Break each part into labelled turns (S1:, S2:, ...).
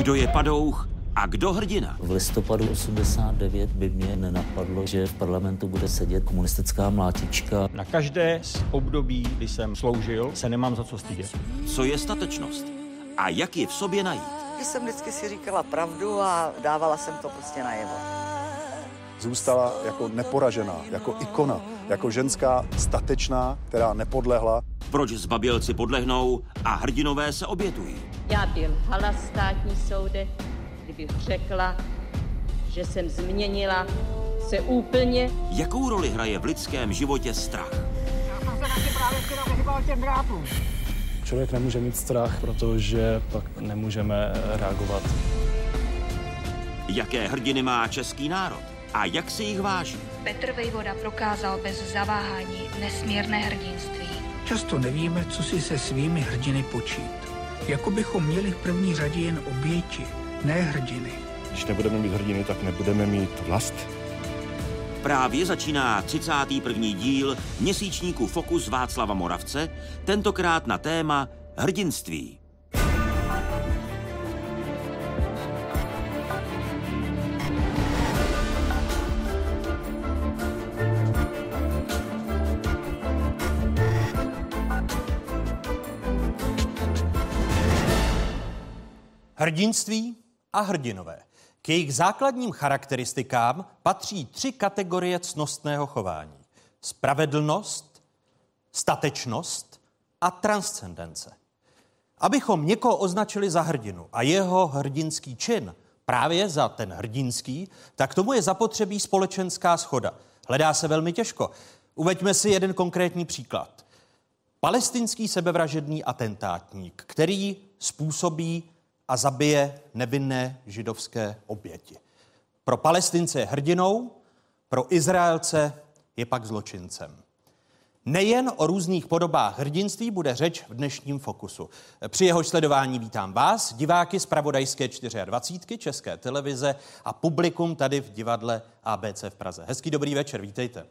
S1: Kdo je padouch a kdo hrdina?
S2: V listopadu 89 by mě nenapadlo, že v parlamentu bude sedět komunistická mlátička.
S3: Na každé z období, kdy jsem sloužil, se nemám za co stydět.
S1: Co je statečnost? A jak je v sobě najít?
S4: Já jsem vždycky si říkala pravdu a dávala jsem to prostě najevo.
S5: Zůstala jako neporažená, jako ikona, jako ženská statečná, která nepodlehla.
S1: Proč zbabělci podlehnou a hrdinové se obětují?
S6: Já byl hala státní soude, kdybych řekla, že jsem změnila se úplně.
S1: Jakou roli hraje v lidském životě strach?
S7: Člověk nemůže mít strach, protože pak nemůžeme reagovat.
S1: Jaké hrdiny má český národ? A jak si jich váží?
S8: Petr Vejvoda prokázal bez zaváhání nesmírné hrdinství.
S9: Často nevíme, co si se svými hrdiny počít. Jako bychom měli v první řadě jen oběti, ne hrdiny.
S10: Když nebudeme mít hrdiny, tak nebudeme mít vlast.
S1: Právě začíná 31. díl měsíčníku Fokus Václava Moravce, tentokrát na téma hrdinství.
S11: Hrdinství a hrdinové. K jejich základním charakteristikám patří tři kategorie cnostného chování. Spravedlnost, statečnost a transcendence. Abychom někoho označili za hrdinu a jeho hrdinský čin právě za ten hrdinský, tak tomu je zapotřebí společenská schoda. Hledá se velmi těžko. Uveďme si jeden konkrétní příklad. Palestinský sebevražedný atentátník, který způsobí a zabije nevinné židovské oběti. Pro Palestince je hrdinou, pro Izraelce je pak zločincem. Nejen o různých podobách hrdinství bude řeč v dnešním fokusu. Při jehož sledování vítám vás, diváky z Pravodajské 24 České televize a publikum tady v divadle ABC v Praze. Hezký dobrý večer, vítejte.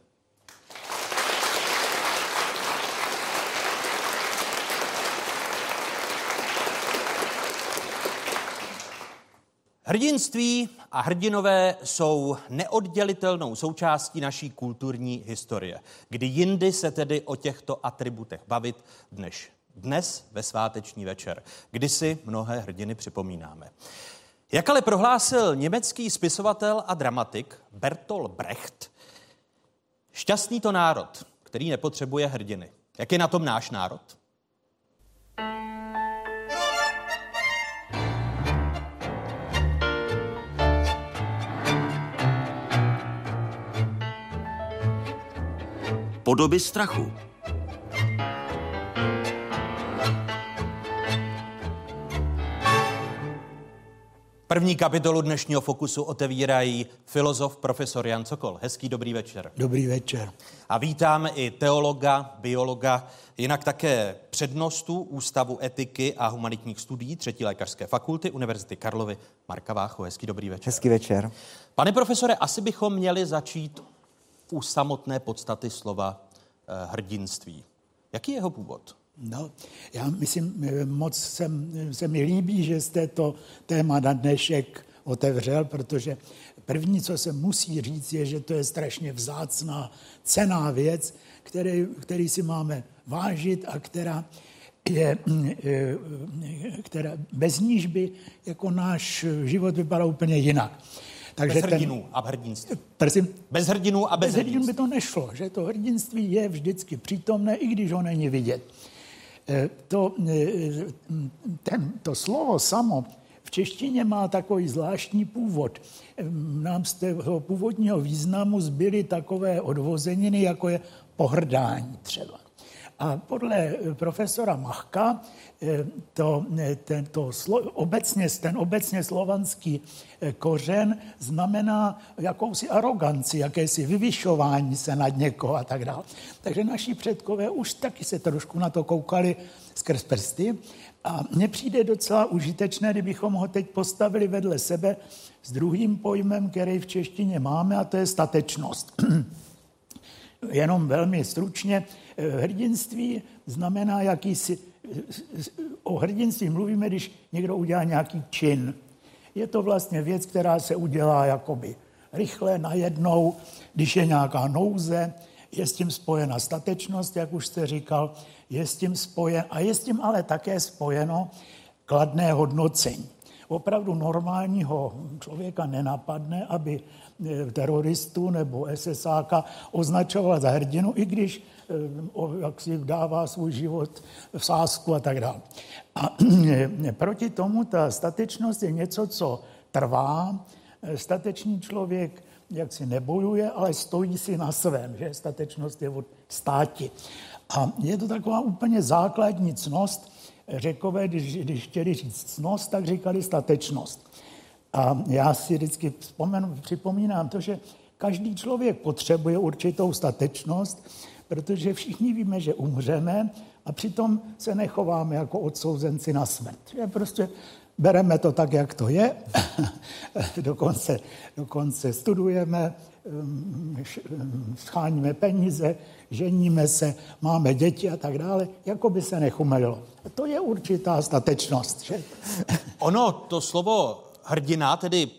S11: Hrdinství a hrdinové jsou neoddělitelnou součástí naší kulturní historie. Kdy jindy se tedy o těchto atributech bavit dnes, dnes ve sváteční večer, kdy si mnohé hrdiny připomínáme. Jak ale prohlásil německý spisovatel a dramatik Bertolt Brecht, šťastný to národ, který nepotřebuje hrdiny. Jak je na tom náš národ?
S1: Podoby strachu.
S11: První kapitolu dnešního fokusu otevírají filozof profesor Jan Cokol. Hezký dobrý večer.
S12: Dobrý večer.
S11: A vítám i teologa, biologa, jinak také přednostu Ústavu etiky a humanitních studií třetí lékařské fakulty Univerzity Karlovy Marka Vácho. Hezký dobrý večer.
S12: Hezký večer.
S11: Pane profesore, asi bychom měli začít u samotné podstaty slova eh, hrdinství. Jaký je jeho původ?
S12: No, já myslím, moc jsem, se mi líbí, že jste to téma na dnešek otevřel, protože první, co se musí říct, je, že to je strašně vzácná, cená věc, který, který si máme vážit a která je, která bez níž by jako náš život vypadal úplně jinak.
S11: Takže bez hrdinů ten, a hrdinství.
S12: Prosím?
S11: Bez hrdinů a bez,
S12: bez hrdinů by to nešlo, že to hrdinství je vždycky přítomné, i když ho není vidět. To, ten, to slovo samo v češtině má takový zvláštní původ. Nám z toho původního významu zbyly takové odvozeniny, jako je pohrdání třeba. A podle profesora Machka to, ten, to slo, obecně, ten obecně slovanský kořen znamená jakousi aroganci, jakési vyvyšování se nad někoho a tak dále. Takže naši předkové už taky se trošku na to koukali skrz prsty a mně přijde docela užitečné, kdybychom ho teď postavili vedle sebe s druhým pojmem, který v češtině máme, a to je statečnost. Jenom velmi stručně, hrdinství znamená jakýsi, o hrdinství mluvíme, když někdo udělá nějaký čin. Je to vlastně věc, která se udělá jakoby rychle, najednou, když je nějaká nouze, je s tím spojena statečnost, jak už jste říkal, je s tím spojen, a je s tím ale také spojeno kladné hodnocení. Opravdu normálního člověka nenapadne, aby eh, teroristu nebo SSáka označoval za hrdinu, i když eh, jak si dává svůj život v sásku a tak dále. A proti tomu ta statečnost je něco, co trvá. Statečný člověk jak si nebojuje, ale stojí si na svém, že statečnost je od státi. A je to taková úplně základní cnost. Řekové, když, když chtěli říct cnost, tak říkali statečnost. A já si vždycky vzpomenu, připomínám to, že každý člověk potřebuje určitou statečnost, protože všichni víme, že umřeme a přitom se nechováme jako odsouzenci na smrt. Je prostě bereme to tak, jak to je, dokonce, dokonce studujeme, um, um, scháníme peníze, ženíme se, máme děti a tak dále, jako by se nechumelilo. To je určitá statečnost. Že?
S11: ono, to slovo hrdina, tedy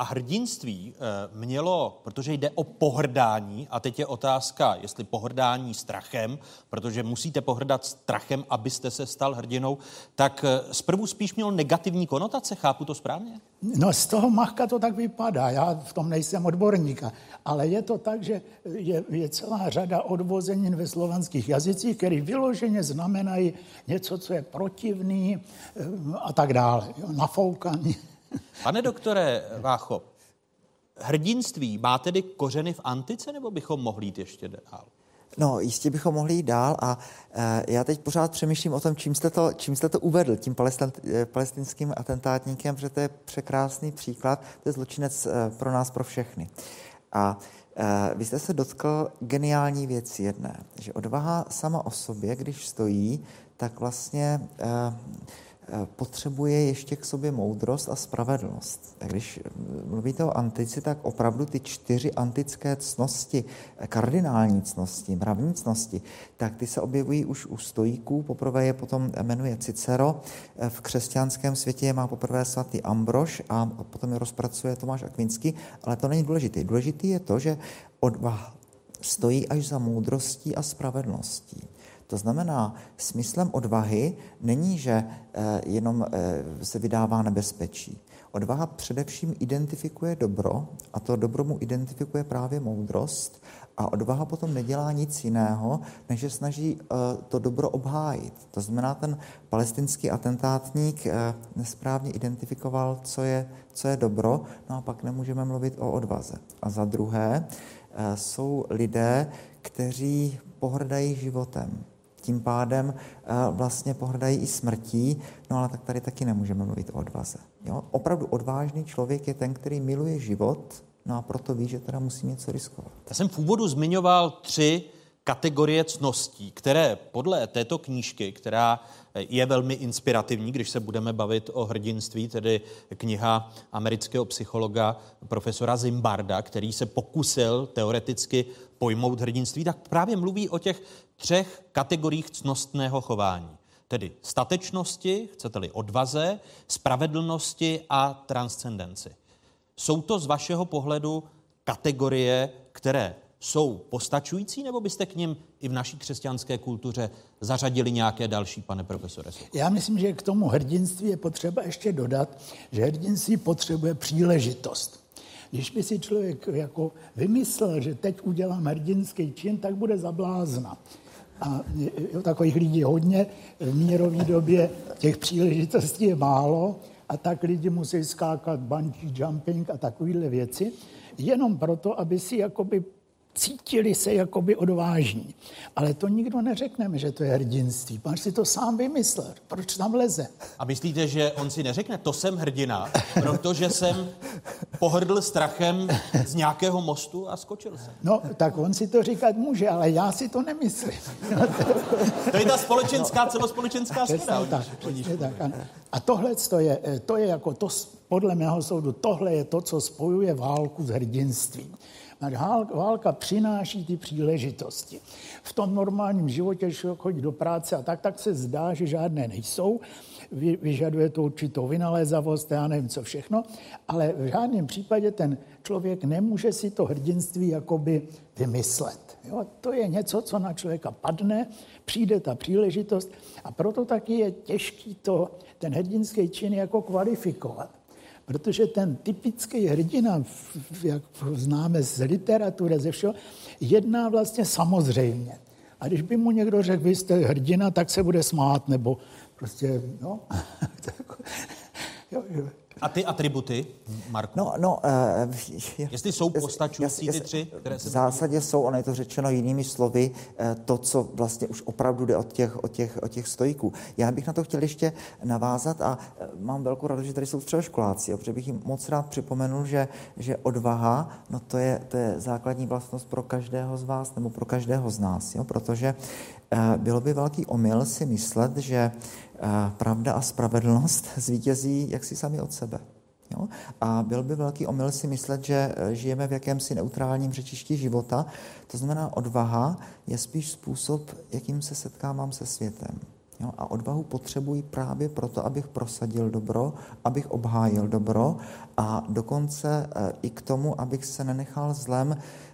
S11: a hrdinství eh, mělo, protože jde o pohrdání, a teď je otázka, jestli pohrdání strachem, protože musíte pohrdat strachem, abyste se stal hrdinou, tak eh, zprvu spíš měl negativní konotace, chápu to správně?
S12: No z toho Machka to tak vypadá, já v tom nejsem odborníka, ale je to tak, že je, je celá řada odvozenin ve slovanských jazycích, které vyloženě znamenají něco, co je protivný eh, a tak dále, nafoukaný.
S11: Pane doktore Vácho, hrdinství má tedy kořeny v antice, nebo bychom mohli jít ještě dál?
S13: No, jistě bychom mohli jít dál a e, já teď pořád přemýšlím o tom, čím jste to, čím jste to uvedl, tím eh, palestinským atentátníkem, protože to je překrásný příklad, to je zločinec e, pro nás, pro všechny. A e, vy jste se dotkl geniální věci jedné, že odvaha sama o sobě, když stojí, tak vlastně e, potřebuje ještě k sobě moudrost a spravedlnost. A když mluvíte o antici, tak opravdu ty čtyři antické cnosti, eh, kardinální cnosti, mravní cnosti, tak ty se objevují už u stojíků. Poprvé je potom jmenuje Cicero, eh, v křesťanském světě je má poprvé svatý Ambrož a potom je rozpracuje Tomáš Akvinský, ale to není důležité. Důležité je to, že odvaha stojí až za moudrostí a spravedlností. To znamená, smyslem odvahy není, že eh, jenom eh, se vydává nebezpečí. Odvaha především identifikuje dobro a to dobro mu identifikuje právě moudrost a odvaha potom nedělá nic jiného, než že snaží eh, to dobro obhájit. To znamená, ten palestinský atentátník nesprávně identifikoval, co je, co je dobro, no a pak nemůžeme mluvit o odvaze. A za druhé jsou lidé, kteří pohrdají životem tím pádem eh, vlastně pohrdají i smrtí, no ale tak tady taky nemůžeme mluvit o odvaze. Jo? Opravdu odvážný člověk je ten, který miluje život, no a proto ví, že teda musí něco riskovat.
S11: Já jsem v úvodu zmiňoval tři kategorie cností, které podle této knížky, která je velmi inspirativní, když se budeme bavit o hrdinství, tedy kniha amerického psychologa profesora Zimbarda, který se pokusil teoreticky pojmout hrdinství, tak právě mluví o těch třech kategoriích cnostného chování. Tedy statečnosti, chcete-li odvaze, spravedlnosti a transcendenci. Jsou to z vašeho pohledu kategorie, které jsou postačující, nebo byste k ním i v naší křesťanské kultuře zařadili nějaké další, pane profesore?
S12: Já myslím, že k tomu hrdinství je potřeba ještě dodat, že hrdinství potřebuje příležitost. Když by si člověk jako vymyslel, že teď udělám hrdinský čin, tak bude zablázna. A je takových lidí hodně. V mírové době těch příležitostí je málo a tak lidi musí skákat bungee jumping a takovéhle věci, jenom proto, aby si jakoby cítili se jakoby odvážní. Ale to nikdo neřekneme, že to je hrdinství. Pan si to sám vymyslel. Proč tam leze?
S11: A myslíte, že on si neřekne, to jsem hrdina, protože jsem pohrdl strachem z nějakého mostu a skočil jsem?
S12: No, tak on si to říkat může, ale já si to nemyslím.
S11: to je ta společenská, no, celospolečenská schoda.
S12: Tak, tak, a tohle to je, to je jako to, podle mého soudu, tohle je to, co spojuje válku s hrdinstvím. Válka přináší ty příležitosti. V tom normálním životě, když chodí do práce a tak, tak se zdá, že žádné nejsou. Vyžaduje to určitou vynalézavost, já nevím co všechno, ale v žádném případě ten člověk nemůže si to hrdinství jakoby vymyslet. Jo? To je něco, co na člověka padne, přijde ta příležitost a proto taky je těžký to, ten hrdinský čin jako kvalifikovat. Protože ten typický hrdina, jak známe z literatury, ze všeho, jedná vlastně samozřejmě. A když by mu někdo řekl, vy jste hrdina, tak se bude smát, nebo prostě, no.
S11: A ty atributy, Marku?
S13: No, no, uh,
S11: Jestli jsou postačující ty tři, které se...
S13: V zásadě jsou, ono je to řečeno jinými slovy, uh, to, co vlastně už opravdu jde od těch, od těch, od těch stojků. Já bych na to chtěl ještě navázat a uh, mám velkou radost, že tady jsou středoškoláci, protože bych jim moc rád připomenul, že, že odvaha, no to je, to je základní vlastnost pro každého z vás nebo pro každého z nás, jo? protože bylo by velký omyl si myslet, že pravda a spravedlnost zvítězí jaksi sami od sebe. Jo? A byl by velký omyl si myslet, že e, žijeme v jakémsi neutrálním řečišti života. To znamená, odvaha je spíš způsob, jakým se setkávám se světem. Jo? A odvahu potřebuji právě proto, abych prosadil dobro, abych obhájil dobro a dokonce e, i k tomu, abych se nenechal zlem Eh,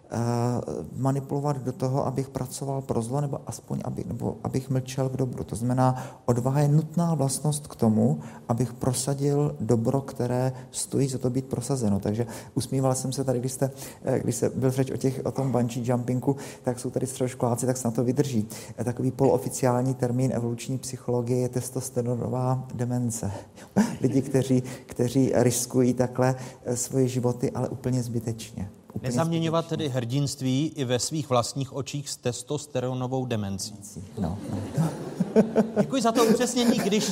S13: manipulovat do toho, abych pracoval pro zlo, nebo aspoň aby, nebo abych mlčel k dobru. To znamená, odvaha je nutná vlastnost k tomu, abych prosadil dobro, které stojí za to být prosazeno. Takže usmíval jsem se tady, když, jste, eh, když se byl řeč o, těch, o tom bungee jumpingu, tak jsou tady středoškoláci, tak se na to vydrží. Eh, takový polooficiální termín evoluční psychologie je testosteronová demence. Lidi, kteří, kteří riskují takhle svoje životy, ale úplně zbytečně.
S11: Nezaměňovat tedy hrdinství i ve svých vlastních očích s testosteronovou demencí.
S13: No.
S11: Děkuji za to upřesnění, když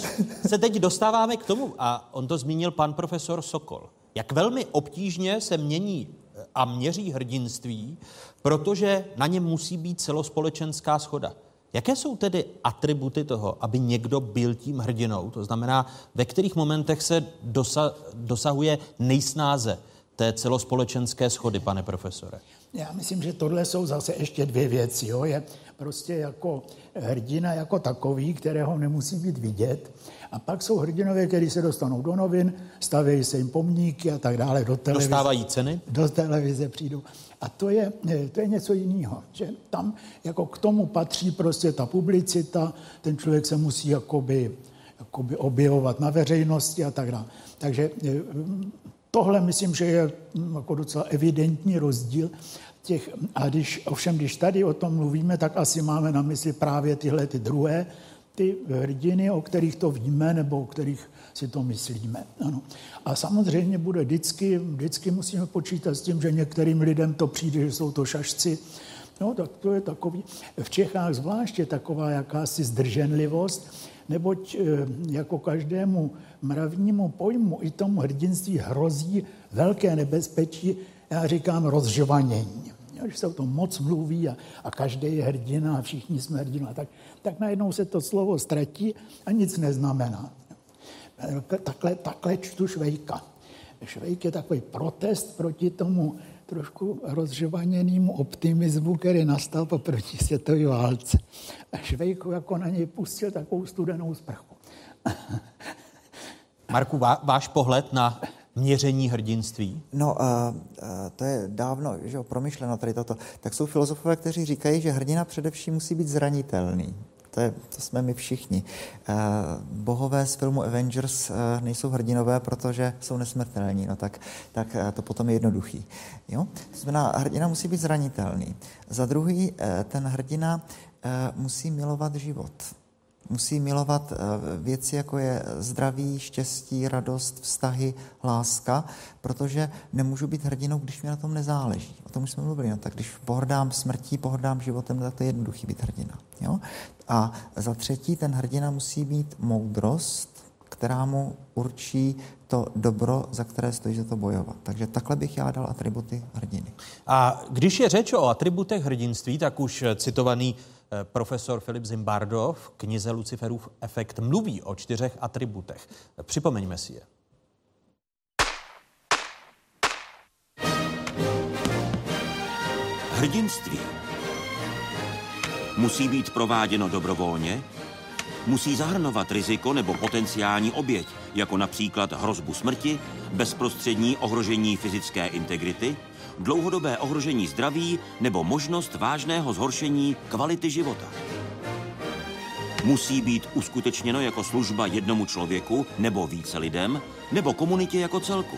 S11: se teď dostáváme k tomu, a on to zmínil pan profesor Sokol, jak velmi obtížně se mění eh, a měří hrdinství, protože na něm musí být celospolečenská schoda. Jaké jsou tedy atributy toho, aby někdo byl tím hrdinou? To znamená, ve kterých momentech se dosa- dosahuje nejsnáze té celospolečenské schody, pane profesore?
S12: Já myslím, že tohle jsou zase ještě dvě věci. Jo? Je prostě jako hrdina jako takový, kterého nemusí být vidět. A pak jsou hrdinové, kteří se dostanou do novin, stavějí se jim pomníky a tak dále. Do televize,
S11: Dostávají ceny?
S12: Do televize přijdou. A to je, to je něco jiného. Že tam jako k tomu patří prostě ta publicita, ten člověk se musí jakoby, jakoby objevovat na veřejnosti a tak dále. Takže Tohle myslím, že je hm, jako docela evidentní rozdíl těch, a když, ovšem, když tady o tom mluvíme, tak asi máme na mysli právě tyhle ty druhé, ty hrdiny, o kterých to víme, nebo o kterých si to myslíme. Ano. A samozřejmě bude vždycky, vždycky musíme počítat s tím, že některým lidem to přijde, že jsou to šašci, No, tak to je takový, v Čechách zvláště taková jakási zdrženlivost, neboť eh, jako každému mravnímu pojmu i tomu hrdinství hrozí velké nebezpečí, já říkám rozžvanění. Když se o tom moc mluví a, a každý je hrdina a všichni jsme hrdina, tak, tak najednou se to slovo ztratí a nic neznamená. Takhle, takhle čtu Švejka. Švejk je takový protest proti tomu trošku rozžvaněnému optimismu, který nastal po první světové válce. A Švejko jako na něj pustil takovou studenou sprchu.
S11: Marku, vá, váš pohled na měření hrdinství?
S13: No, uh, uh, to je dávno že jo, promyšleno tady toto. Tak jsou filozofové, kteří říkají, že hrdina především musí být zranitelný. To, je, to jsme my všichni. Uh, bohové z filmu Avengers uh, nejsou hrdinové, protože jsou nesmrtelní, no tak, tak uh, to potom je jednoduchý. Jo? To znamená, hrdina musí být zranitelný. Za druhý, uh, ten hrdina musí milovat život musí milovat eh, věci, jako je zdraví, štěstí, radost, vztahy, láska, protože nemůžu být hrdinou, když mi na tom nezáleží. O tom už jsme mluvili. No, tak když pohrdám smrtí, pohrdám životem, tak to je jednoduchý být hrdina. Jo? A za třetí, ten hrdina musí mít moudrost, která mu určí to dobro, za které stojí za to bojovat. Takže takhle bych já dal atributy hrdiny.
S11: A když je řeč o atributech hrdinství, tak už citovaný profesor Filip Zimbardo v knize Luciferův efekt mluví o čtyřech atributech. Připomeňme si je.
S1: Hrdinství musí být prováděno dobrovolně, musí zahrnovat riziko nebo potenciální oběť, jako například hrozbu smrti, bezprostřední ohrožení fyzické integrity, dlouhodobé ohrožení zdraví nebo možnost vážného zhoršení kvality života. Musí být uskutečněno jako služba jednomu člověku nebo více lidem, nebo komunitě jako celku.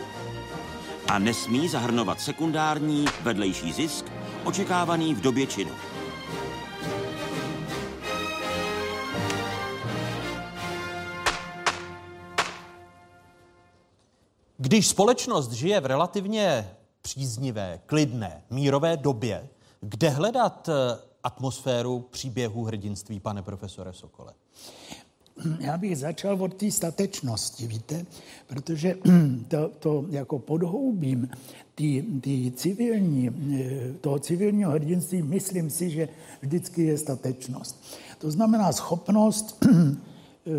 S1: A nesmí zahrnovat sekundární vedlejší zisk, očekávaný v době činu.
S11: Když společnost žije v relativně příznivé, klidné, mírové době, kde hledat eh, atmosféru příběhu hrdinství, pane profesore Sokole?
S12: Já bych začal od té statečnosti, víte, protože to, to jako podhoubím tý, tý civilní, eh, toho civilního hrdinství, myslím si, že vždycky je statečnost. To znamená schopnost eh,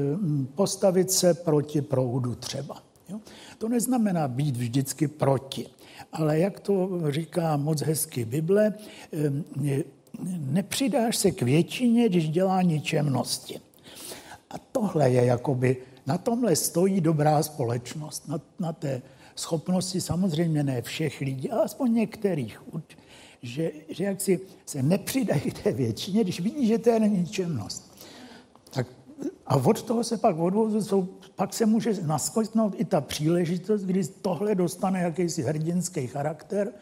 S12: postavit se proti proudu třeba. Jo? To neznamená být vždycky proti, ale jak to říká moc hezky Bible, eh, nepřidáš se k většině, když dělá ničemnosti. A tohle je jakoby, na tomhle stojí dobrá společnost, na, na té schopnosti samozřejmě ne všech lidí, ale aspoň některých, že, že jak si se nepřidají k té většině, když vidí, že to je ničemnost. Tak a od toho se pak odvozu, pak se může naskotnout i ta příležitost, kdy tohle dostane jakýsi hrdinský charakter.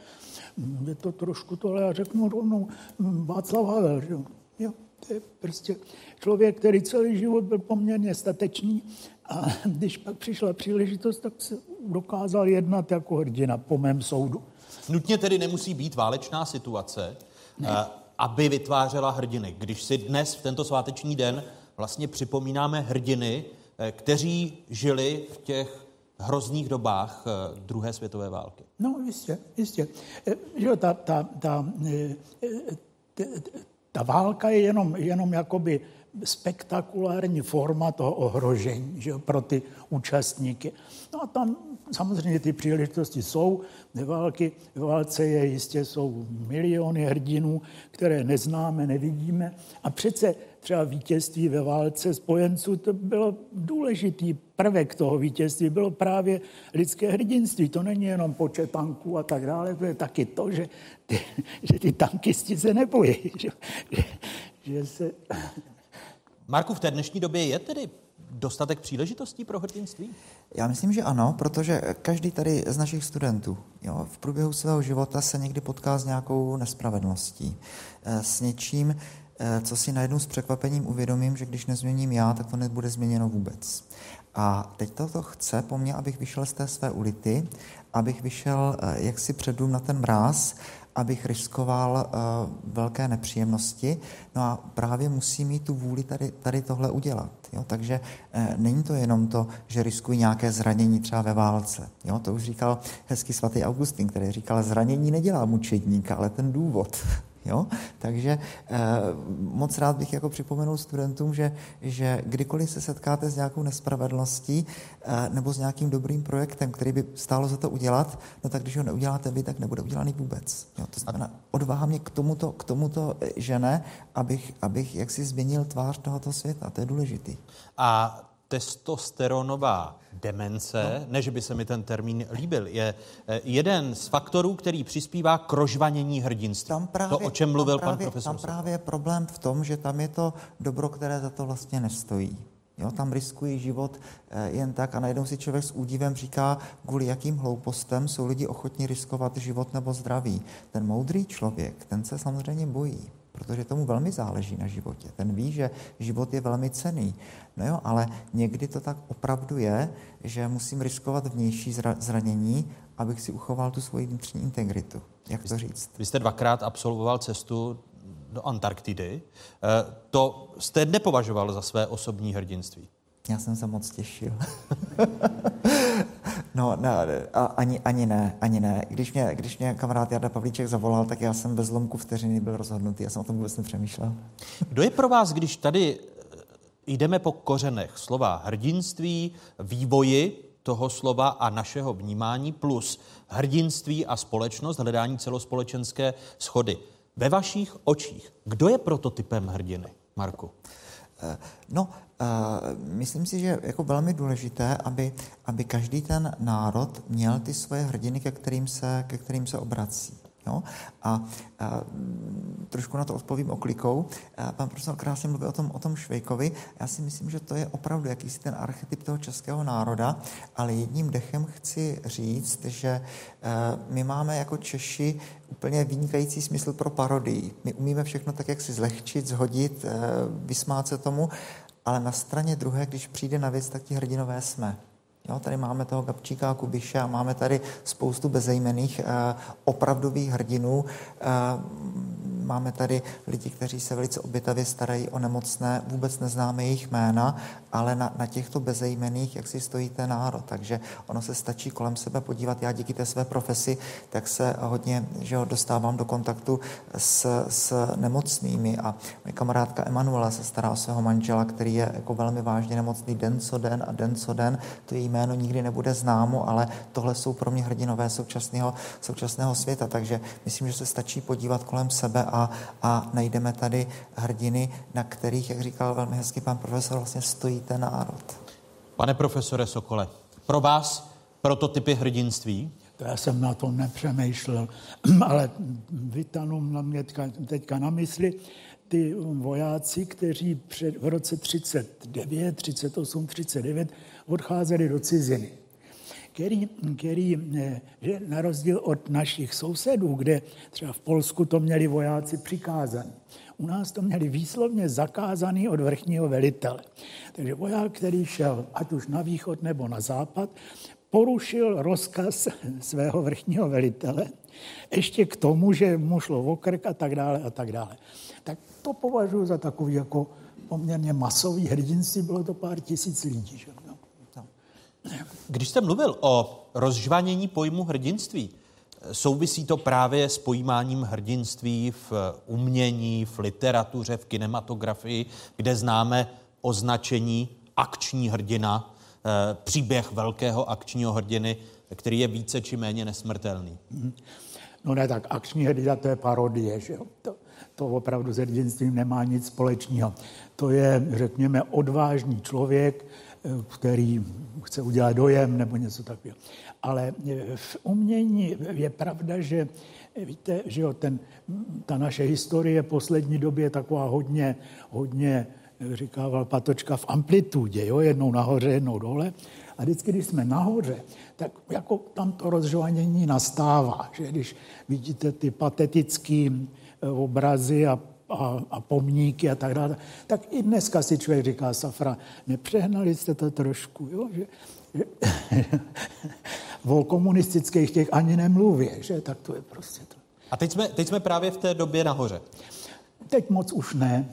S12: Je to trošku tohle, já řeknu rovnou Václav Havel, že? jo, to je prostě člověk, který celý život byl poměrně statečný a když pak přišla příležitost, tak se dokázal jednat jako hrdina, po mém soudu.
S11: Nutně tedy nemusí být válečná situace, ne. Eh, aby vytvářela hrdiny. Když si dnes v tento sváteční den vlastně připomínáme hrdiny, kteří žili v těch hrozných dobách eh, druhé světové války.
S12: No, jistě, jistě. Že ta, ta, ta, ta, ta válka je jenom, jenom jakoby spektakulární forma toho ohrožení že jo, pro ty účastníky. No a tam samozřejmě ty příležitosti jsou. Ve, války, ve válce je jistě jsou miliony hrdinů, které neznáme, nevidíme. A přece třeba vítězství ve válce spojenců, to bylo důležitý prvek toho vítězství, bylo právě lidské hrdinství. To není jenom počet tanků a tak dále, to je taky to, že ty, že ty tankisti se nebojí. Že, že, že se
S11: Marku, v té dnešní době je tedy dostatek příležitostí pro hrdinství?
S13: Já myslím, že ano, protože každý tady z našich studentů jo, v průběhu svého života se někdy potká s nějakou nespravedlností, eh, s něčím, co si najednou s překvapením uvědomím, že když nezměním já, tak to nebude změněno vůbec. A teď toto chce po mně, abych vyšel z té své ulity, abych vyšel eh, jaksi před na ten mráz abych riskoval uh, velké nepříjemnosti. No a právě musí mít tu vůli tady, tady tohle udělat. Jo? Takže není to jenom to, že riskuji nějaké zranění třeba ve válce. Jo? To už říkal hezký svatý Augustin, který říkal, zranění nedělá mučedníka, ale ten důvod. Jo? Takže eh, moc rád bych jako připomenul studentům, že, že kdykoliv se setkáte s nějakou nespravedlností eh, nebo s nějakým dobrým projektem, který by stálo za to udělat, no tak když ho neuděláte vy, tak nebude udělaný vůbec. Jo? To znamená, odvaha mě k tomuto, k tomuto eh, žene, abych, abych jaksi změnil tvář tohoto světa. To je důležitý.
S11: A testosteronová demence, no. ne, že by se mi ten termín líbil, je eh, jeden z faktorů, který přispívá k rožvanění hrdinství. Tam právě, to, o čem mluvil
S13: právě,
S11: pan profesor.
S13: Tam právě je problém v tom, že tam je to dobro, které za to vlastně nestojí. Jo, tam riskují život eh, jen tak a najednou si člověk s údivem říká, kvůli jakým hloupostem jsou lidi ochotní riskovat život nebo zdraví. Ten moudrý člověk, ten se samozřejmě bojí protože tomu velmi záleží na životě. Ten ví, že život je velmi cený. No jo, ale někdy to tak opravdu je, že musím riskovat vnější zranění, abych si uchoval tu svoji vnitřní integritu. Jak to říct?
S11: Vy jste dvakrát absolvoval cestu do Antarktidy. Eh, to jste nepovažoval za své osobní hrdinství?
S13: Já jsem se moc těšil. no, ne, a, ani, ani ne, ani ne. Když mě, když mě kamarád Jarda Pavlíček zavolal, tak já jsem bez zlomku vteřiny byl rozhodnutý. Já jsem o tom vůbec nepřemýšlel.
S11: Kdo je pro vás, když tady eh, jdeme po kořenech slova hrdinství, vývoji toho slova a našeho vnímání plus hrdinství a společnost, hledání celospolečenské schody. Ve vašich očích, kdo je prototypem hrdiny, Marku?
S13: No, myslím si, že je jako velmi důležité, aby, aby každý ten národ měl ty svoje hrdiny, ke kterým se, ke kterým se obrací. Jo? A, a trošku na to odpovím oklikou. A pan profesor krásně mluví o tom, o tom Švejkovi. Já si myslím, že to je opravdu jakýsi ten archetyp toho českého národa, ale jedním dechem chci říct, že my máme jako Češi úplně vynikající smysl pro parodii. My umíme všechno tak, jak si zlehčit, zhodit, vysmát se tomu, ale na straně druhé, když přijde na věc, tak ti hrdinové jsme. Jo, tady máme toho Gabčíka Kubiše a máme tady spoustu bezejmených uh, opravdových hrdinů. Uh, máme tady lidi, kteří se velice obětavě starají o nemocné, vůbec neznáme jejich jména, ale na, na těchto bezejmených, jak si stojí ten národ. Takže ono se stačí kolem sebe podívat. Já díky té své profesi, tak se hodně že ho, dostávám do kontaktu s, s nemocnými a moje kamarádka Emanuela se stará o svého manžela, který je jako velmi vážně nemocný den co den a den co den. To její jméno nikdy nebude známo, ale tohle jsou pro mě hrdinové současného, současného světa. Takže myslím, že se stačí podívat kolem sebe a, a najdeme tady hrdiny, na kterých, jak říkal velmi hezky pan profesor, vlastně stojí ten národ.
S11: Pane profesore Sokole, pro vás prototypy hrdinství?
S12: To já jsem na tom nepřemýšlel, ale vytanu na mě teďka, teďka na mysli ty vojáci, kteří před, v roce 39, 38, 39 odcházeli do ciziny. Který, který, že na rozdíl od našich sousedů, kde třeba v Polsku to měli vojáci přikázaný, u nás to měli výslovně zakázaný od vrchního velitele. Takže voják, který šel ať už na východ nebo na západ, porušil rozkaz svého vrchního velitele, ještě k tomu, že mu šlo o krk a tak dále a tak dále. Tak to považuji za takový jako poměrně masový hrdinství, bylo to pár tisíc lidí. Že?
S11: Když jste mluvil o rozžvanění pojmu hrdinství, souvisí to právě s pojímáním hrdinství v umění, v literatuře, v kinematografii, kde známe označení akční hrdina, eh, příběh velkého akčního hrdiny, který je více či méně nesmrtelný.
S12: No ne, tak akční hrdina to je parodie, že jo? To, to opravdu s hrdinstvím nemá nic společného. To je, řekněme, odvážný člověk, eh, který chce udělat dojem nebo něco takového. Ale eh, v umění je pravda, že víte, že jo, ten, ta naše historie v poslední době je taková hodně, hodně, jak říkával Patočka, v amplitudě, jo, jednou nahoře, jednou dole. A vždycky, když jsme nahoře, tak jako tam to rozžvanění nastává, že když vidíte ty patetické eh, obrazy a a, a pomníky a tak dále, tak i dneska si člověk říká, Safra, nepřehnali jste to trošku, jo? Že, že, o komunistických těch ani nemluví, že? Tak to je prostě to.
S11: A teď jsme, teď jsme právě v té době nahoře.
S12: Teď moc už ne.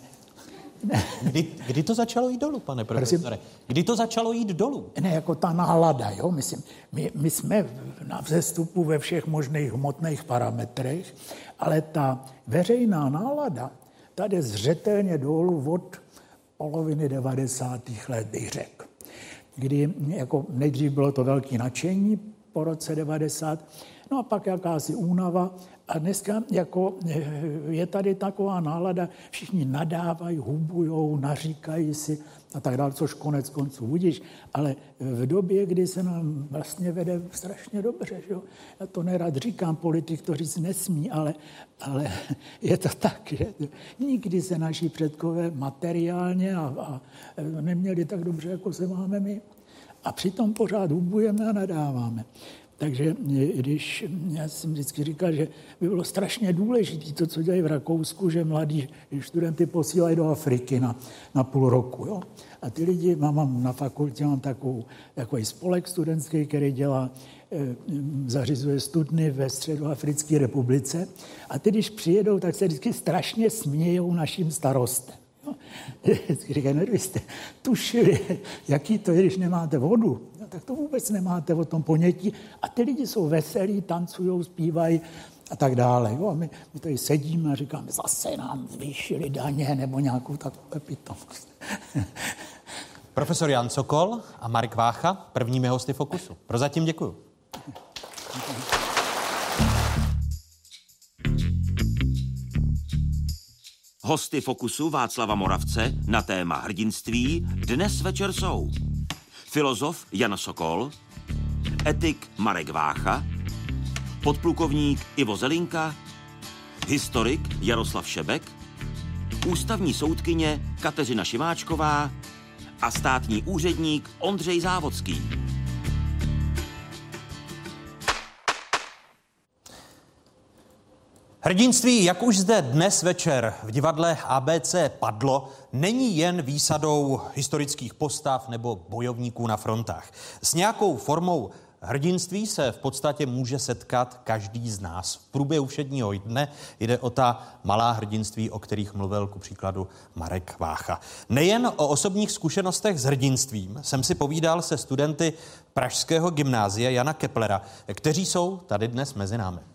S11: Kdy, kdy to začalo jít dolů, pane profesore? Kdy to začalo jít dolů?
S12: Ne, jako ta nálada, jo, myslím. My, my jsme na vzestupu ve všech možných hmotných parametrech, ale ta veřejná nálada tady zřetelně dolů od poloviny 90. let, bych řekl. Kdy jako nejdřív bylo to velké nadšení po roce 90, no a pak jakási únava a dneska jako je tady taková nálada, všichni nadávají, hubujou, naříkají si a tak dále, což konec konců budíš, ale v době, kdy se nám vlastně vede strašně dobře, že já to nerad říkám, politik to říct nesmí, ale, ale je to tak, že nikdy se naši předkové materiálně a, a neměli tak dobře, jako se máme my. A přitom pořád hubujeme a nadáváme. Takže když já jsem vždycky říkal, že by bylo strašně důležité to, co dělají v Rakousku, že mladí studenty posílají do Afriky na, na půl roku. Jo? A ty lidi, mám, mám na fakultě mám takovou, takový spolek studentský, který dělá, e, zařizuje studny ve Středoafrické republice. A ty, když přijedou, tak se vždycky strašně smějou našim starostem. Říkají, no, jste tušili, jaký to je, když nemáte vodu tak to vůbec nemáte o tom ponětí. A ty lidi jsou veselí, tancují, zpívají a tak dále. Jo? A my, my tady sedíme a říkáme, zase nám zvýšili daně nebo nějakou takovou pitomost.
S11: Profesor Jan Sokol a Marek Vácha, prvními hosty Fokusu. Prozatím děkuju.
S1: Hosty Fokusu Václava Moravce na téma hrdinství dnes večer jsou filozof Jan Sokol, etik Marek Vácha, podplukovník Ivo Zelinka, historik Jaroslav Šebek, ústavní soudkyně Kateřina Šimáčková a státní úředník Ondřej Závodský.
S11: Hrdinství, jak už zde dnes večer v divadle ABC padlo, není jen výsadou historických postav nebo bojovníků na frontách. S nějakou formou hrdinství se v podstatě může setkat každý z nás. V průběhu všedního dne jde o ta malá hrdinství, o kterých mluvil ku příkladu Marek Vácha. Nejen o osobních zkušenostech s hrdinstvím jsem si povídal se studenty Pražského gymnázia Jana Keplera, kteří jsou tady dnes mezi námi.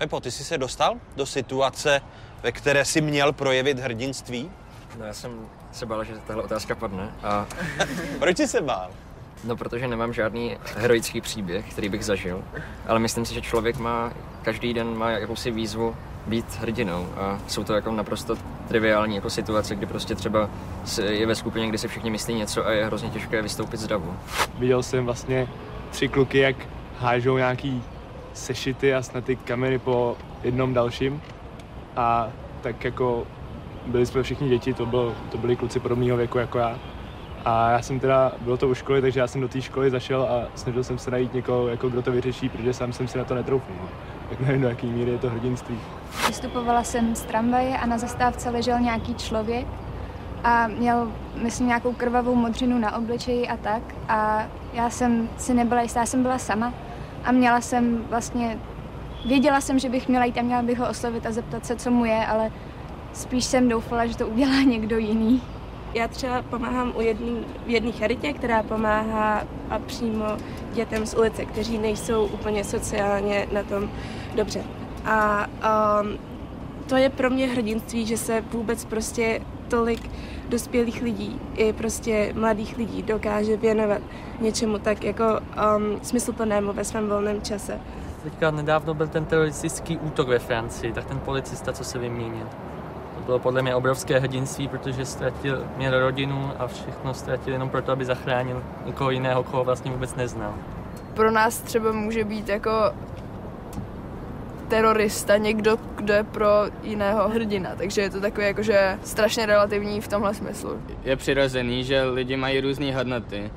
S14: Pepo, ty jsi se dostal do situace, ve které jsi měl projevit hrdinství?
S15: No já jsem se bál, že tahle otázka padne. A...
S14: Proč jsi se bál?
S15: No, protože nemám žádný heroický příběh, který bych zažil, ale myslím si, že člověk má, každý den má jakousi výzvu být hrdinou a jsou to jako naprosto triviální jako situace, kdy prostě třeba je ve skupině, kdy si všichni myslí něco a je hrozně těžké vystoupit z davu.
S7: Viděl jsem vlastně tři kluky, jak hážou nějaký sešity a snad ty kameny po jednom dalším. A tak jako byli jsme všichni děti, to, bylo, to byli kluci podobného věku jako já. A já jsem teda, bylo to u školy, takže já jsem do té školy zašel a snažil jsem se najít někoho, jako kdo to vyřeší, protože sám jsem si na to netroufl. No. Tak nevím, do jaký míry je to hrdinství.
S16: Vystupovala jsem z tramvaje a na zastávce ležel nějaký člověk a měl, myslím, nějakou krvavou modřinu na obličeji a tak. A já jsem si nebyla jistá, já jsem byla sama a měla jsem vlastně, věděla jsem, že bych měla jít a měla bych ho oslovit a zeptat se, co mu je, ale spíš jsem doufala, že to udělá někdo jiný.
S17: Já třeba pomáhám u jedný, v jedné charitě, která pomáhá a přímo dětem z ulice, kteří nejsou úplně sociálně na tom dobře. A um, to je pro mě hrdinství, že se vůbec prostě tolik dospělých lidí i prostě mladých lidí dokáže věnovat něčemu tak jako um, smysluplnému ve svém volném čase.
S18: Teďka nedávno byl ten teroristický útok ve Francii, tak ten policista, co se vyměnil. To bylo podle mě obrovské hrdinství, protože ztratil, měl rodinu a všechno ztratil jenom proto, aby zachránil někoho jiného, koho vlastně vůbec neznal.
S19: Pro nás třeba může být jako terorista někdo, kdo je pro jiného hrdina, takže je to takové jakože strašně relativní v tomhle smyslu.
S20: Je přirozený, že lidi mají různé hodnoty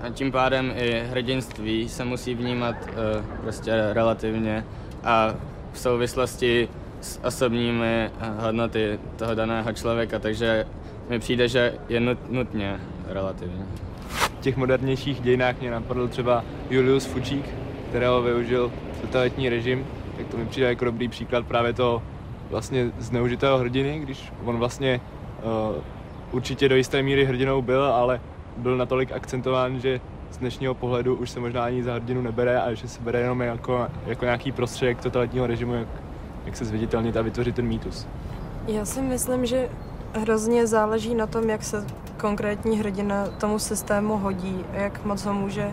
S20: a tím pádem i hrdinství se musí vnímat uh, prostě relativně a v souvislosti s osobními hodnoty toho daného člověka, takže mi přijde, že je nut, nutně relativně.
S7: V těch modernějších dějinách mě napadl třeba Julius Fučík, kterého využil totalitní režim, tak to mi přijde jako dobrý příklad právě toho vlastně zneužitého hrdiny, když on vlastně uh, určitě do jisté míry hrdinou byl, ale byl natolik akcentován, že z dnešního pohledu už se možná ani za hrdinu nebere a že se bere jenom jako, jako nějaký prostředek totalitního režimu, jak, jak se zviditelnit a vytvořit ten mýtus.
S21: Já si myslím, že hrozně záleží na tom, jak se konkrétní hrdina tomu systému hodí, jak moc ho může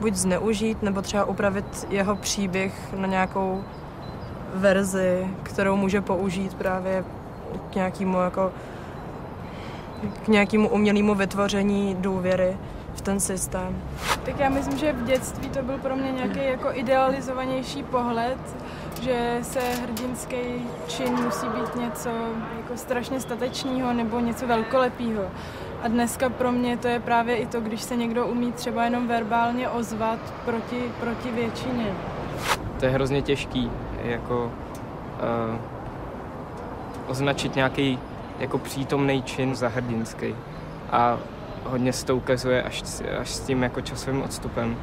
S21: buď zneužít, nebo třeba upravit jeho příběh na nějakou verzi, kterou může použít právě k nějakému jako k nějakému umělému vytvoření důvěry v ten systém.
S22: Tak já myslím, že v dětství to byl pro mě nějaký jako idealizovanější pohled, že se hrdinský čin musí být něco jako strašně statečného nebo něco velkolepého. A dneska pro mě to je právě i to, když se někdo umí třeba jenom verbálně ozvat proti, proti většině.
S18: To je hrozně těžký, jako uh, označit nějaký jako přítomný čin za hrdinský. A hodně se to ukazuje až, až s tím jako časovým odstupem.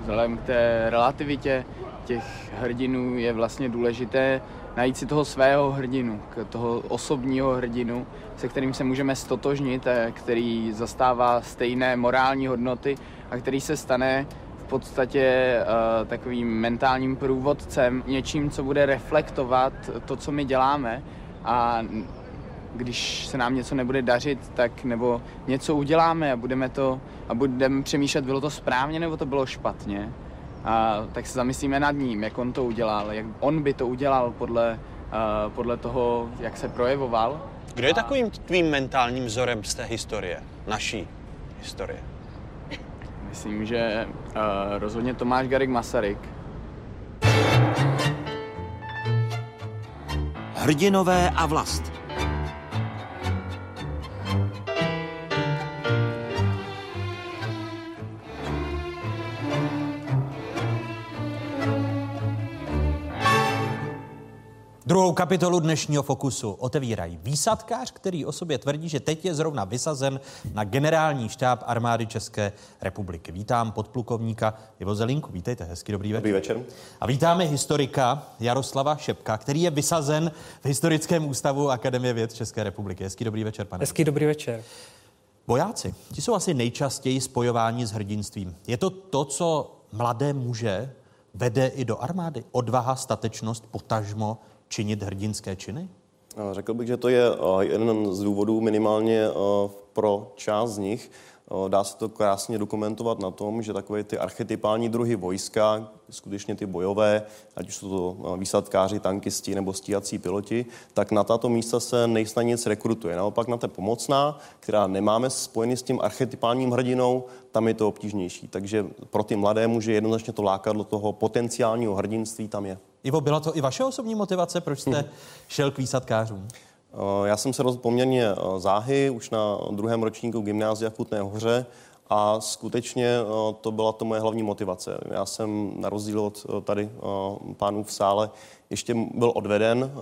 S20: Vzhledem k té relativitě těch hrdinů je vlastně důležité najít si toho svého hrdinu, toho osobního hrdinu, se kterým se můžeme stotožnit, který zastává stejné morální hodnoty a který se stane v podstatě uh, takovým mentálním průvodcem, něčím, co bude reflektovat to, co my děláme a když se nám něco nebude dařit, tak nebo něco uděláme a budeme to a budeme přemýšlet, bylo to správně nebo to bylo špatně. A tak se zamyslíme nad ním, jak on to udělal, jak on by to udělal podle podle toho, jak se projevoval.
S14: Kdo je takovým tvým mentálním vzorem z té historie, naší historie?
S20: Myslím, že uh, rozhodně Tomáš Garik Masaryk.
S1: Hrdinové a vlast.
S11: Kapitolu dnešního Fokusu otevírají výsadkář, který o sobě tvrdí, že teď je zrovna vysazen na generální štáb armády České republiky. Vítám podplukovníka Ivo Zelinku. Vítejte, hezký dobrý večer.
S23: Dobrý večer.
S11: A vítáme historika Jaroslava Šepka, který je vysazen v Historickém ústavu Akademie věd České republiky. Hezký dobrý večer, pane.
S24: Hezký dobrý večer.
S11: Vojáci, ti jsou asi nejčastěji spojováni s hrdinstvím. Je to to, co mladé muže vede i do armády? Odvaha, statečnost, potažmo činit hrdinské činy?
S23: Řekl bych, že to je jeden z důvodů minimálně pro část z nich. Dá se to krásně dokumentovat na tom, že takové ty archetypální druhy vojska, skutečně ty bojové, ať už jsou to výsadkáři, tankisti nebo stíhací piloti, tak na tato místa se nejsnad nic rekrutuje. Naopak na té pomocná, která nemáme spojený s tím archetypálním hrdinou, tam je to obtížnější. Takže pro ty mladé muže jednoznačně to lákadlo toho potenciálního hrdinství tam je.
S11: Ivo, byla to i vaše osobní motivace, proč jste šel k výsadkářům?
S23: Já jsem se rozhodl poměrně záhy, už na druhém ročníku gymnázia v Kutné hoře a skutečně to byla to moje hlavní motivace. Já jsem na rozdíl od tady pánů v sále ještě byl odveden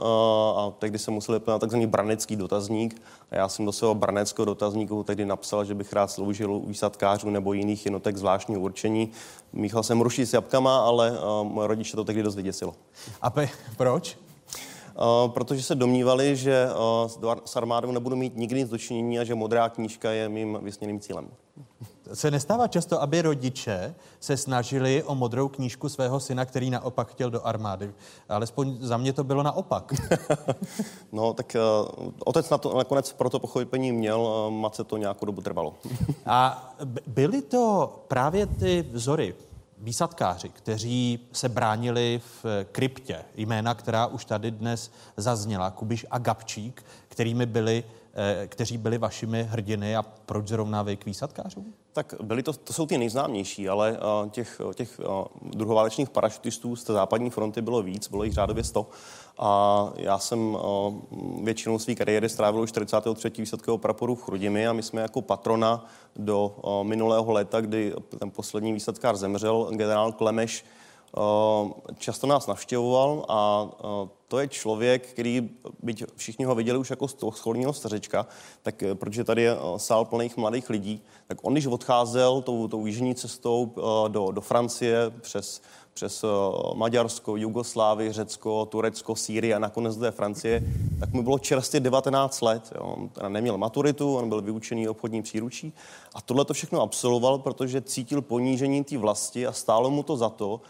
S23: a tehdy jsem musel vyplnit takzvaný branecký dotazník. A já jsem do svého braneckého dotazníku tehdy napsal, že bych rád sloužil u výsadkářů nebo jiných jednotek zvláštního určení. Míchal jsem ruší s jabkama, ale moje rodiče to tehdy dost vyděsilo.
S11: A pe- proč?
S23: Protože se domnívali, že s armádou nebudu mít nikdy nic dočinění a že modrá knížka je mým vysněným cílem.
S11: Se nestává často, aby rodiče se snažili o modrou knížku svého syna, který naopak chtěl do armády. Alespoň za mě to bylo naopak.
S23: no, tak uh, otec na to nakonec pro to pochopení měl, uh, matce to nějakou dobu trvalo.
S11: A byly to právě ty vzory, výsadkáři, kteří se bránili v kryptě, jména, která už tady dnes zazněla, Kubiš a Gabčík, kterými byli, eh, kteří byli vašimi hrdiny a proč zrovna vy k výsadkářům?
S23: Tak byli to, to jsou ty nejznámější, ale uh, těch, těch uh, druhoválečných parašutistů z té západní fronty bylo víc, bylo jich řádově 100. A já jsem uh, většinou své kariéry strávil už 43. výsadkového praporu v Chrudimi a my jsme jako patrona do uh, minulého léta, kdy ten poslední výsadkář zemřel, generál Klemeš, uh, často nás navštěvoval a to je člověk, který, byť všichni ho viděli už jako schorního stařečka, tak eh, protože tady je eh, sál plných mladých lidí, tak on, když odcházel tou, tou jižní cestou eh, do, do Francie přes, přes Maďarsko, Jugoslávii, Řecko, Turecko, Sýrii a nakonec do Francie, tak mu bylo čerstvě 19 let. Jo. On teda neměl maturitu, on byl vyučený obchodní příručí a tohle to všechno absolvoval, protože cítil ponížení té vlasti a stálo mu to za to,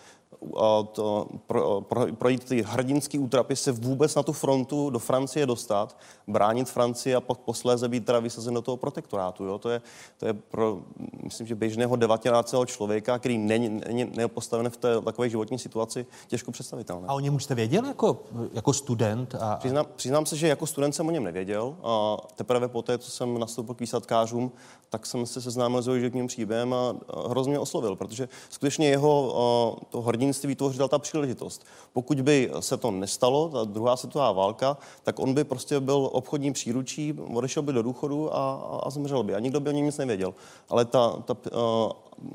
S23: to, pro, pro, projít ty hrdinský útrapy, se vůbec na tu frontu do Francie dostat, bránit Francii a pak posléze být teda vysazen do toho protektorátu. Jo? To, je, to je pro, myslím, že běžného 19. člověka, který není, není, není postaven v té takové životní situaci, těžko představitelné.
S11: A o něm už jste věděl jako, jako student? A...
S23: Přiznám, přiznám se, že jako student jsem o něm nevěděl. A teprve poté, co jsem nastoupil k výsadkářům, tak jsem se seznámil s jeho životním příběhem a hrozně oslovil, protože skutečně jeho to hrdinství tvořila ta příležitost. Pokud by se to nestalo, ta druhá světová válka, tak on by prostě byl obchodní příručí, odešel by do důchodu a, a zemřel by. A nikdo by o něm nic nevěděl. Ale ta, ta,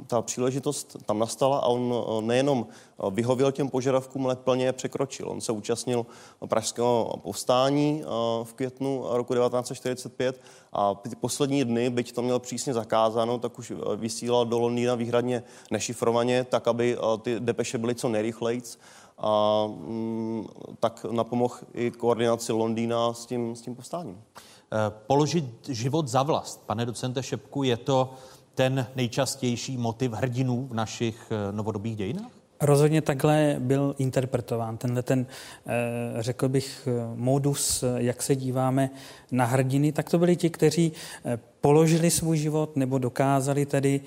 S23: ta příležitost tam nastala a on nejenom vyhověl těm požadavkům, ale plně je překročil. On se účastnil pražského povstání v květnu roku 1945 a ty poslední dny, byť to měl přísně zakázáno, tak už vysílal do Londýna výhradně nešifrovaně, tak aby ty depeše byly co nejrychleji a mm, tak napomohl i koordinaci Londýna s tím, s tím povstáním.
S11: Eh, položit život za vlast. Pane docente Šepku, je to ten nejčastější motiv hrdinů v našich eh, novodobých dějinách?
S24: Rozhodně takhle byl interpretován. Tenhle ten, eh, řekl bych, modus, jak se díváme na hrdiny, tak to byli ti, kteří položili svůj život nebo dokázali tedy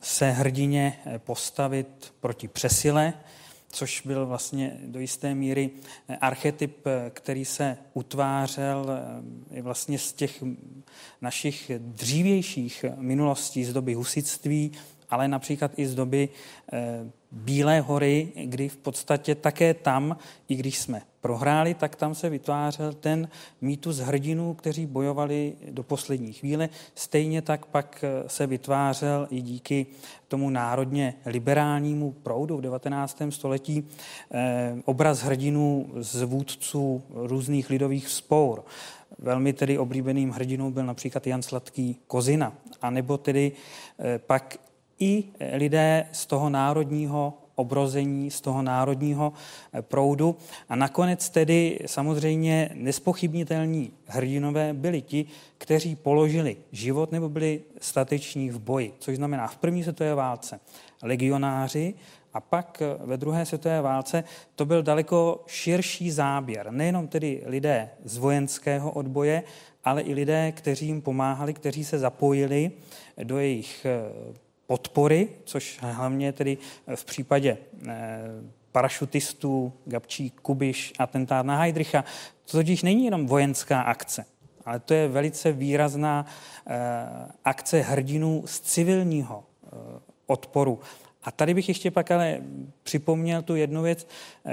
S24: se hrdině postavit proti přesile, což byl vlastně do jisté míry archetyp, který se utvářel i vlastně z těch našich dřívějších minulostí z doby husitství, ale například i z doby Bílé hory, kdy v podstatě také tam, i když jsme prohráli, tak tam se vytvářel ten mýtus hrdinů, kteří bojovali do poslední chvíle. Stejně tak pak se vytvářel i díky tomu národně liberálnímu proudu v 19. století eh, obraz hrdinů z vůdců různých lidových spour. Velmi tedy oblíbeným hrdinou byl například Jan Sladký Kozina, anebo tedy eh, pak i lidé z toho národního obrození, z toho národního eh, proudu. A nakonec tedy samozřejmě nespochybnitelní hrdinové byli ti, kteří položili život nebo byli stateční v boji, což znamená v první světové válce legionáři a pak eh, ve druhé světové válce to byl daleko širší záběr. Nejenom tedy lidé z vojenského odboje, ale i lidé, kteří jim pomáhali, kteří se zapojili do jejich eh, podpory, což hlavně tedy v případě eh, parašutistů, Gabčí, Kubiš, atentát na Heidricha, to totiž není jenom vojenská akce, ale to je velice výrazná eh, akce hrdinů z civilního eh, odporu. A tady bych ještě pak ale připomněl tu jednu věc,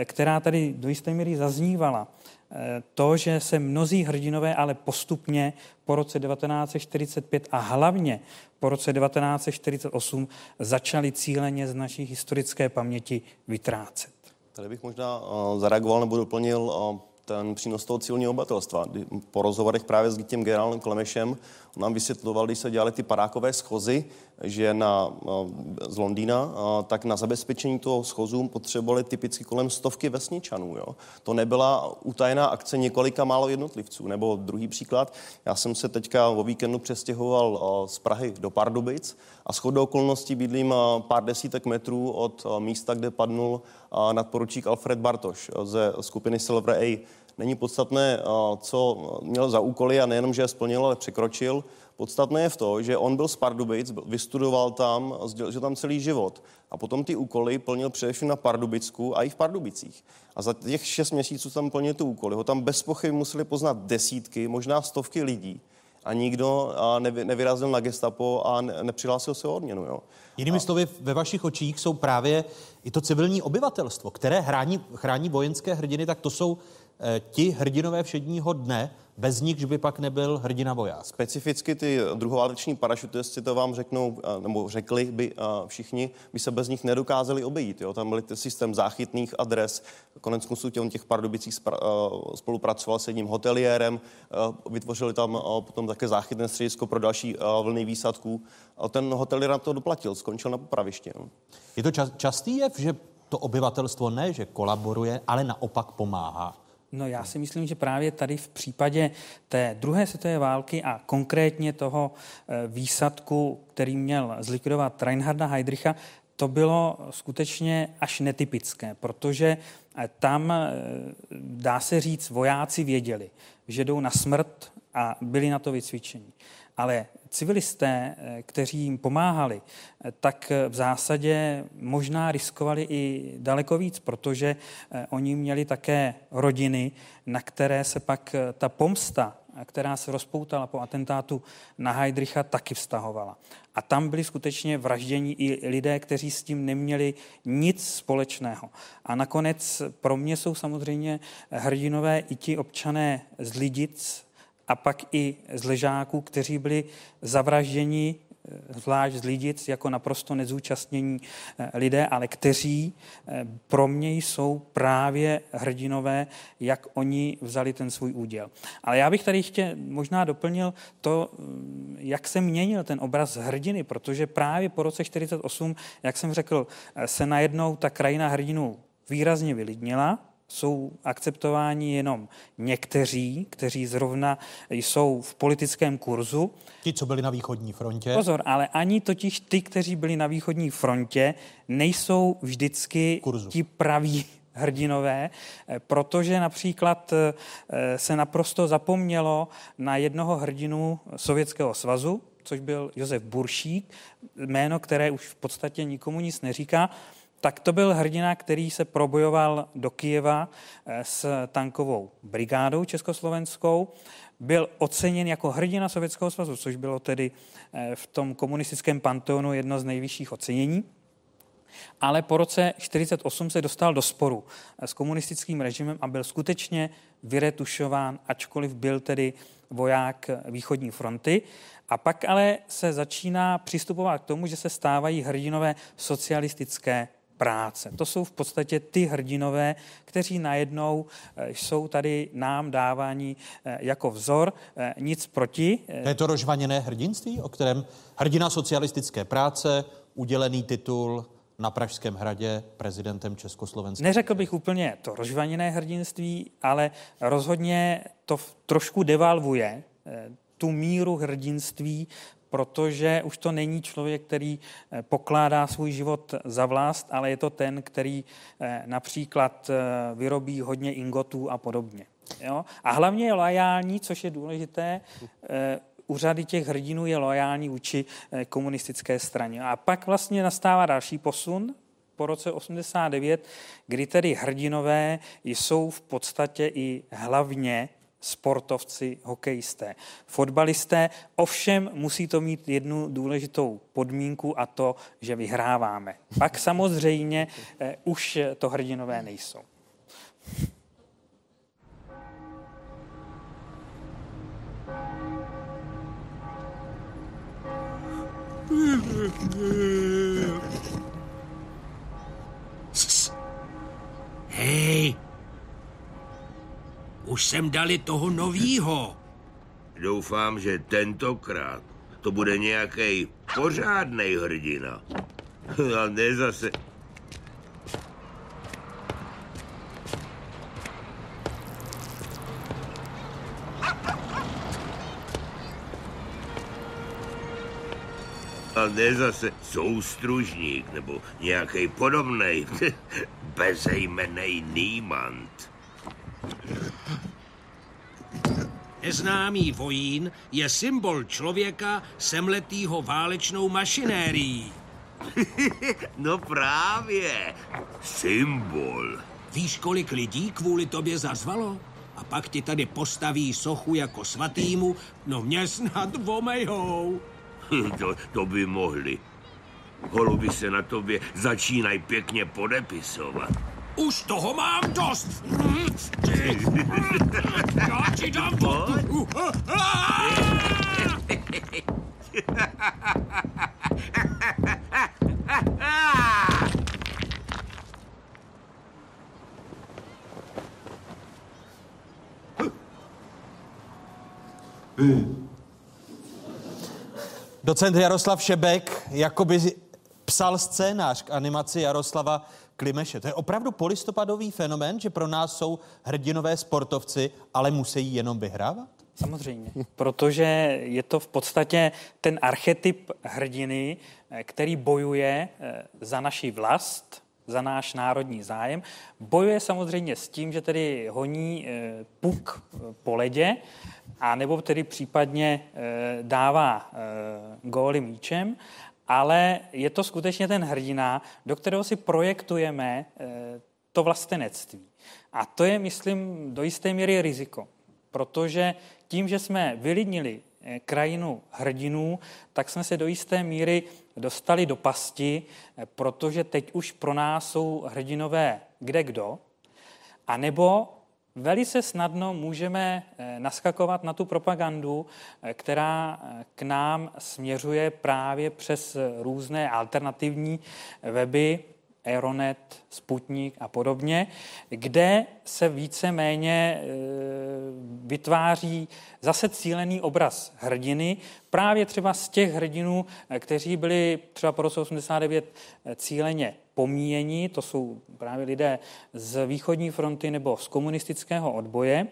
S24: která tady do jisté míry zaznívala. To, že se mnozí hrdinové ale postupně po roce 1945 a hlavně po roce 1948 začali cíleně z naší historické paměti vytrácet.
S23: Tady bych možná uh, zareagoval nebo doplnil uh, ten přínos toho civilního obyvatelstva. Po rozhovorech právě s tím generálem Klemešem on nám vysvětloval, když se dělali ty parákové schozy, že na, z Londýna, tak na zabezpečení toho schozu potřebovali typicky kolem stovky vesničanů. Jo. To nebyla utajená akce několika málo jednotlivců. Nebo druhý příklad, já jsem se teďka o víkendu přestěhoval z Prahy do Pardubic a shodou okolností bydlím pár desítek metrů od místa, kde padnul nadporučík Alfred Bartoš ze skupiny Silver A. Není podstatné, co měl za úkoly a nejenom, že je splnil, ale překročil. Podstatné je v to, že on byl z Pardubic, vystudoval tam, že tam celý život. A potom ty úkoly plnil především na Pardubicku a i v Pardubicích. A za těch šest měsíců tam plnil ty úkoly. Ho tam bez pochyby museli poznat desítky, možná stovky lidí. A nikdo nevyrazil na gestapo a nepřihlásil se o odměnu. Jo.
S11: Jinými slovy, ve vašich očích jsou právě i to civilní obyvatelstvo, které chrání, chrání vojenské hrdiny, tak to jsou eh, ti hrdinové všedního dne, bez nich by pak nebyl hrdina voják.
S23: Specificky ty druhováleční parašutisti to vám řeknou, nebo řekli by všichni, by se bez nich nedokázali obejít. Jo? Tam byl systém záchytných adres, konec konců těch, těch pardubicích spolupracoval s jedním hoteliérem, vytvořili tam potom také záchytné středisko pro další vlny výsadků. A ten hoteliér na to doplatil, skončil na popravišti. No.
S11: Je to čas, častý jev, že to obyvatelstvo ne, že kolaboruje, ale naopak pomáhá.
S24: No já si myslím, že právě tady v případě té druhé světové války a konkrétně toho eh, výsadku, který měl zlikvidovat Reinharda Heydricha, to bylo skutečně až netypické, protože eh, tam, eh, dá se říct, vojáci věděli, že jdou na smrt a byli na to vycvičeni. Ale civilisté, eh, kteří jim pomáhali, eh, tak v zásadě možná riskovali i daleko víc, protože eh, oni měli také rodiny, na které se pak ta pomsta, která se rozpoutala po atentátu na Heidricha, taky vztahovala. A tam byli skutečně vraždění i lidé, kteří s tím neměli nic společného. A nakonec pro mě jsou samozřejmě hrdinové i ti občané z Lidic, a pak i z ležáků, kteří byli zavražděni eh, zvlášť z Lidic jako naprosto nezúčastnění eh, lidé, ale kteří eh, pro mě jsou právě hrdinové, jak oni vzali ten svůj úděl. Ale já bych tady ještě možná doplnil to, mm, jak se měnil ten obraz hrdiny, protože právě po roce 48, jak jsem řekl, se najednou ta krajina hrdinů výrazně vylidnila, jsou akceptováni jenom někteří, kteří zrovna jsou v politickém kurzu.
S11: Ti, co byli na východní frontě.
S24: Pozor, ale ani totiž ty, kteří byli na východní frontě, nejsou vždycky kurzu. ti praví hrdinové, eh, protože například eh, se naprosto zapomnělo na jednoho hrdinu Sovětského svazu, což byl Josef Buršík, jméno, které už v podstatě nikomu nic neříká, tak to byl hrdina, který se probojoval do Kijeva eh, s tankovou brigádou československou. Byl oceněn jako hrdina Sovětského svazu, což bylo tedy eh, v tom komunistickém panteonu jedno z nejvyšších ocenění. Ale po roce 1948 se dostal do sporu eh, s komunistickým režimem a byl skutečně vyretušován, ačkoliv byl tedy voják východní fronty. A pak ale se začíná přistupovat k tomu, že se stávají hrdinové socialistické práce. To jsou v podstatě ty hrdinové, kteří najednou eh, jsou tady nám dávání eh, jako vzor. Eh, nic proti.
S11: To je to rožvaněné hrdinství, o kterém hrdina socialistické práce, udělený titul na Pražském hradě prezidentem Československa.
S24: Neřekl bych úplně to rožvaněné hrdinství, ale rozhodně to trošku devalvuje tu míru hrdinství, protože už to není člověk, který eh, pokládá svůj život za vlast, ale je to ten, který eh, například eh, vyrobí hodně ingotů a podobně. Jo? A hlavně je loajální, což je důležité, u řady těch hrdinů je loajální vůči komunistické straně. A pak vlastně nastává další posun, po roce 89, kdy tedy hrdinové jsou v podstatě i hlavně sportovci, hokejisté, fotbalisté. Ovšem musí to mít jednu důležitou podmínku a to, že vyhráváme. Pak samozřejmě eh, už to hrdinové nejsou.
S25: Hej, už jsem dali toho novýho.
S26: Doufám, že tentokrát to bude nějaký pořádný hrdina. A ne zase... A ne zase soustružník nebo nějaký podobný bezejmenej Niemand.
S25: Neznámý vojín je symbol člověka semletýho válečnou mašinérií.
S26: no právě, symbol.
S25: Víš, kolik lidí kvůli tobě zazvalo? A pak ti tady postaví sochu jako svatýmu, no mě snad vomejhou.
S26: to, to by mohli. Holuby se na tobě začínají pěkně podepisovat.
S25: Už toho mám dost. Já ti dám vodku.
S11: Docent Jaroslav Šebek jakoby psal scénář k animaci Jaroslava Klimeše. To je opravdu polistopadový fenomén, že pro nás jsou hrdinové sportovci, ale musí jenom vyhrávat?
S24: Samozřejmě, protože je to v podstatě ten archetyp hrdiny, eh, který bojuje eh, za naši vlast, za náš národní zájem. Bojuje samozřejmě s tím, že tedy honí eh, puk po ledě, a nebo tedy případně dává góly míčem ale je to skutečně ten hrdina, do kterého si projektujeme eh, to vlastenectví. A to je, myslím, do jisté míry riziko, protože tím, že jsme vylidnili eh, krajinu hrdinů, tak jsme se do jisté míry dostali do pasti, eh, protože teď už pro nás jsou hrdinové kde kdo, a nebo Velice snadno můžeme eh, naskakovat na tu propagandu, eh, která eh, k nám směřuje právě přes různé alternativní weby, Aeronet, Sputnik a podobně, kde se více-méně vytváří zase cílený obraz hrdiny, právě třeba z těch hrdinů, kteří byli třeba po roce 89 cíleně pomíjení, to jsou právě lidé z východní fronty nebo z komunistického odboje,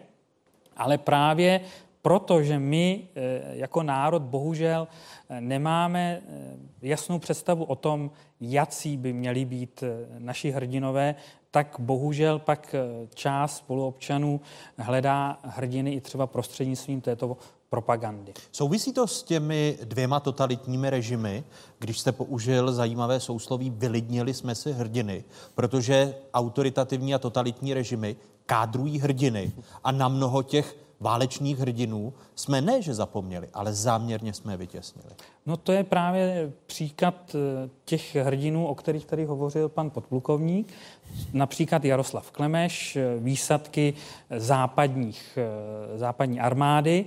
S24: ale právě proto, že my eh, jako národ bohužel eh, nemáme eh, jasnou představu o tom, jací by měli být naši hrdinové, tak bohužel pak část spoluobčanů hledá hrdiny i třeba prostřednictvím této propagandy.
S11: Souvisí to s těmi dvěma totalitními režimy, když jste použil zajímavé sousloví vylidnili jsme si hrdiny, protože autoritativní a totalitní režimy kádrují hrdiny a na mnoho těch válečných hrdinů jsme ne, že zapomněli, ale záměrně jsme je vytěsnili.
S24: No to je právě příklad eh, těch hrdinů, o kterých tady hovořil pan podplukovník, například Jaroslav Klemeš, eh, výsadky západních, eh, západní armády,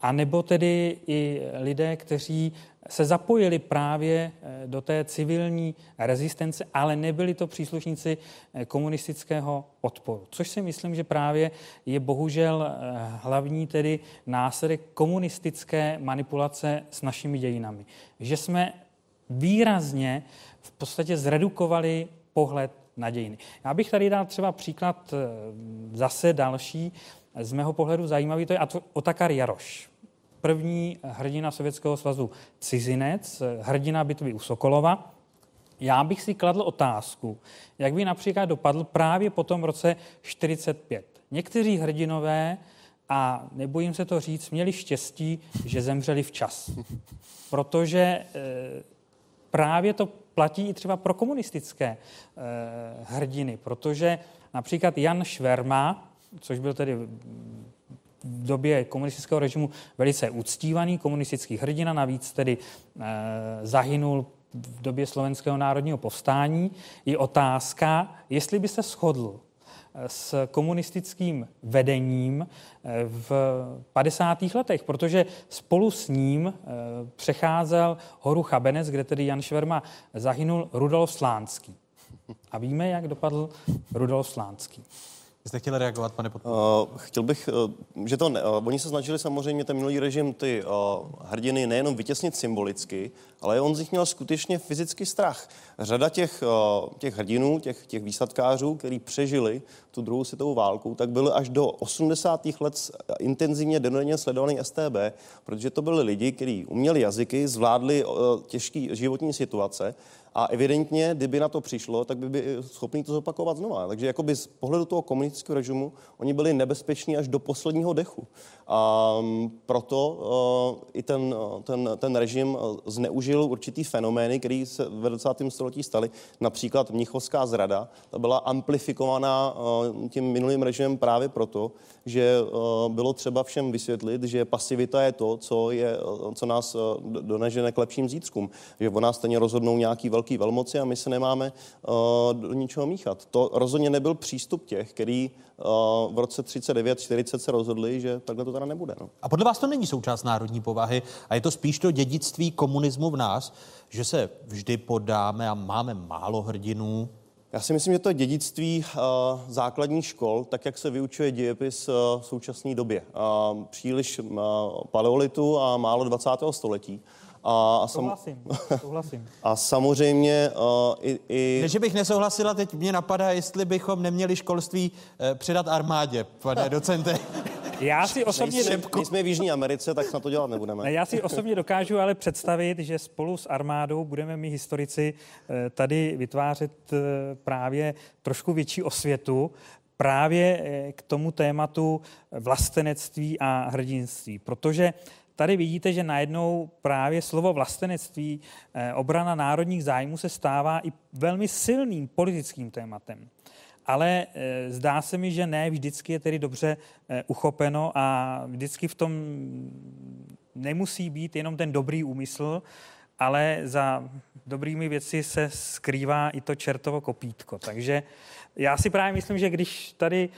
S24: a nebo tedy i lidé, kteří se zapojili právě eh, do té civilní rezistence, ale nebyli to příslušníci eh, komunistického odporu. Což si myslím, že právě je bohužel eh, hlavní tedy následek komunistické manipulace s našimi dějinami. Že jsme výrazně v podstatě zredukovali pohled na dějiny. Já bych tady dal třeba příklad zase další, z mého pohledu zajímavý, to je Otakar Jaroš první hrdina Sovětského svazu cizinec, hrdina bitvy u Sokolova. Já bych si kladl otázku, jak by například dopadl právě po tom roce 45. Někteří hrdinové, a nebojím se to říct, měli štěstí, že zemřeli včas. Protože e, právě to platí i třeba pro komunistické e, hrdiny, protože například Jan Šverma, což byl tedy v době komunistického režimu velice uctívaný komunistický hrdina, navíc tedy e, zahynul v době slovenského národního povstání. Je otázka, jestli by se shodl eh, s komunistickým vedením eh, v 50. letech, protože spolu s ním přecházel horu Chabenec, kde tedy Jan Šverma zahynul Rudolf Slánský. A víme, jak dopadl Rudolf Slánský.
S11: Jste chtěli reagovat, pane Podpůl?
S23: Uh, chtěl bych, uh, že to, ne, uh, oni se snažili samozřejmě ten minulý režim ty uh, hrdiny nejenom vytěsnit symbolicky, ale on z nich měl skutečně fyzický strach. Řada těch, uh, těch hrdinů, těch, těch výsadkářů, kteří přežili tu druhou světovou válku, tak byly až do 80. let intenzivně denodenně sledovaný STB, protože to byli lidi, kteří uměli jazyky, zvládli uh, těžké životní situace a evidentně, kdyby na to přišlo, tak by byli schopni to zopakovat znova. Takže jakoby z pohledu toho komunistického režimu oni byli nebezpeční až do posledního dechu. A mm, proto uh, i ten, ten, ten režim zneužil určitý fenomény, které se ve 20. století staly. Například mnichovská zrada, ta byla amplifikovaná uh, tím minulým režimem právě proto, že uh, bylo třeba všem vysvětlit, že pasivita je to, co, je, co nás donežene k lepším zítřkům. Že o nás stejně rozhodnou nějaký velký velký velmoci a my se nemáme uh, do ničeho míchat. To rozhodně nebyl přístup těch, který uh, v roce 39-40 se rozhodli, že takhle to teda nebude. No.
S11: A podle vás to není součást národní povahy a je to spíš to dědictví komunismu v nás, že se vždy podáme a máme málo hrdinů,
S23: já si myslím, že to je dědictví uh, základních škol, tak jak se vyučuje dějepis uh, v současné době. Uh, příliš paleolitu a málo 20. století.
S24: A, a sam... souhlasím, souhlasím.
S23: A samozřejmě uh, i, i...
S11: Ne, že bych nesouhlasila, teď mě napadá, jestli bychom neměli školství uh, předat armádě, pane docente.
S24: Já si osobně...
S23: Nejsme, nejsme v Jižní Americe, tak na to dělat nebudeme.
S24: Já si osobně dokážu ale představit, že spolu s armádou budeme my historici eh, tady vytvářet právě trošku větší osvětu, právě k tomu tématu vlastenectví a hrdinství. Protože tady vidíte, že najednou právě slovo vlastenectví, eh, obrana národních zájmů se stává i velmi silným politickým tématem. Ale e, zdá se mi, že ne vždycky je tedy dobře e, uchopeno a vždycky v tom nemusí být jenom ten dobrý úmysl, ale za dobrými věci se skrývá i to čertovo kopítko. Takže já si právě myslím, že když tady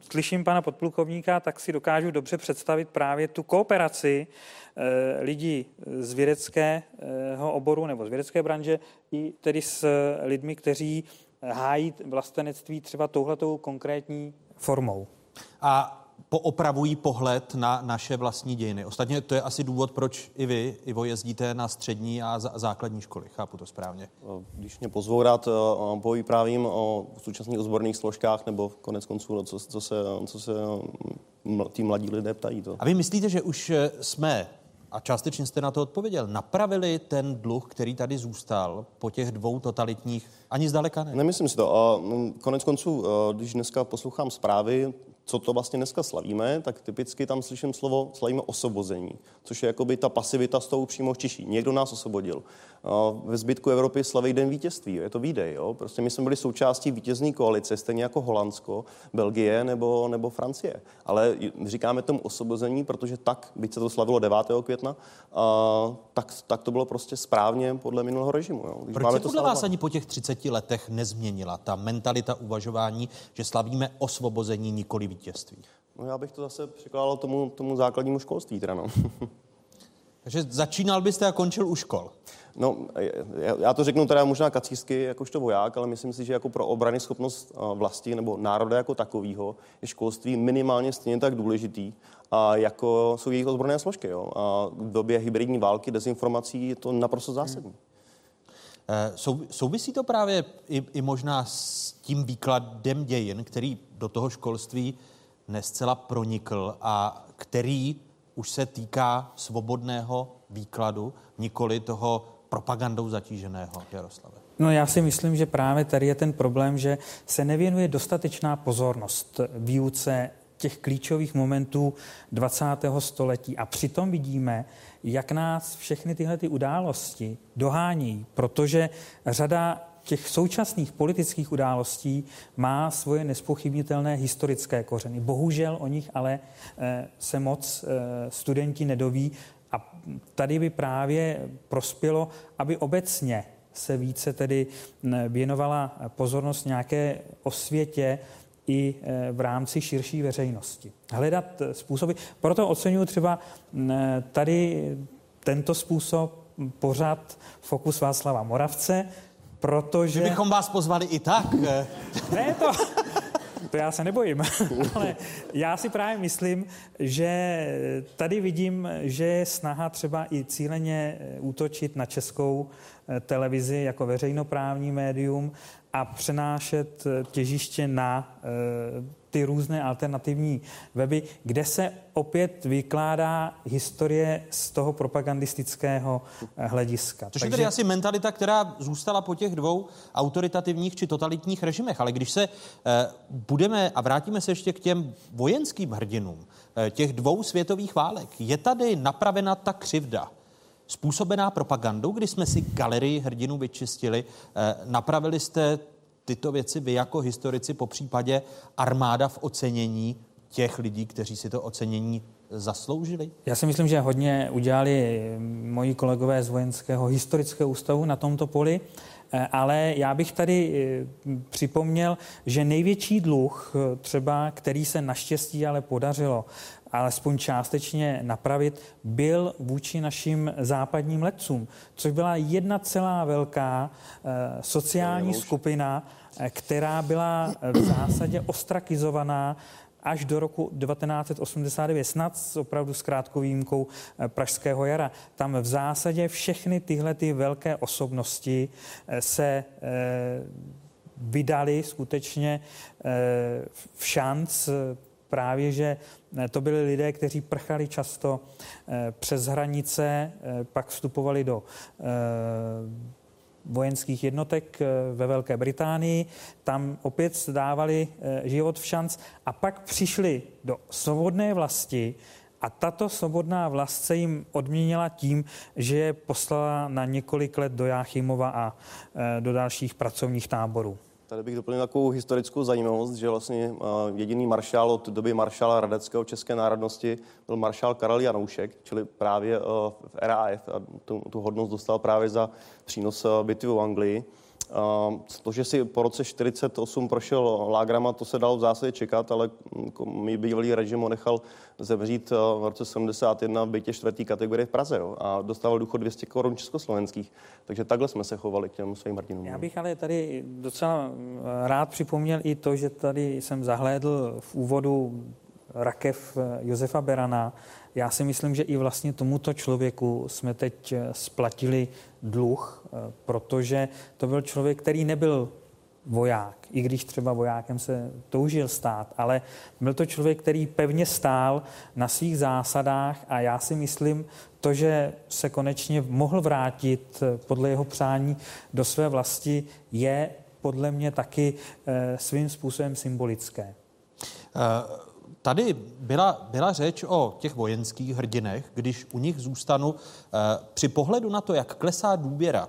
S24: slyším pana podplukovníka, tak si dokážu dobře představit právě tu kooperaci e, lidí z vědeckého oboru nebo z vědecké branže i tedy s lidmi, kteří hájí vlastenectví třeba touhletou konkrétní formou.
S11: A poopravují pohled na naše vlastní dějiny. Ostatně to je asi důvod, proč i vy, Ivo, jezdíte na střední a základní školy. Chápu to správně.
S23: Když mě pozvou rád, povyprávím o současných ozborných složkách nebo konec konců, co, co se, co se tí mladí lidé ptají. To.
S11: A vy myslíte, že už eh, jsme a částečně jste na to odpověděl. Napravili ten dluh, který tady zůstal po těch dvou totalitních, ani zdaleka ne?
S23: Nemyslím si to. A konec konců, když dneska poslouchám zprávy, co to vlastně dneska slavíme, tak typicky tam slyším slovo slavíme osvobození, což je jakoby ta pasivita z toho přímo čiší. Někdo nás osvobodil. Ve zbytku Evropy slaví den vítězství, je to výdej. Jo? Prostě my jsme byli součástí vítězní koalice, stejně jako Holandsko, Belgie nebo, nebo Francie. Ale říkáme tomu osvobození, protože tak, byť se to slavilo 9. května, a, tak, tak to bylo prostě správně podle minulého režimu. Jo?
S11: Když Proč se podle vás ani po těch 30 letech nezměnila ta mentalita uvažování, že slavíme osvobození, nikoli vítězství?
S23: No já bych to zase překládal tomu, tomu základnímu školství. Teda no.
S11: Takže začínal byste a končil u škol?
S23: No, já to řeknu teda možná kacířsky jakožto voják, ale myslím si, že jako pro obrany schopnost vlasti nebo národa jako takového je školství minimálně stejně tak důležitý, a jako jsou jejich odborné složky. Jo? A v době hybridní války, dezinformací je to naprosto zásadní.
S11: Hmm. Sou, souvisí to právě i, i možná s tím výkladem dějin, který do toho školství nescela pronikl a který už se týká svobodného výkladu, nikoli toho propagandou zatíženého Jaroslave?
S24: No já si myslím, že právě tady je ten problém, že se nevěnuje dostatečná pozornost výuce těch klíčových momentů 20. století. A přitom vidíme, jak nás všechny tyhle ty události dohání, protože řada těch současných politických událostí má svoje nespochybnitelné historické kořeny. Bohužel o nich ale eh, se moc eh, studenti nedoví a tady by právě prospělo, aby obecně se více tedy věnovala pozornost nějaké osvětě i eh, v rámci širší veřejnosti. Hledat způsoby. Proto oceňuji třeba tady tento způsob pořád Fokus Václava Moravce, protože...
S11: My bychom vás pozvali i tak.
S24: ne, to, to já se nebojím, ale já si právě myslím, že tady vidím, že je snaha třeba i cíleně útočit na českou eh, televizi jako veřejnoprávní médium a přenášet eh, těžiště na eh, ty různé alternativní weby, kde se opět vykládá historie z toho propagandistického eh, hlediska.
S11: Což Takže... je tedy asi mentalita, která zůstala po těch dvou autoritativních či totalitních režimech. Ale když se eh, budeme a vrátíme se ještě k těm vojenským hrdinům eh, těch dvou světových válek, je tady napravena ta křivda, způsobená propagandou, kdy jsme si galerii hrdinů vyčistili, eh, napravili jste tyto věci vy jako historici, po případě armáda v ocenění těch lidí, kteří si to ocenění zasloužili?
S24: Já si myslím, že hodně udělali moji kolegové z Vojenského historického ústavu na tomto poli, ale já bych tady eh, připomněl, že největší dluh eh, třeba, který se naštěstí ale podařilo alespoň částečně napravit, byl vůči našim západním letcům, což byla jedna celá velká sociální skupina, která byla v zásadě ostrakizovaná až do roku 1989, snad s opravdu s krátkou výjimkou eh, Pražského jara. Tam v zásadě všechny tyhle ty velké osobnosti eh, se eh, vydali skutečně v šanc právě, že to byli lidé, kteří prchali často přes hranice, pak vstupovali do vojenských jednotek eh, ve Velké Británii. Tam opět dávali eh, život v šanc a pak přišli do svobodné vlasti a tato svobodná vlast se jim odměnila tím, že je poslala na několik let do Jáchymova a eh, do dalších pracovních táborů.
S23: Tady bych doplnil takovou historickou zajímavost, že vlastně jediný maršál od doby maršála Radeckého české národnosti byl maršál Karel Janoušek, čili právě v RAF a tu, tu hodnost dostal právě za přínos bitvy v Anglii. To, že si po roce 48 prošel lágrama, to se dalo v zásadě čekat, ale mi bývalý režim ho nechal zemřít v roce 71 v bytě čtvrtý kategorie v Praze jo, a dostával důchod 200 korun československých. Takže takhle jsme se chovali k těm svým hrdinům.
S24: Já bych ale tady docela rád připomněl i to, že tady jsem zahlédl v úvodu rakev Josefa Berana, já si myslím, že i vlastně tomuto člověku jsme teď eh, splatili dluh, eh, protože to byl člověk, který nebyl voják, i když třeba vojákem se toužil stát, ale byl to člověk, který pevně stál na svých zásadách a já si myslím, to, že se konečně mohl vrátit eh, podle jeho přání do své vlasti, je podle mě taky svým způsobem symbolické.
S11: Uh tady byla, byla řeč o těch vojenských hrdinech, když u nich zůstanu. Eh, při pohledu na to, jak klesá důvěra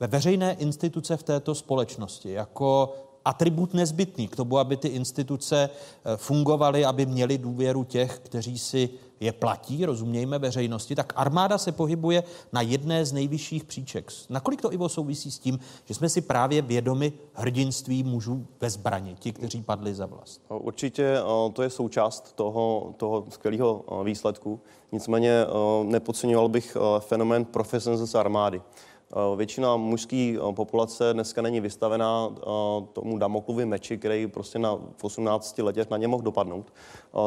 S11: ve veřejné instituce v této společnosti, jako atribut nezbytný k tomu, aby ty instituce eh, fungovaly, aby měly důvěru těch, kteří si je platí, rozumějme veřejnosti, tak armáda se pohybuje na jedné z nejvyšších příček. Nakolik to, Ivo, souvisí s tím, že jsme si právě vědomi hrdinství mužů ve zbrani, ti, kteří padli za vlast?
S23: Určitě to je součást toho, toho skvělého výsledku. Nicméně nepodceňoval bych fenomén profesionalizace armády. Eh, většina mužské eh, populace dneska není vystavená eh, tomu Damoklovi meči, který prostě na, v 18 letech na ně mohl dopadnout.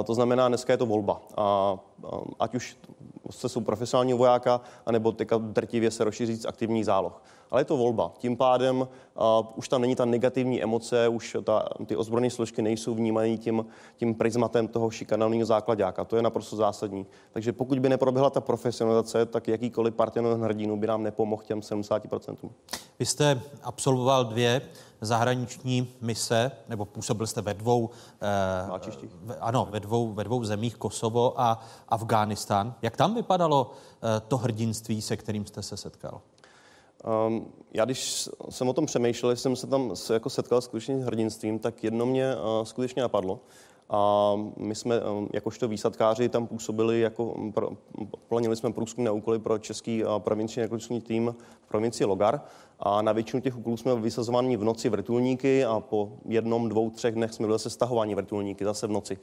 S23: To znamená, dneska je to volba. A ať už se jsou profesionální vojáka, anebo teďka drtivě se rozšíří aktivní záloh ale je to volba. Tím pádem uh, už tam není ta negativní emoce, už ta, ty ozbrojené složky nejsou vnímané tím, tím prismatem toho šikanálního základáka. To je naprosto zásadní. Takže pokud by neproběhla ta profesionalizace, tak jakýkoliv partěnou hrdinu by nám nepomohl těm 70%.
S11: Vy jste absolvoval dvě zahraniční mise, nebo působil jste ve dvou, eh, ve, ano, ve dvou, ve dvou zemích, Kosovo a Afghánistán. Jak tam vypadalo eh, to hrdinství, se kterým jste se setkal?
S23: Um, já když jsem o tom přemýšlel, jsem se tam se jako setkal s skutečným hrdinstvím, tak jedno mě uh, skutečně napadlo. A my jsme, um, jakožto výsadkáři, tam působili, jako, pro, plnili jsme průzkumné úkoly pro český uh, provinční rekruční tým v provincii Logar. A na většinu těch úkolů jsme vysazováni v noci vrtulníky a po jednom, dvou, třech dnech jsme byli zase stahováni vrtulníky, zase v noci.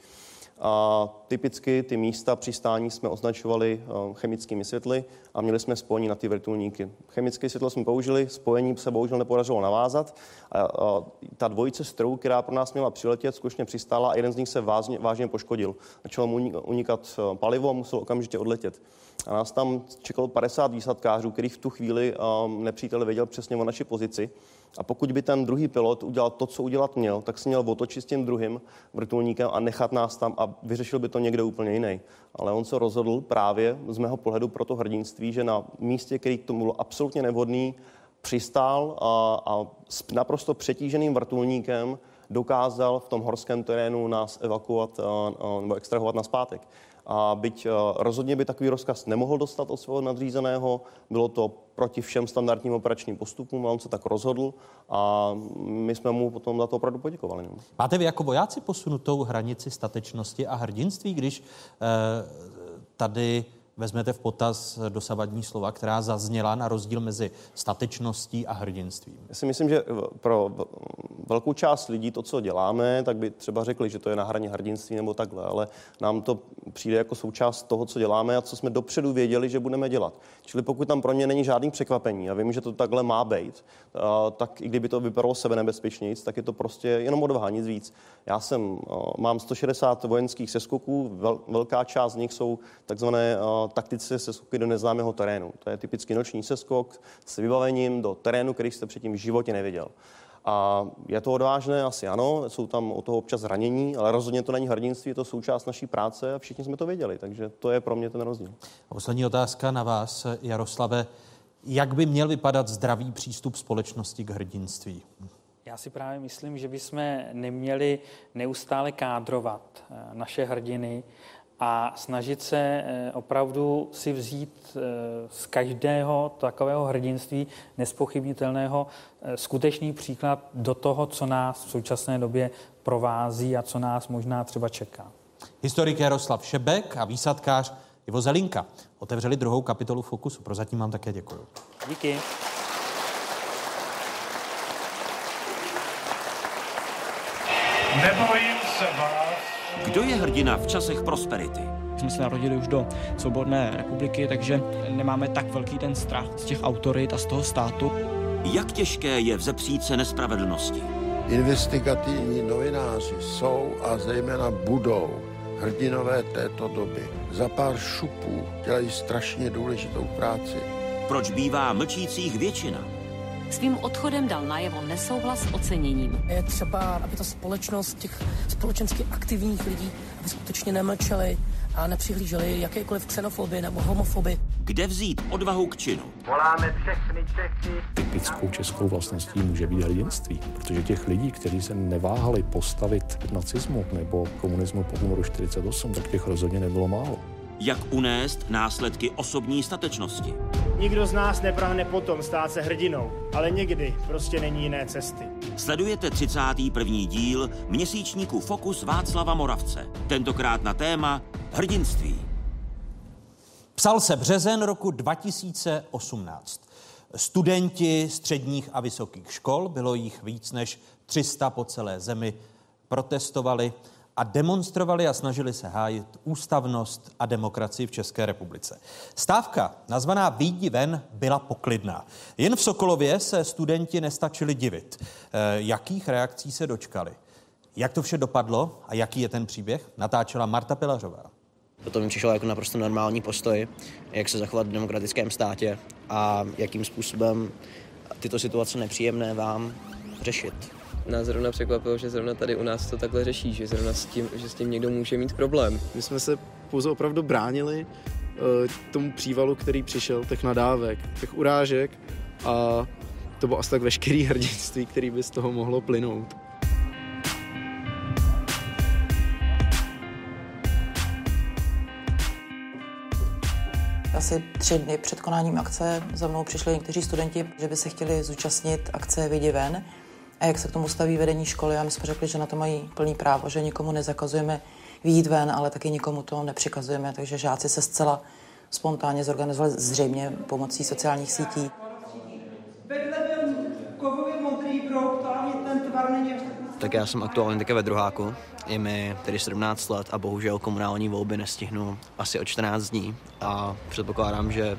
S23: A typicky ty místa přistání jsme označovali eh, chemickými světly a měli jsme spojení na ty vrtulníky. Chemické světlo jsme použili, spojení se bohužel nepodařilo navázat. A, a ta dvojice strojů, která pro nás měla přiletět, skutečně přistála a jeden z nich se vážně, vážně poškodil. Začalo mu unikat eh, palivo a musel okamžitě odletět. A nás tam čekalo 50 výsadkářů, který v tu chvíli um, nepřítel věděl přesně o naší pozici. A pokud by ten druhý pilot udělal to, co udělat měl, tak se měl otočit s tím druhým vrtulníkem a nechat nás tam a vyřešil by to někde úplně jiný. Ale on se rozhodl právě z mého pohledu pro to hrdinství, že na místě, který k tomu bylo absolutně nevhodný, přistál a, a s naprosto přetíženým vrtulníkem dokázal v tom horském terénu nás evakuovat a, a, nebo extrahovat na zpátek. A byť eh, rozhodně by takový rozkaz nemohl dostat od svého nadřízeného, bylo to proti všem standardním operačním postupům a on se tak rozhodl a my jsme mu potom za to opravdu poděkovali. No.
S11: Máte vy jako vojáci posunutou hranici statečnosti a hrdinství, když eh, tady vezmete v potaz dosavadní slova, která zazněla na rozdíl mezi statečností a hrdinstvím?
S23: Já si myslím, že pro velkou část lidí to, co děláme, tak by třeba řekli, že to je na hraně hrdinství nebo takhle, ale nám to přijde jako součást toho, co děláme a co jsme dopředu věděli, že budeme dělat. Čili pokud tam pro mě není žádný překvapení a vím, že to takhle má být, tak i kdyby to vypadalo sebe nebezpečnějc, tak je to prostě jenom odvaha, nic víc. Já jsem, mám 160 vojenských seskoků, velká část z nich jsou takzvané taktice seskoky do neznámého terénu. To je typicky noční seskok s vybavením do terénu, který jste předtím v životě neviděl. A je to odvážné, asi ano, jsou tam o toho občas zranění, ale rozhodně to není hrdinství, je to součást naší práce a všichni jsme to věděli, takže to je pro mě ten rozdíl.
S11: A poslední otázka na vás, Jaroslave. Jak by měl vypadat zdravý přístup společnosti k hrdinství?
S24: Já si právě myslím, že bychom neměli neustále kádrovat eh, naše hrdiny a snažit se eh, opravdu si vzít eh, z každého takového hrdinství nespochybnitelného eh, skutečný příklad do toho, co nás v současné době provází a co nás možná třeba čeká.
S11: Historik Jaroslav Šebek a výsadkář Ivo Zelinka otevřeli druhou kapitolu Fokusu. Prozatím vám také děkuji.
S24: Díky.
S1: Vás. Kdo je hrdina v časech prosperity?
S27: Jsme se narodili už do svobodné republiky, takže nemáme tak velký ten strach z těch autorit a z toho státu.
S1: Jak těžké je vzepřít se nespravedlnosti?
S28: Investigativní novináři jsou a zejména budou hrdinové této doby. Za pár šupů dělají strašně důležitou práci.
S1: Proč bývá mlčících většina?
S29: Svým odchodem dal najevo nesouhlas s oceněním.
S30: Je třeba, aby ta společnost těch společensky aktivních lidí, aby skutečně nemlčeli a nepřihlíželi jakékoliv xenofobii nebo homofobii.
S1: Kde vzít odvahu k činu?
S31: Voláme všechny Čechy.
S32: Typickou českou vlastností může být hrdinství, protože těch lidí, kteří se neváhali postavit nacismu nebo komunismu po únoru 48, tak těch rozhodně nebylo málo.
S1: Jak unést následky osobní statečnosti?
S33: Nikdo z nás neprahne potom stát se hrdinou, ale někdy prostě není jiné cesty.
S1: Sledujete 31. díl měsíčníku Fokus Václava Moravce. Tentokrát na téma hrdinství.
S11: Psal se březen roku 2018. Studenti středních a vysokých škol, bylo jich víc než 300 po celé zemi, protestovali a demonstrovali a snažili se hájit ústavnost a demokracii v České republice. Stávka, nazvaná Výjdi ven, byla poklidná. Jen v Sokolově se studenti nestačili divit. E, jakých reakcí se dočkali? Jak to vše dopadlo a jaký je ten příběh? Natáčela Marta Pilařová.
S34: To mi přišlo jako naprosto normální postoj, jak se zachovat v demokratickém státě a jakým způsobem tyto situace nepříjemné vám řešit.
S35: Nás zrovna překvapilo, že zrovna tady u nás to takhle řeší, že zrovna s tím, že s tím někdo může mít problém.
S36: My jsme se pouze opravdu bránili uh, tomu přívalu, který přišel, těch nadávek, těch urážek a to bylo asi tak veškerý hrdinství, který by z toho mohlo plynout.
S37: Asi tři dny před konáním akce za mnou přišli někteří studenti, že by se chtěli zúčastnit akce Vidě ven. A jak se k tomu staví vedení školy a my jsme řekli, že na to mají plný právo, že nikomu nezakazujeme výjít ven, ale taky nikomu to nepřikazujeme, takže žáci se zcela spontánně zorganizovali zřejmě pomocí sociálních sítí.
S38: Vedle byl kovově modrý prout, ale ten tvar není až
S34: tak já jsem aktuálně také ve druháku. Je mi tedy 17 let a bohužel komunální volby nestihnu asi o 14 dní. A předpokládám, že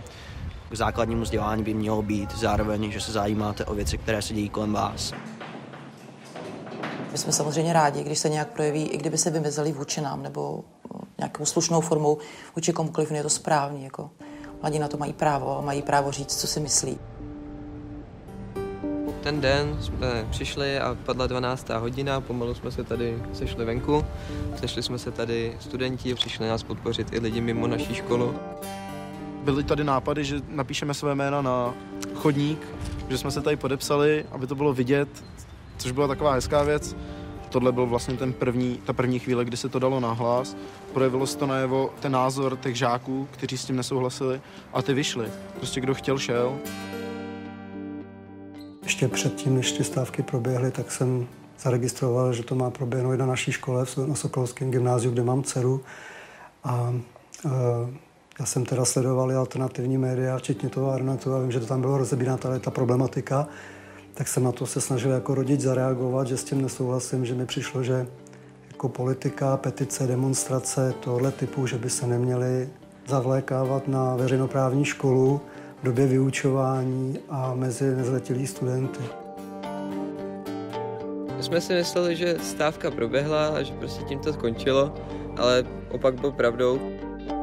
S34: k základnímu vzdělání by mělo být zároveň, že se zajímáte o věci, které se dějí kolem vás.
S37: My jsme samozřejmě rádi, když se nějak projeví, i kdyby se vymezili vůči nám nebo nějakou slušnou formou vůči komukoliv, je to správný. Jako. Mladí na to mají právo a mají právo říct, co si myslí.
S35: Ten den jsme přišli a padla 12. hodina, pomalu jsme se tady sešli venku. Sešli jsme se tady studenti, přišli nás podpořit i lidi mimo naší školu.
S36: Byly tady nápady, že napíšeme své jména na chodník, že jsme se tady podepsali, aby to bylo vidět, což byla taková hezká věc. Tohle byl vlastně ten první, ta první chvíle, kdy se to dalo nahlas. Projevilo se to najevo ten názor těch žáků, kteří s tím nesouhlasili a ty vyšli. Prostě kdo chtěl, šel.
S39: Ještě předtím, než ty stávky proběhly, tak jsem zaregistroval, že to má proběhnout na naší škole na Sokolském gymnáziu, kde mám dceru. A e, já jsem teda sledoval alternativní média, včetně toho Arnetu, a vím, že to tam bylo rozebírána ta, ta problematika. Tak jsem na to se snažil jako rodič zareagovat, že s tím nesouhlasím, že mi přišlo, že jako politika, petice, demonstrace tohle typu, že by se neměly zavlékávat na veřejnoprávní školu, v době vyučování a mezi nezletilí studenty.
S35: My jsme si mysleli, že stávka proběhla a že prostě tím to skončilo, ale opak byl pravdou.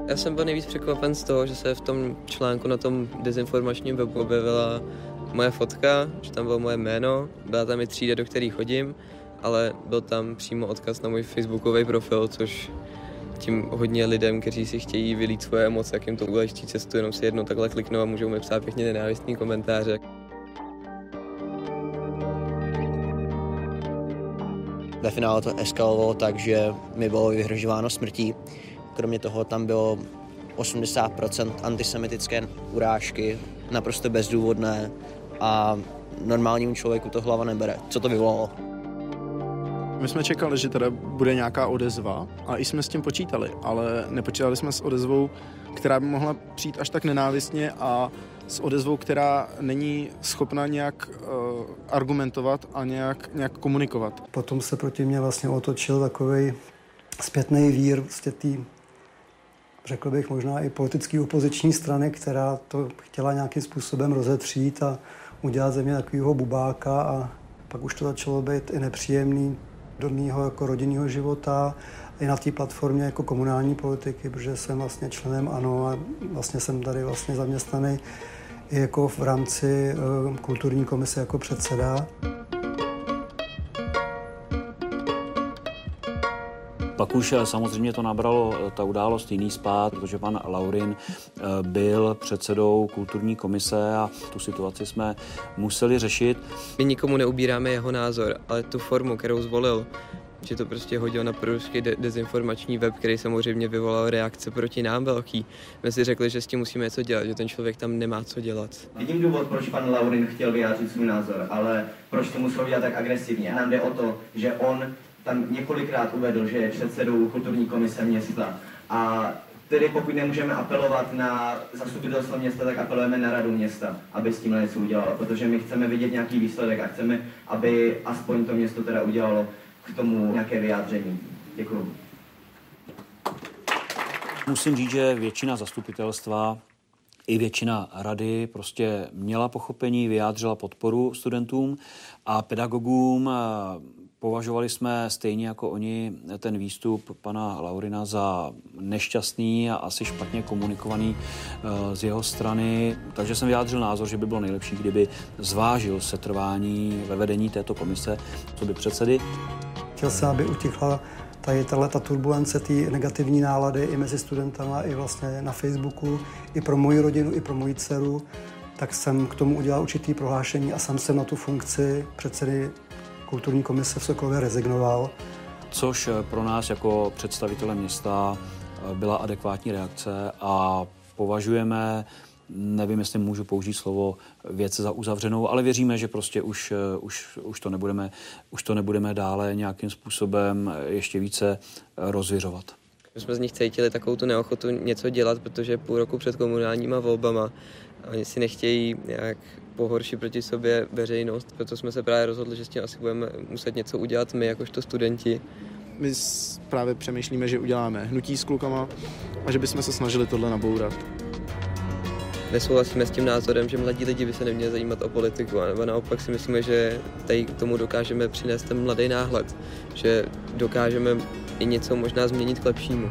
S35: Já jsem byl nejvíc překvapen z toho, že se v tom článku na tom dezinformačním webu objevila moje fotka, že tam bylo moje jméno, byla tam i třída, do které chodím, ale byl tam přímo odkaz na můj facebookový profil, což tím hodně lidem, kteří si chtějí vylít svoje emoce, jak jim to ulehčí cestu, jenom si jednou takhle kliknou a můžou mi psát pěkně nenávistný komentáře.
S34: Ve finále to eskalovalo tak, že mi bylo vyhrožováno smrtí. Kromě toho tam bylo 80% antisemitické urážky, naprosto bezdůvodné a normálnímu člověku to hlava nebere. Co to vyvolalo?
S36: My jsme čekali, že teda bude nějaká odezva a i jsme s tím počítali, ale nepočítali jsme s odezvou, která by mohla přijít až tak nenávistně a s odezvou, která není schopna nějak uh, argumentovat a nějak, nějak komunikovat.
S39: Potom se proti mě vlastně otočil takový zpětný vír vlastně tý, řekl bych možná i politický opoziční strany, která to chtěla nějakým způsobem rozetřít a udělat ze mě takového bubáka a pak už to začalo být i nepříjemný do mého jako rodinného života i na té platformě jako komunální politiky, protože jsem vlastně členem ANO a vlastně jsem tady vlastně zaměstnaný i jako v rámci uh, kulturní komise jako předseda.
S40: Pak už eh, samozřejmě to nabralo eh, ta událost jiný spát, protože pan Laurin eh, byl předsedou kulturní komise a tu situaci jsme museli řešit.
S35: My nikomu neubíráme jeho názor, ale tu formu, kterou zvolil, že to prostě hodil na proruský de- dezinformační web, který samozřejmě vyvolal reakce proti nám velký. My si řekli, že s tím musíme něco dělat, že ten člověk tam nemá co dělat.
S41: Vidím důvod, proč pan Laurin chtěl vyjádřit svůj názor, ale proč to musel dělat tak agresivně. Nám jde o to, že on tam několikrát uvedl, že je předsedou kulturní komise města a Tedy pokud nemůžeme apelovat na zastupitelstvo města, tak apelujeme na radu města, aby s tím něco udělalo, protože my chceme vidět nějaký výsledek a chceme, aby aspoň to město teda udělalo k tomu nějaké vyjádření. Děkuji.
S40: Musím říct, že většina zastupitelstva i většina rady prostě měla pochopení, vyjádřila podporu studentům a pedagogům. Považovali jsme stejně jako oni ten výstup pana Laurina za nešťastný a asi špatně komunikovaný eh, z jeho strany. Takže jsem vyjádřil názor, že by bylo nejlepší, kdyby zvážil setrvání ve vedení této komise, co by předsedy.
S39: Chtěl jsem, aby utichla tady ta turbulence, ty negativní nálady i mezi studentama, i vlastně na Facebooku, i pro moji rodinu, i pro moji dceru, tak jsem k tomu udělal určitý prohlášení a sám jsem na tu funkci předsedy kulturní komise v Sokolově rezignoval.
S40: Což pro nás jako představitele města byla adekvátní reakce a považujeme nevím, jestli můžu použít slovo věc za uzavřenou, ale věříme, že prostě už, už, už, to, nebudeme, už to nebudeme dále nějakým způsobem ještě více rozvěřovat.
S35: My jsme z nich cítili takovou tu neochotu něco dělat, protože půl roku před komunálníma volbama oni si nechtějí nějak pohoršit proti sobě veřejnost, proto jsme se právě rozhodli, že s tím asi budeme muset něco udělat my, jakožto studenti.
S36: My právě přemýšlíme, že uděláme hnutí s klukama a že bychom se snažili tohle nabourat
S35: nesouhlasíme s tím názorem, že mladí lidi by se neměli zajímat o politiku, nebo naopak si myslíme, že tady k tomu dokážeme přinést ten mladý náhled, že dokážeme i něco možná změnit k lepšímu.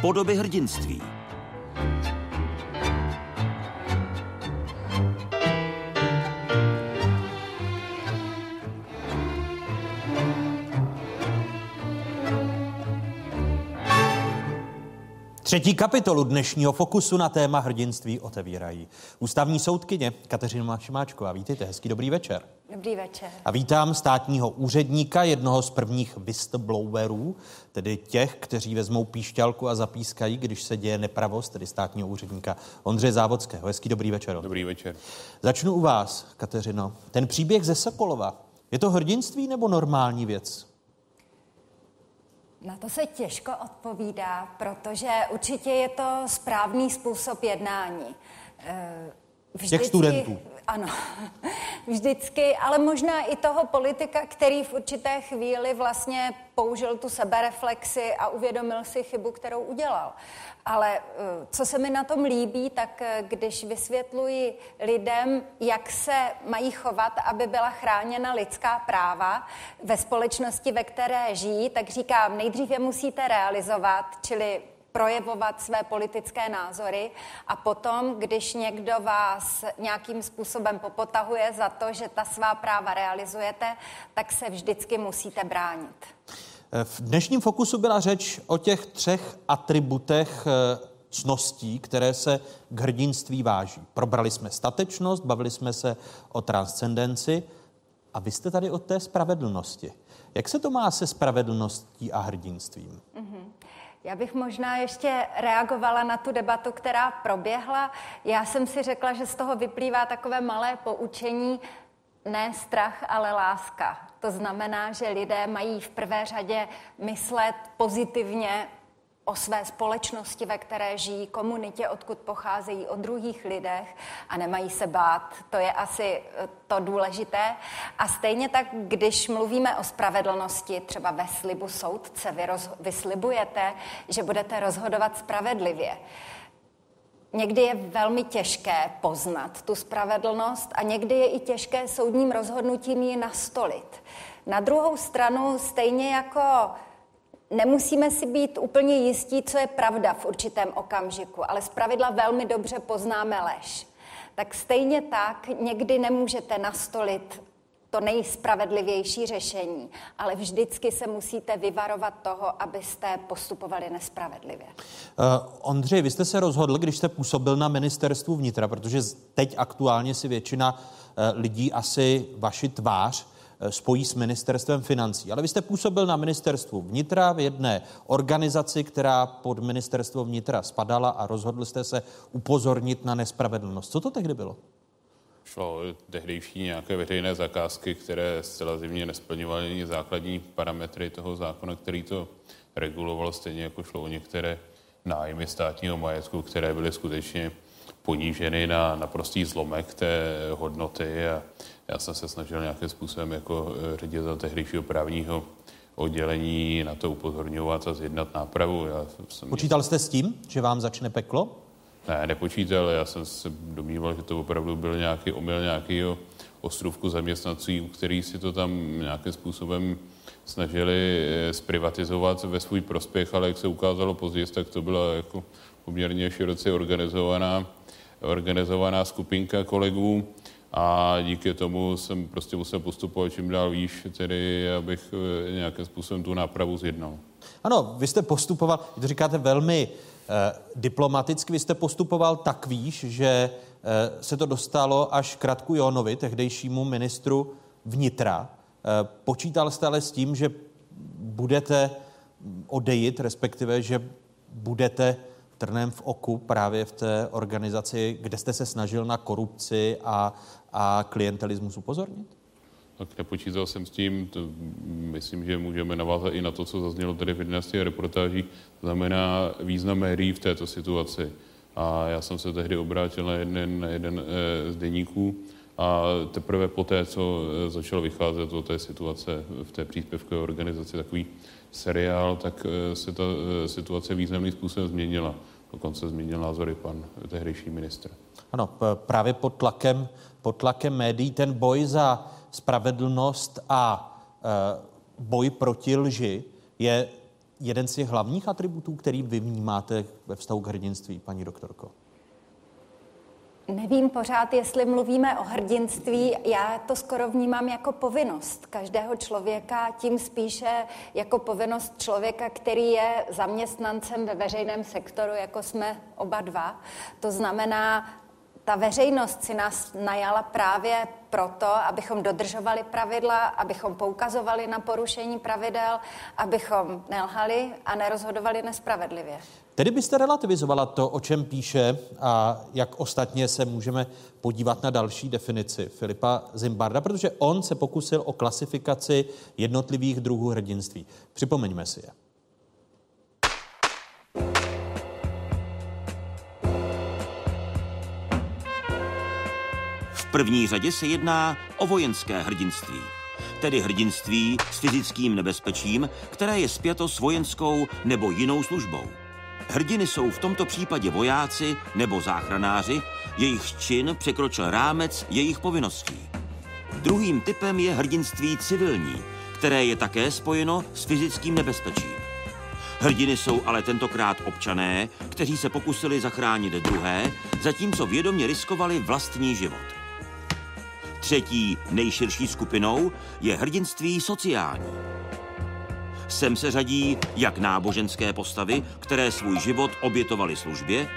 S1: Podoby hrdinství.
S11: Třetí kapitolu dnešního Fokusu na téma hrdinství otevírají ústavní soudkyně Kateřina Šimáčková. Vítejte, hezký dobrý večer.
S42: Dobrý večer.
S11: A vítám státního úředníka, jednoho z prvních whistleblowerů, tedy těch, kteří vezmou píšťalku a zapískají, když se děje nepravost, tedy státního úředníka Ondřeje Závodského. Hezký dobrý večer.
S43: Dobrý večer.
S11: Začnu u vás, Kateřino. Ten příběh ze Sokolova, je to hrdinství nebo normální věc?
S42: Na to se těžko odpovídá, protože určitě je to správný způsob jednání.
S11: Vždycky, Těch studentů.
S42: Ano, vždycky, ale možná i toho politika, který v určité chvíli vlastně použil tu sebereflexi a uvědomil si chybu, kterou udělal. Ale eh, co se mi na tom líbí, tak eh, když vysvětluji lidem, jak se mají chovat, aby byla chráněna lidská práva ve společnosti, ve které žijí, tak říkám, nejdřív je musíte realizovat, čili projevovat své politické názory a potom, když někdo vás nějakým způsobem popotahuje za to, že ta svá práva realizujete, tak se vždycky musíte bránit.
S11: V dnešním fokusu byla řeč o těch třech atributech eh, cností, které se k hrdinství váží. Probrali jsme statečnost, bavili jsme se o transcendenci a vy jste tady o té spravedlnosti. Jak se to má se spravedlností a hrdinstvím? Mm-hmm.
S42: Já bych možná ještě reagovala na tu debatu, která proběhla. Já jsem si řekla, že z toho vyplývá takové malé poučení, ne strach, ale láska. To znamená, že lidé mají v prvé řadě myslet pozitivně o své společnosti, ve které žijí, komunitě, odkud pocházejí, o druhých lidech a nemají se bát. To je asi eh, to důležité. A stejně tak, když mluvíme o spravedlnosti, třeba ve slibu soudce, vy, roz, vy slibujete, že budete rozhodovat spravedlivě. Někdy je velmi těžké poznat tu spravedlnost a někdy je i těžké soudním rozhodnutím ji nastolit. Na druhou stranu, stejně jako Nemusíme si být úplně jistí, co je pravda v určitém okamžiku, ale zpravidla velmi dobře poznáme lež. Tak stejně tak někdy nemůžete nastolit to nejspravedlivější řešení, ale vždycky se musíte vyvarovat toho, abyste postupovali nespravedlivě.
S11: Uh, Ondřej, vy jste se rozhodl, když jste působil na ministerstvu vnitra, protože teď aktuálně si většina uh, lidí asi vaši tvář spojí s ministerstvem financí. Ale vy jste působil na ministerstvu vnitra v jedné organizaci, která pod ministerstvo vnitra spadala a rozhodl jste se upozornit na nespravedlnost. Co to tehdy bylo?
S44: šlo tehdejší nějaké veřejné zakázky, které zcela zimně nesplňovaly základní parametry toho zákona, který to reguloval, stejně jako šlo o některé nájmy státního majetku, které byly skutečně poníženy na naprostý zlomek té hodnoty a já jsem se snažil nějakým způsobem jako eh, ředitel tehdejšího právního oddělení na to upozorňovat a zjednat nápravu. Já
S11: jsem Počítal jste s tím, že vám začne peklo?
S44: Ne, nepočítal. Já jsem se domníval, že to opravdu byl nějaký omyl nějakého ostrůvku zaměstnanců, který si to tam nějakým způsobem snažili eh, zprivatizovat ve svůj prospěch, ale jak se ukázalo později, tak to byla jako poměrně široce organizovaná, organizovaná skupinka kolegů a díky tomu jsem prostě musel postupovat čím dál výš, tedy abych eh, nějakým způsobem tu nápravu zjednal.
S11: Ano, vy jste postupoval, to říkáte velmi Eh, diplomaticky vy jste postupoval tak výš, že eh, se to dostalo až k Radku Jónovi, tehdejšímu ministru vnitra. Eh, počítal jste ale s tím, že budete odejít, respektive, že budete trnem v oku právě v té organizaci, kde jste se snažil na korupci a, a klientelismus upozornit?
S44: tak nepočítal jsem s tím. To myslím, že můžeme navázat i na to, co zaznělo tady v 11 reportáží, znamená význam médií v této situaci. A já jsem se tehdy obrátil na jeden, na jeden e, z deníků a teprve poté, co e, začalo vycházet o té situace v té příspěvkové organizaci, takový seriál, tak e, se ta e, situace významným způsobem změnila. Dokonce změnil názory pan tehdejší ministr.
S11: Ano, právě pod tlakem, pod tlakem médií ten boj za spravedlnost a e, boj proti lži je jeden z těch hlavních atributů, který vy vnímáte ve vztahu k hrdinství, paní doktorko?
S42: Nevím pořád, jestli mluvíme o hrdinství. Já to skoro vnímám jako povinnost každého člověka, tím spíše jako povinnost člověka, který je zaměstnancem ve veřejném sektoru, jako jsme oba dva. To znamená, ta veřejnost si nás najala právě proto, abychom dodržovali pravidla, abychom poukazovali na porušení pravidel, abychom nelhali a nerozhodovali nespravedlivě.
S11: Tedy byste relativizovala to, o čem píše a jak ostatně se můžeme podívat na další definici Filipa Zimbarda, protože on se pokusil o klasifikaci jednotlivých druhů hrdinství. Připomeňme si je.
S1: první řadě se jedná o vojenské hrdinství. Tedy hrdinství s fyzickým nebezpečím, které je spjato s vojenskou nebo jinou službou. Hrdiny jsou v tomto případě vojáci nebo záchranáři, jejich čin překročil rámec jejich povinností. Druhým typem je hrdinství civilní, které je také spojeno s fyzickým nebezpečím. Hrdiny jsou ale tentokrát občané, kteří se pokusili zachránit druhé, zatímco vědomě riskovali vlastní život. Třetí nejširší skupinou je hrdinství sociální. Sem se řadí jak náboženské postavy, které svůj život obětovaly službě,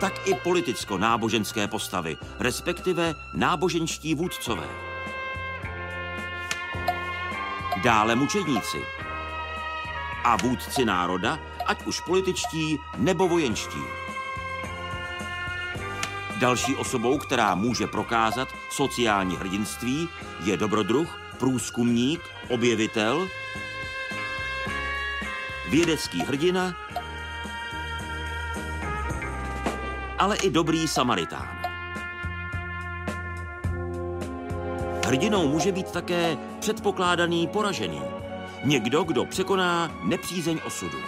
S1: tak i politicko-náboženské postavy, respektive náboženští vůdcové. Dále mučedníci a vůdci národa, ať už političtí nebo vojenští. Další osobou, která může prokázat sociální hrdinství, je dobrodruh, průzkumník, objevitel, vědecký hrdina, ale i dobrý samaritán. Hrdinou může být také předpokládaný poražený, někdo, kdo překoná nepřízeň osudu.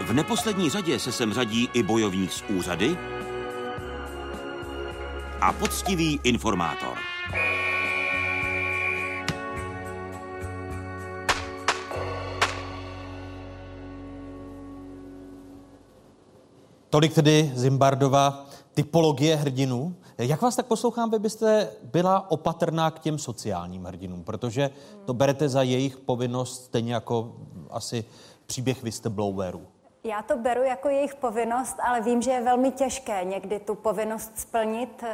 S1: V neposlední řadě se sem řadí i bojovník z úřady a poctivý informátor.
S11: Tolik tedy Zimbardova typologie hrdinů. Jak vás tak poslouchám, vy byste byla opatrná k těm sociálním hrdinům, protože to berete za jejich povinnost stejně jako asi příběh whistleblowerů.
S42: Já to beru jako jejich povinnost, ale vím, že je velmi těžké někdy tu povinnost splnit.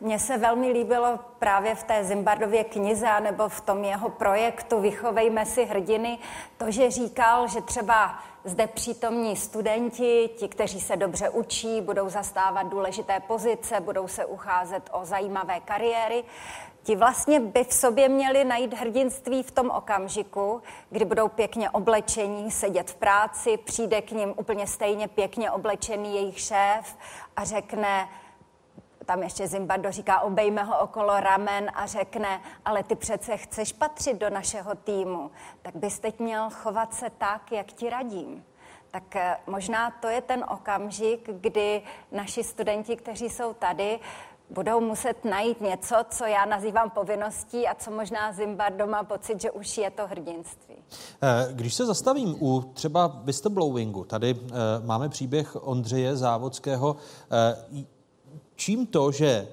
S42: Mně se velmi líbilo právě v té Zimbardově knize nebo v tom jeho projektu Vychovejme si hrdiny, to, že říkal, že třeba zde přítomní studenti, ti, kteří se dobře učí, budou zastávat důležité pozice, budou se ucházet o zajímavé kariéry, Ti vlastně by v sobě měli najít hrdinství v tom okamžiku, kdy budou pěkně oblečení, sedět v práci, přijde k ním úplně stejně pěkně oblečený jejich šéf a řekne, tam ještě Zimbardo říká, obejme ho okolo ramen a řekne, ale ty přece chceš patřit do našeho týmu, tak bys teď měl chovat se tak, jak ti radím. Tak eh, možná to je ten okamžik, kdy naši studenti, kteří jsou tady, budou muset najít něco, co já nazývám povinností a co možná Zimbardo má pocit, že už je to hrdinství.
S11: Eh, když se zastavím u třeba whistleblowingu, tady eh, máme příběh Ondřeje Závodského. Eh, čím to, že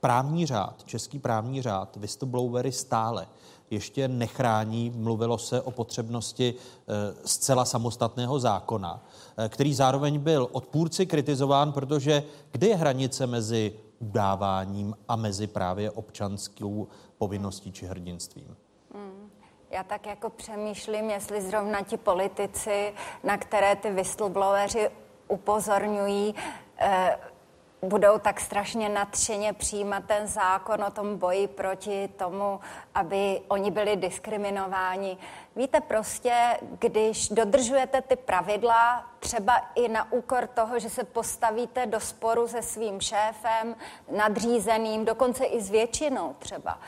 S11: právní řád, český právní řád, whistleblowery stále ještě nechrání. Mluvilo se o potřebnosti zcela samostatného zákona, který zároveň byl odpůrci kritizován, protože kde je hranice mezi udáváním a mezi právě občanskou povinností či hrdinstvím. Hmm.
S42: Já tak jako přemýšlím, jestli zrovna ti politici, na které ty whistlebloweri upozorňují, eh, budou tak strašně nadšeně přijímat ten zákon o tom boji proti tomu, aby oni byli diskriminováni. Víte, prostě, když dodržujete ty pravidla, třeba i na úkor toho, že se postavíte do sporu se svým šéfem, nadřízeným, dokonce i s většinou třeba,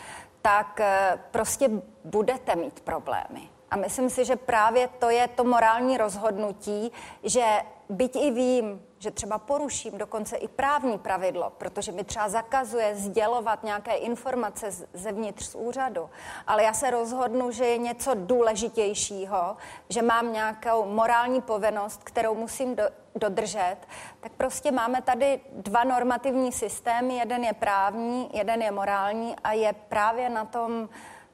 S42: tak eh, prostě budete mít problémy. A myslím si, že právě to je to morální rozhodnutí, že byť i vím, že třeba poruším dokonce i právní pravidlo, protože mi třeba zakazuje sdělovat nějaké informace zevnitř z úřadu, ale já se rozhodnu, že je něco důležitějšího, že mám nějakou morální povinnost, kterou musím do, dodržet, tak prostě máme tady dva normativní systémy, jeden je právní, jeden je morální a je právě na tom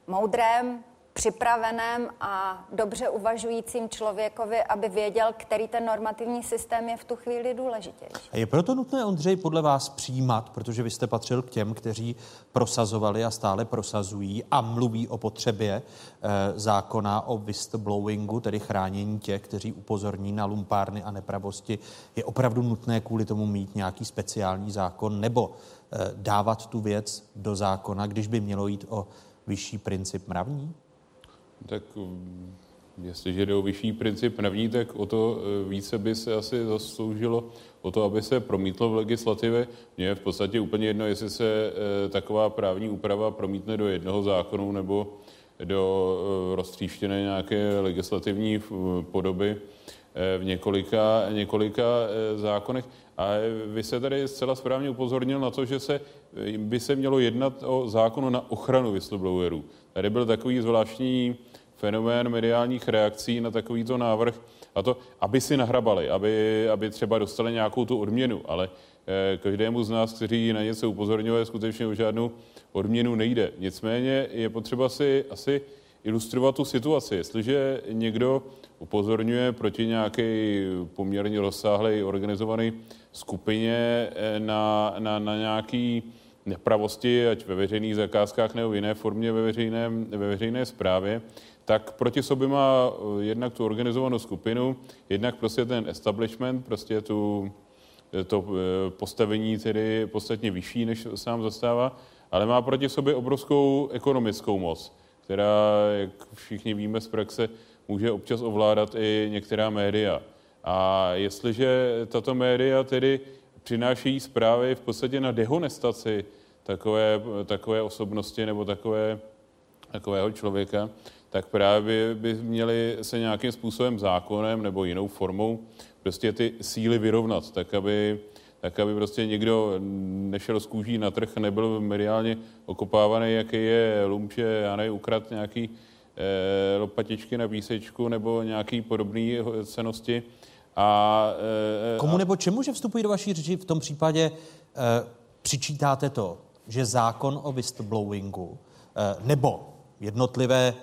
S42: moudrém připraveném a dobře uvažujícím člověkovi, aby věděl, který ten normativní systém je v tu chvíli důležitější.
S11: A je proto nutné, Ondřej, podle vás přijímat, protože vy jste patřil k těm, kteří prosazovali a stále prosazují a mluví o potřebě e, zákona o whistleblowingu, tedy chránění těch, kteří upozorní na lumpárny a nepravosti. Je opravdu nutné kvůli tomu mít nějaký speciální zákon nebo e, dávat tu věc do zákona, když by mělo jít o vyšší princip mravní?
S44: Tak mm, jestliže jde o vyšší princip mravní, tak o to e, více by se asi zasloužilo o to, aby se promítlo v legislativě. Mně je v podstatě úplně jedno, jestli se e, taková právní úprava promítne do jednoho zákonu nebo do e, roztříštěné nějaké legislativní podoby v několika, několika zákonech. A vy se tady zcela správně upozornil na to, že se, by se mělo jednat o zákonu na ochranu whistleblowerů. Tady byl takový zvláštní fenomén mediálních reakcí na takovýto návrh, a to, aby si nahrabali, aby, aby třeba dostali nějakou tu odměnu, ale eh, každému z nás, kteří na něco upozorňuje, skutečně o žádnou odměnu nejde. Nicméně je potřeba si asi ilustrovat tu situaci. Jestliže někdo upozorňuje proti nějaké poměrně rozsáhlé organizované skupině eh, na, na, na nějaký nepravosti, ať ve veřejných zakázkách nebo v jiné formě ve, veřejném, ve veřejné správě, tak proti sobě má eh, jednak tu organizovanou skupinu, jednak prostě ten establishment, prostě tu, eh, to eh, postavení tedy podstatně vyšší, než sám zastává, ale má proti sobě obrovskou ekonomickou moc, která, jak všichni víme z praxe, může občas ovládat i některá média. A jestliže tato média tedy přinášejí zprávy v podstatě na dehonestaci takové, takové osobnosti nebo takové, takového člověka, tak právě by měli se nějakým způsobem zákonem nebo jinou formou prostě ty síly vyrovnat, tak aby, tak aby prostě někdo nešel z kůží na trh, nebyl mediálně okopávaný, jaký je lumče, já nevím, ukrad nějaký eh, lopatičky na písečku nebo nějaký podobný cenosti, A,
S11: Komu nebo čemu, že vstupují do vaší řeči? V tom případě eh, přičítáte to, že zákon o whistleblowingu eh, nebo jednotlivé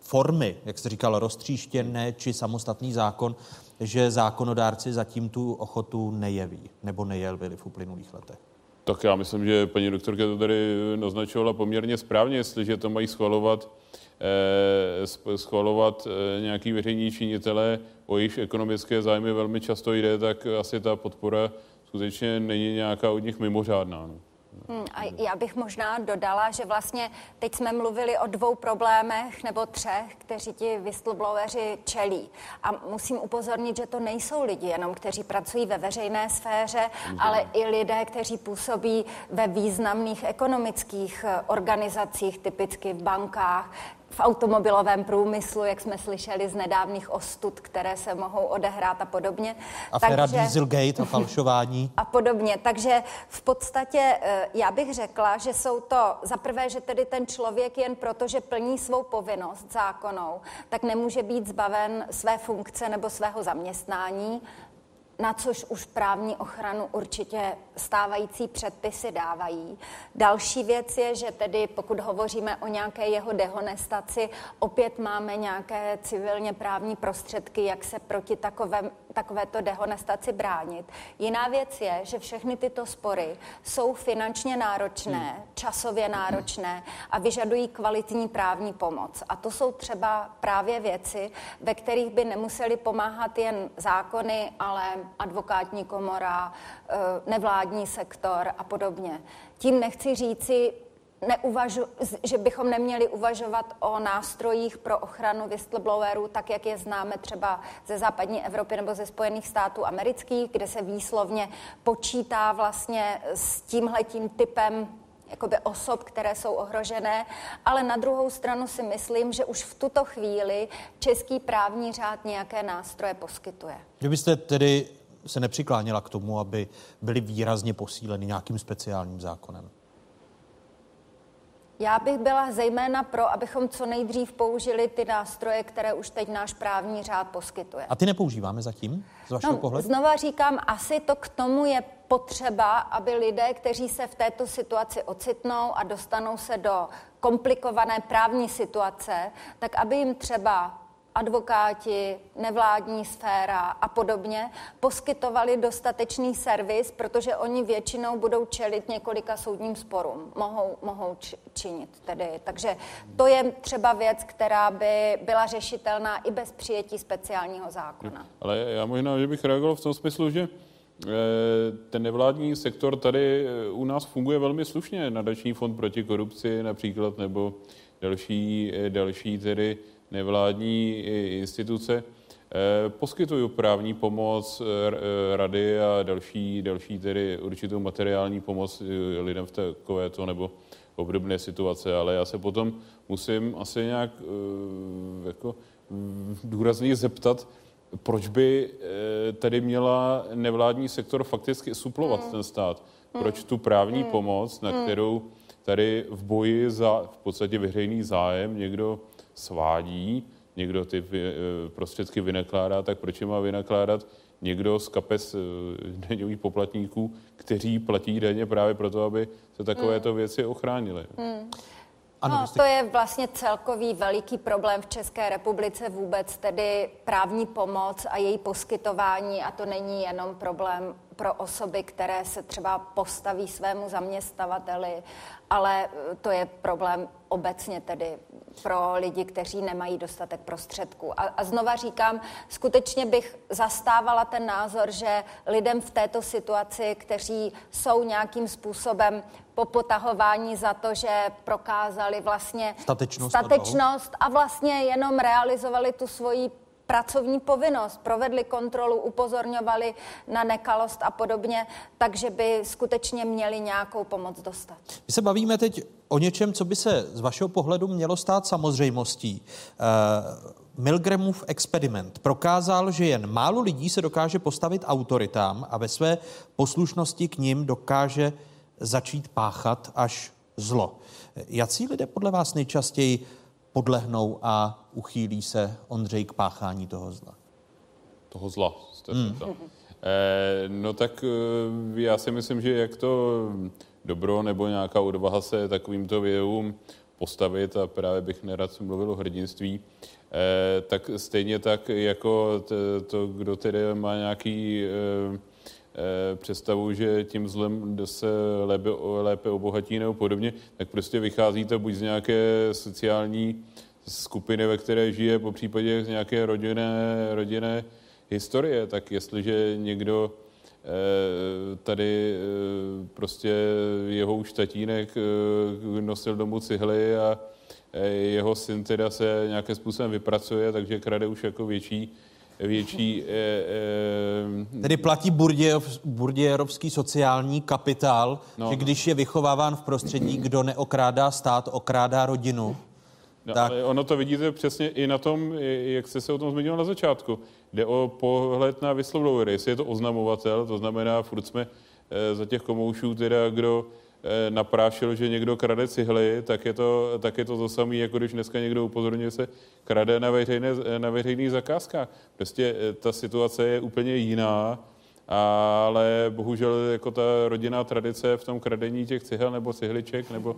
S11: formy, jak jste říkal, roztříštěné či samostatný zákon, že zákonodárci zatím tu ochotu nejeví nebo nejevili v uplynulých letech.
S44: Tak já myslím, že paní doktorka to tady naznačovala poměrně správně, jestliže to mají schvalovat, schvalovat eh, nějaký veřejní činitelé, o jejich ekonomické zájmy velmi často jde, tak asi ta podpora skutečně není nějaká od nich mimořádná. No.
S42: Hmm, a já bych možná dodala, že vlastně teď jsme mluvili o dvou problémech nebo třech, kteří ti whistlebloweri čelí. A musím upozornit, že to nejsou lidi jenom, kteří pracují ve veřejné sféře, mm. ale i lidé, kteří působí ve významných ekonomických eh, organizacích, typicky v bankách, v automobilovém průmyslu, jak jsme slyšeli z nedávných ostud, které se mohou odehrát a podobně.
S11: Aféra Takže... Dieselgate a falšování.
S42: A podobně. Takže v podstatě eh, já bych řekla, že jsou to za prvé, že tedy ten člověk jen proto, že plní svou povinnost zákonou, tak nemůže být zbaven své funkce nebo svého zaměstnání na což už právní ochranu určitě stávající předpisy dávají. Další věc je, že tedy pokud hovoříme o nějaké jeho dehonestaci, opět máme nějaké civilně právní prostředky, jak se proti takové, takovéto dehonestaci bránit. Jiná věc je, že všechny tyto spory jsou finančně náročné, hmm. časově náročné a vyžadují kvalitní právní pomoc. A to jsou třeba právě věci, ve kterých by nemuseli pomáhat jen zákony, ale advokátní komora, eh, nevládní sektor a podobně. Tím nechci říci, neuvažu, že bychom neměli uvažovat o nástrojích pro ochranu whistleblowerů, tak jak je známe třeba ze západní Evropy nebo ze Spojených států amerických, kde se výslovně počítá vlastně s tímhletím typem jakoby osob, které jsou ohrožené, ale na druhou stranu si myslím, že už v tuto chvíli český právní řád nějaké nástroje poskytuje.
S11: Že byste tedy se nepřiklánila k tomu, aby byly výrazně posíleny nějakým speciálním zákonem?
S42: Já bych byla zejména pro, abychom co nejdřív použili ty nástroje, které už teď náš právní řád poskytuje.
S11: A ty nepoužíváme zatím, z vašeho no, pohledu?
S42: Znova říkám, asi to k tomu je potřeba, aby lidé, kteří se v této situaci ocitnou a dostanou se do komplikované právní situace, tak aby jim třeba advokáti, nevládní sféra a podobně poskytovali dostatečný servis, protože oni většinou budou čelit několika soudním sporům. Mohou, mohou činit tedy. Takže to je třeba věc, která by byla řešitelná i bez přijetí speciálního zákona.
S44: Ale já možná, že bych reagoval v tom smyslu, že eh, ten nevládní sektor tady eh, u nás funguje velmi slušně. Nadační fond proti korupci například, nebo další, eh, další tedy nevládní instituce eh, poskytují právní pomoc, eh, rady a další, další tedy určitou materiální pomoc eh, lidem v takovéto nebo obdobné situace, ale já se potom musím asi nějak jako důrazně zeptat, proč by tady měla nevládní sektor fakticky suplovat hmm. ten stát? Proč tu právní hmm. pomoc, na hmm. kterou tady v boji za v podstatě veřejný zájem někdo svádí, někdo ty eh, prostředky vynakládá, tak proč je má vynakládat někdo z kapes eh, daňových poplatníků, kteří platí daně právě proto, aby se takovéto hmm. věci ochránily. Hmm.
S42: Ano, no, to je vlastně celkový veliký problém v České republice vůbec, tedy právní pomoc a její poskytování a to není jenom problém pro osoby, které se třeba postaví svému zaměstnavateli, ale to je problém obecně tedy pro lidi, kteří nemají dostatek prostředků. A, a znova říkám, skutečně bych zastávala ten názor, že lidem v této situaci, kteří jsou nějakým způsobem po potahování za to, že prokázali vlastně
S11: statečnost,
S42: statečnost a vlastně jenom realizovali tu svoji pracovní povinnost, provedli kontrolu, upozorňovali na nekalost a podobně, takže by skutečně měli nějakou pomoc dostat.
S11: My se bavíme teď o něčem, co by se z vašeho pohledu mělo stát samozřejmostí. Uh, Milgramův experiment prokázal, že jen málo lidí se dokáže postavit autoritám a ve své poslušnosti k ním dokáže začít páchat až zlo. Jací lidé podle vás nejčastěji podlehnou a uchýlí se Ondřej k páchání toho zla?
S44: toho zla. Hmm. Eh, no tak eh, já si myslím, že jak to dobro nebo nějaká odvaha se takovýmto vějům postavit a právě bych nerad mluvil o hrdinství, eh, tak stejně tak jako to, to kdo tedy má nějaký eh, představu, že tím zlem se lépe, lépe obohatí nebo podobně, tak prostě vychází to buď z nějaké sociální skupiny, ve které žije, po případě z nějaké rodinné, rodinné historie, tak jestliže někdo Eh, tady eh, prostě jeho už tatínek eh, nosil domů cihly a jeho syn teda se nějakým způsobem vypracuje, takže krade už jako větší větší...
S11: Eh, Tedy platí burdierovský sociální kapitál, no, že když je vychováván v prostředí, kdo neokrádá stát, okrádá rodinu.
S44: No, tak. ale ono to vidíte přesně i na tom, jak jste se o tom zmínil na začátku. Jde o pohled na whistleblowery, jestli je to oznamovatel, to znamená, furt jsme e, za těch komoušů, teda kdo e, naprášil, že někdo krade cihly, tak je to, tak je to to samé, jako když dneska někdo upozorňuje se krade na, veřejné, na veřejných zakázkách. Prostě e, ta situace je úplně jiná, ale bohužel jako ta rodinná tradice v tom kradení těch cihel nebo cihliček nebo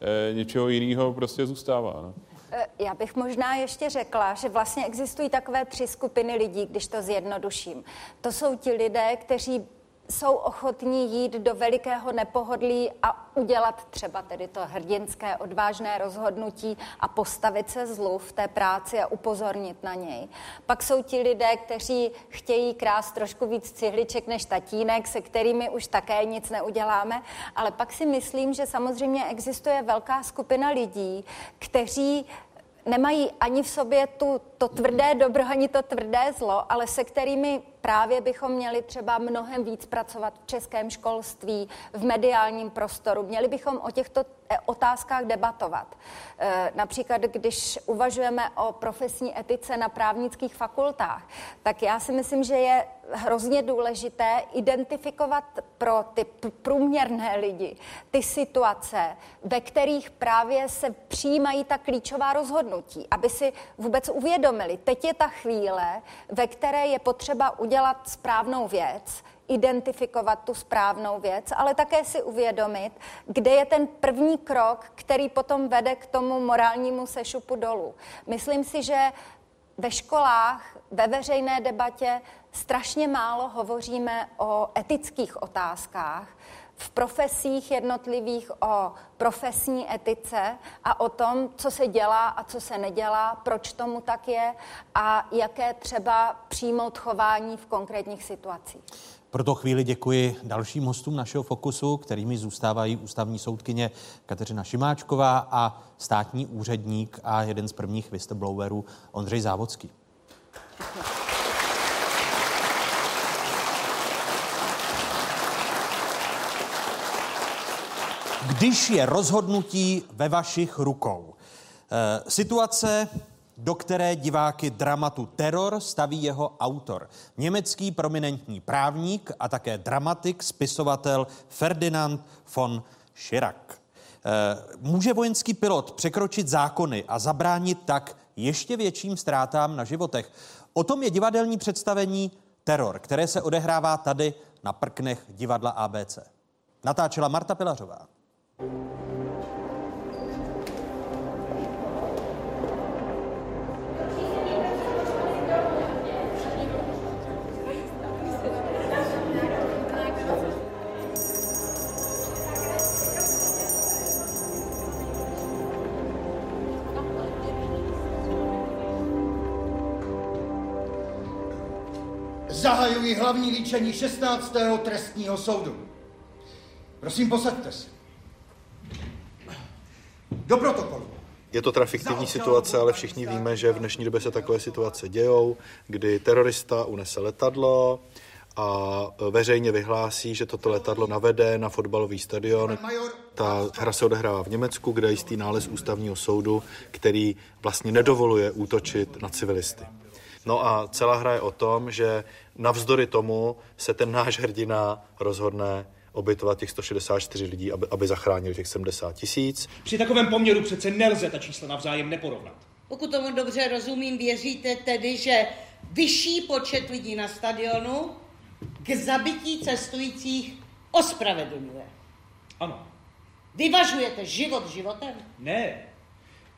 S44: e, něčeho jiného prostě zůstává. No.
S42: Eh, já bych možná ještě řekla, že vlastně existují takové tři skupiny lidí, když to zjednoduším. To jsou ti lidé, kteří jsou ochotní jít do velikého nepohodlí a udělat třeba tedy to hrdinské, odvážné rozhodnutí a postavit se zlu v té práci a upozornit na něj. Pak jsou ti lidé, kteří chtějí krást trošku víc cihliček než tatínek, se kterými už také nic neuděláme, ale pak si myslím, že samozřejmě existuje velká skupina lidí, kteří nemají ani v sobě tu, to tvrdé dobro, ani to tvrdé zlo, ale se kterými právě bychom měli třeba mnohem víc pracovat v českém školství, v mediálním prostoru. Měli bychom o těchto otázkách debatovat. E, například, když uvažujeme o profesní etice na právnických fakultách, tak já si myslím, že je hrozně důležité identifikovat pro ty průměrné lidi ty situace, ve kterých právě se přijímají ta klíčová rozhodnutí, aby si vůbec uvědomili, teď je ta chvíle, ve které je potřeba udělat správnou věc, identifikovat tu správnou věc, ale také si uvědomit, kde je ten první krok, který potom vede k tomu morálnímu sešupu dolů. Myslím si, že ve školách, ve veřejné debatě strašně málo hovoříme o etických otázkách, v profesích jednotlivých o profesní etice a o tom, co se dělá a co se nedělá, proč tomu tak je a jaké třeba přijmout chování v konkrétních situacích.
S11: Pro to chvíli děkuji dalším hostům našeho Fokusu, kterými zůstávají ústavní soudkyně Kateřina Šimáčková a státní úředník a jeden z prvních whistleblowerů Ondřej Závodský. Když je rozhodnutí ve vašich rukou. E, situace, do které diváky dramatu Teror staví jeho autor. Německý prominentní právník a také dramatik, spisovatel Ferdinand von Schirach. E, může vojenský pilot překročit zákony a zabránit tak ještě větším ztrátám na životech? O tom je divadelní představení Teror, které se odehrává tady na prknech divadla ABC. Natáčela Marta Pilařová.
S45: Zahajuji hlavní líčení 16. trestního soudu. Prosím, posaďte se. Do protokolu.
S36: Je to teda fiktivní situace, ale všichni víme, že v dnešní době se takové situace dějou, kdy terorista unese letadlo a veřejně vyhlásí, že toto letadlo navede na fotbalový stadion. Ta hra se odehrává v Německu, kde je jistý nález ústavního soudu, který vlastně nedovoluje útočit na civilisty. No a celá hra je o tom, že navzdory tomu se ten náš hrdina rozhodne obětovat těch 164 lidí, aby, aby zachránili těch 70 tisíc.
S46: Při takovém poměru přece nelze ta čísla navzájem neporovnat.
S43: Pokud tomu dobře rozumím, věříte tedy, že
S47: vyšší počet lidí na stadionu k zabití cestujících ospravedlňuje.
S46: Ano.
S47: Vyvažujete život životem?
S46: Ne.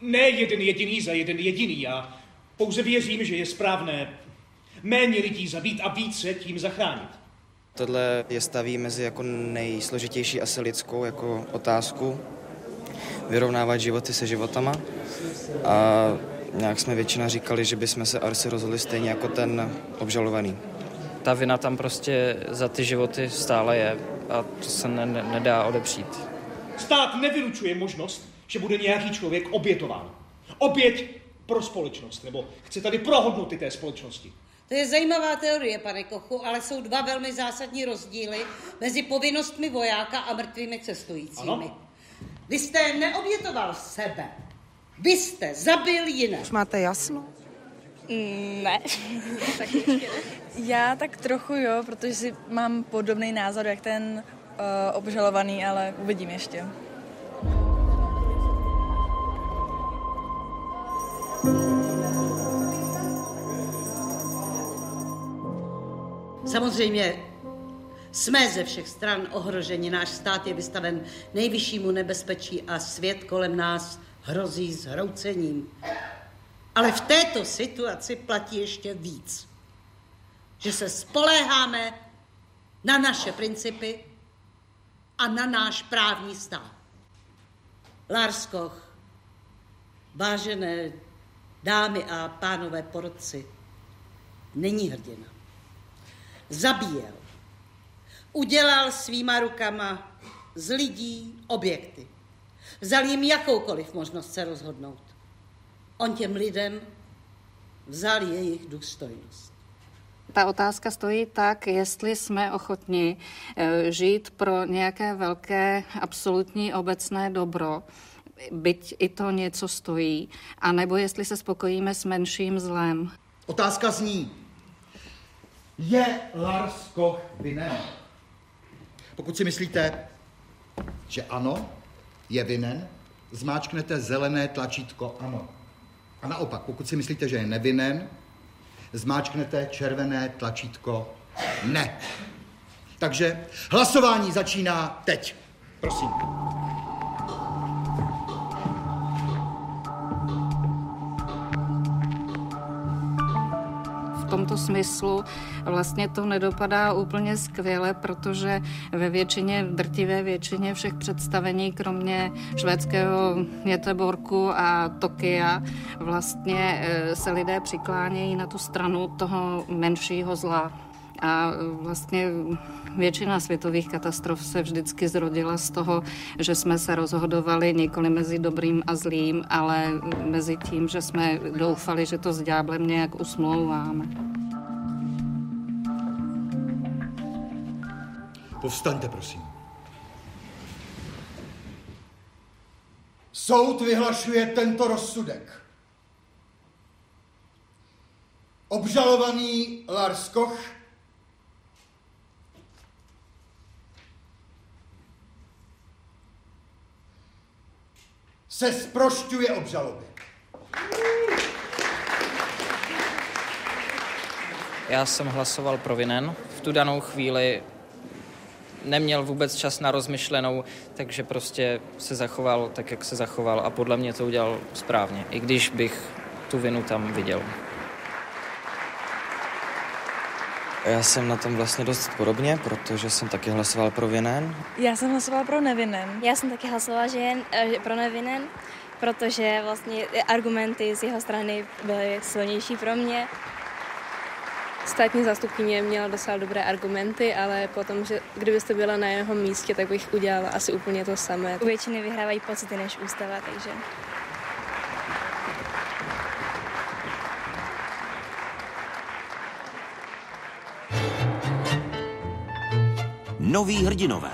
S46: Ne jeden jediný za jeden jediný. Já pouze věřím, že je správné méně lidí zabít a více tím zachránit.
S43: Tohle je staví mezi jako nejsložitější asi lidskou jako otázku. Vyrovnávat životy se životama. A nějak jsme většina říkali, že bychom se asi rozhodli stejně jako ten obžalovaný.
S35: Ta vina tam prostě za ty životy stále je a to se ne, ne, nedá odepřít.
S46: Stát nevylučuje možnost, že bude nějaký člověk obětován. Oběť pro společnost, nebo chce tady pro hodnoty té společnosti.
S47: To je zajímavá teorie, pane Kochu, ale jsou dva velmi zásadní rozdíly mezi povinnostmi vojáka a mrtvými cestujícími.
S46: Ano.
S47: Vy jste neobětoval sebe. Vy jste zabil jiné.
S48: Už máte jasno?
S49: Mm, ne. Já tak trochu jo, protože si mám podobný názor jak ten uh, obžalovaný, ale uvidím ještě.
S47: Samozřejmě jsme ze všech stran ohroženi. Náš stát je vystaven nejvyššímu nebezpečí a svět kolem nás hrozí zhroucením. Ale v této situaci platí ještě víc. Že se spoléháme na naše principy a na náš právní stát. Lars Koch, vážené dámy a pánové porodci, není hrdina. Zabíjel. Udělal svýma rukama z lidí objekty. Vzal jim jakoukoliv možnost se rozhodnout. On těm lidem vzal jejich důstojnost.
S50: Ta otázka stojí tak, jestli jsme ochotni eh, žít pro nějaké velké absolutní obecné dobro, byť i to něco stojí, anebo jestli se spokojíme s menším zlem.
S45: Otázka zní, je Lars Koch vinen? Pokud si myslíte, že ano, je vinen, zmáčknete zelené tlačítko ano. A naopak, pokud si myslíte, že je nevinen, zmáčknete červené tlačítko ne. Takže hlasování začíná teď. Prosím.
S50: Tomto smyslu vlastně to nedopadá úplně skvěle, protože ve většině, drtivé většině všech představení, kromě švédského Göteborgu a Tokia, vlastně eh, se lidé přiklánějí na tu stranu toho menšího zla. A vlastně většina světových katastrof se vždycky zrodila z toho, že jsme se rozhodovali nikoli mezi dobrým a zlým, ale mezi tím, že jsme doufali, že to s ďáblem nějak usmlouváme.
S45: Povstaňte, prosím. Soud vyhlašuje tento rozsudek. Obžalovaný Lars Koch se zprošťuje obžaloby.
S35: Já jsem hlasoval pro vinen. V tu danou chvíli neměl vůbec čas na rozmyšlenou, takže prostě se zachoval tak, jak se zachoval a podle mě to udělal správně, i když bych tu vinu tam viděl.
S43: Já jsem na tom vlastně dost podobně, protože jsem taky hlasoval pro vinen.
S49: Já jsem hlasovala pro nevinen.
S51: Já jsem taky hlasovala že jen, eh, pro nevinen, protože vlastně argumenty z jeho strany byly silnější pro mě.
S52: Státní zástupkyně měla docela dobré argumenty, ale potom, že kdybyste byla na jeho místě, tak bych udělala asi úplně to samé.
S51: U většiny vyhrávají pocity než ústava, takže...
S1: Noví hrdinové.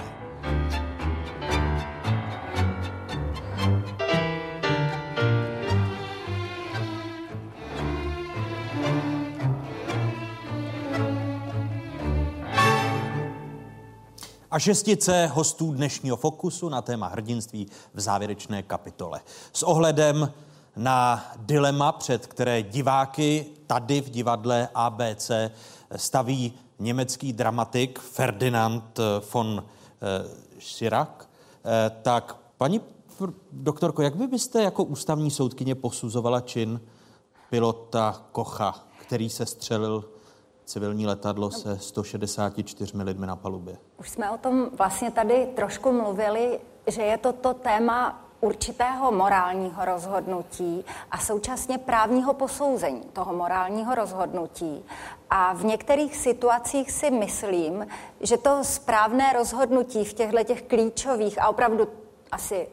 S11: A šestice hostů dnešního Fokusu na téma hrdinství v závěrečné kapitole. S ohledem na dilema, před které diváky tady v divadle ABC staví německý dramatik Ferdinand von eh, Schirach. Eh, tak paní doktorko, jak by byste jako ústavní soudkyně posuzovala čin pilota Kocha, který se střelil civilní letadlo se 164 lidmi na palubě?
S42: Už jsme o tom vlastně tady trošku mluvili, že je to to téma určitého morálního rozhodnutí a současně právního posouzení toho morálního rozhodnutí. A v některých situacích si myslím, že to správné rozhodnutí v těchto těch klíčových a opravdu asi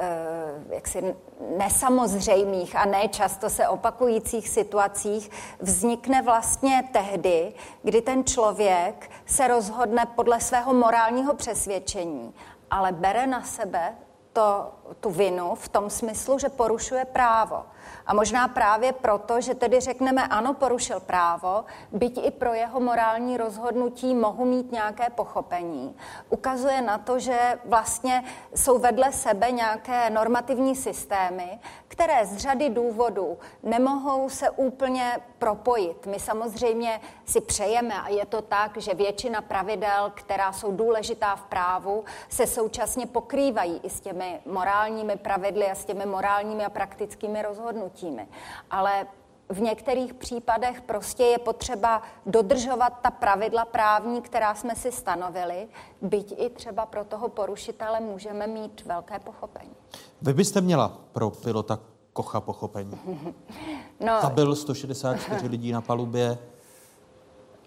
S42: Eh, jaksi nesamozřejmých a ne často se opakujících situacích vznikne vlastně tehdy, kdy ten člověk se rozhodne podle svého morálního přesvědčení, ale bere na sebe to, tu vinu v tom smyslu, že porušuje právo. A možná právě proto, že tedy řekneme, ano, porušil právo, byť i pro jeho morální rozhodnutí mohu mít nějaké pochopení. Ukazuje na to, že vlastně jsou vedle sebe nějaké normativní systémy, které z řady důvodů nemohou se úplně propojit. My samozřejmě si přejeme, a je to tak, že většina pravidel, která jsou důležitá v právu, se současně pokrývají i s těmi morálními pravidly a s těmi morálními a praktickými rozhodnutími. Ale v některých případech prostě je potřeba dodržovat ta pravidla právní, která jsme si stanovili, byť i třeba pro toho porušitele můžeme mít velké pochopení.
S11: Vy byste měla pro pilota Kocha pochopení. No, byl 164 lidí na palubě.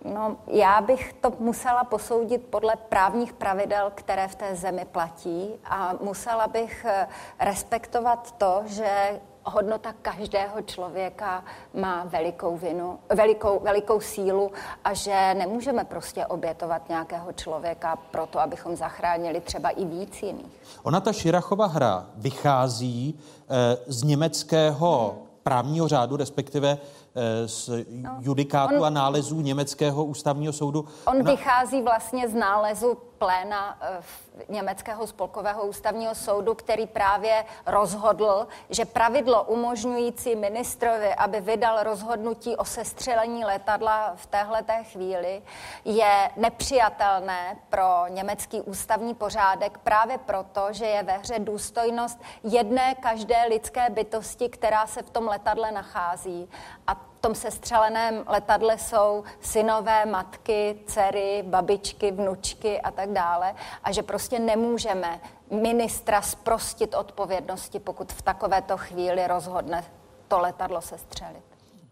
S42: No, já bych to musela posoudit podle právních pravidel, které v té zemi platí a musela bych eh, respektovat to, že hodnota každého člověka má velikou vinu, velikou, velikou sílu a že nemůžeme prostě obětovat nějakého člověka proto, abychom zachránili třeba i víc jiných.
S11: Ona ta Širachova hra vychází eh, z německého hmm. právního řádu, respektive Eh, z no, judikátu on, a nálezů německého ústavního soudu.
S42: On vychází vlastně z nálezu pléna eh, německého spolkového ústavního soudu, který právě rozhodl, že pravidlo umožňující ministrovi, aby vydal rozhodnutí o sestřelení letadla v téhleté chvíli, je nepřijatelné pro německý ústavní pořádek právě proto, že je ve hře důstojnost jedné každé lidské bytosti, která se v tom letadle nachází. A tom sestřeleném letadle jsou synové, matky, dcery, babičky, vnučky a tak dále. A že prostě nemůžeme ministra sprostit odpovědnosti, pokud v takovéto chvíli rozhodne to letadlo sestřelit.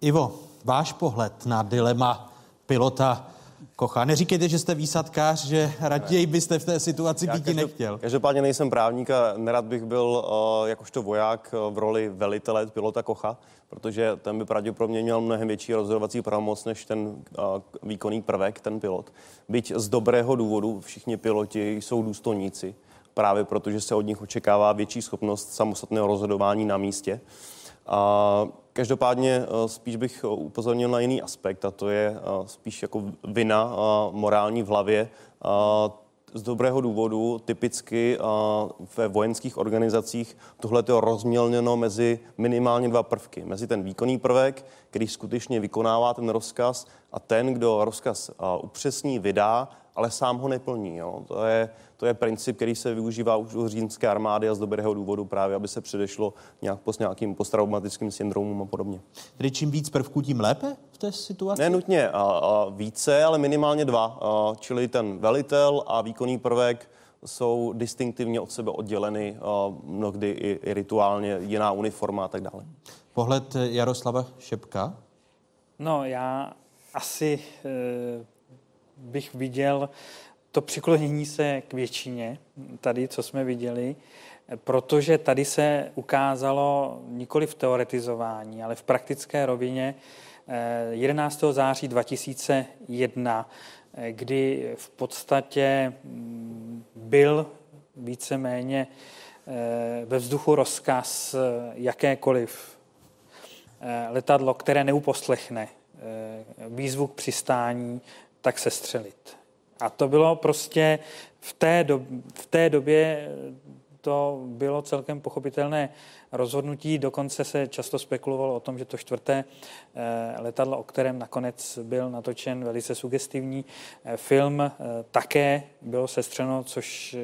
S11: Ivo, váš pohled na dilema pilota Kocha. Neříkejte, že jste výsadkář, že raději byste v té situaci být nechtěl.
S23: Každopádně nejsem právník a nerad bych byl uh, jakožto voják v roli velitele pilota Kocha, protože ten by pravděpodobně měl mnohem větší rozhodovací pravomoc než ten uh, výkonný prvek, ten pilot. Byť z dobrého důvodu všichni piloti jsou důstojníci, právě protože se od nich očekává větší schopnost samostatného rozhodování na místě. A každopádně eh, spíš bych upozornil na jiný aspekt, a to je eh, spíš jako vina morální v hlavě z dobrého důvodu typicky ve vojenských organizacích tohle je rozmělněno mezi minimálně dva prvky. Mezi ten výkonný prvek, který skutečně vykonává ten rozkaz, a ten, kdo rozkaz upřesní, vydá, ale sám ho neplní. Jo. To, je, to je princip, který se využívá už u římské armády a z dobrého důvodu právě, aby se předešlo nějak s nějakým posttraumatickým syndromům a podobně.
S11: Tedy čím víc prvků, tím lépe v té situaci?
S23: Ne nutně a, a více, ale minimálně dva. A, čili ten velitel a výkonný prvek jsou distinktivně od sebe odděleny, a mnohdy i, i rituálně jiná uniforma a tak dále.
S11: Pohled Jaroslava Šepka?
S24: No, já asi e, bych viděl to přiklonění se k většině, tady, co jsme viděli, protože tady se ukázalo nikoli v teoretizování, ale v praktické rovině 11. Eh, září 2001, eh, kdy v podstatě mm, byl víceméně eh, ve vzduchu rozkaz jakékoliv letadlo, které neuposlechne výzvu k přistání, tak se střelit. A to bylo prostě v té, do, v té době to bylo celkem pochopitelné rozhodnutí. Dokonce se často spekulovalo o tom, že to čtvrté eh, letadlo, o kterém nakonec byl natočen velice sugestivní eh, film, eh, také bylo sestřeno, což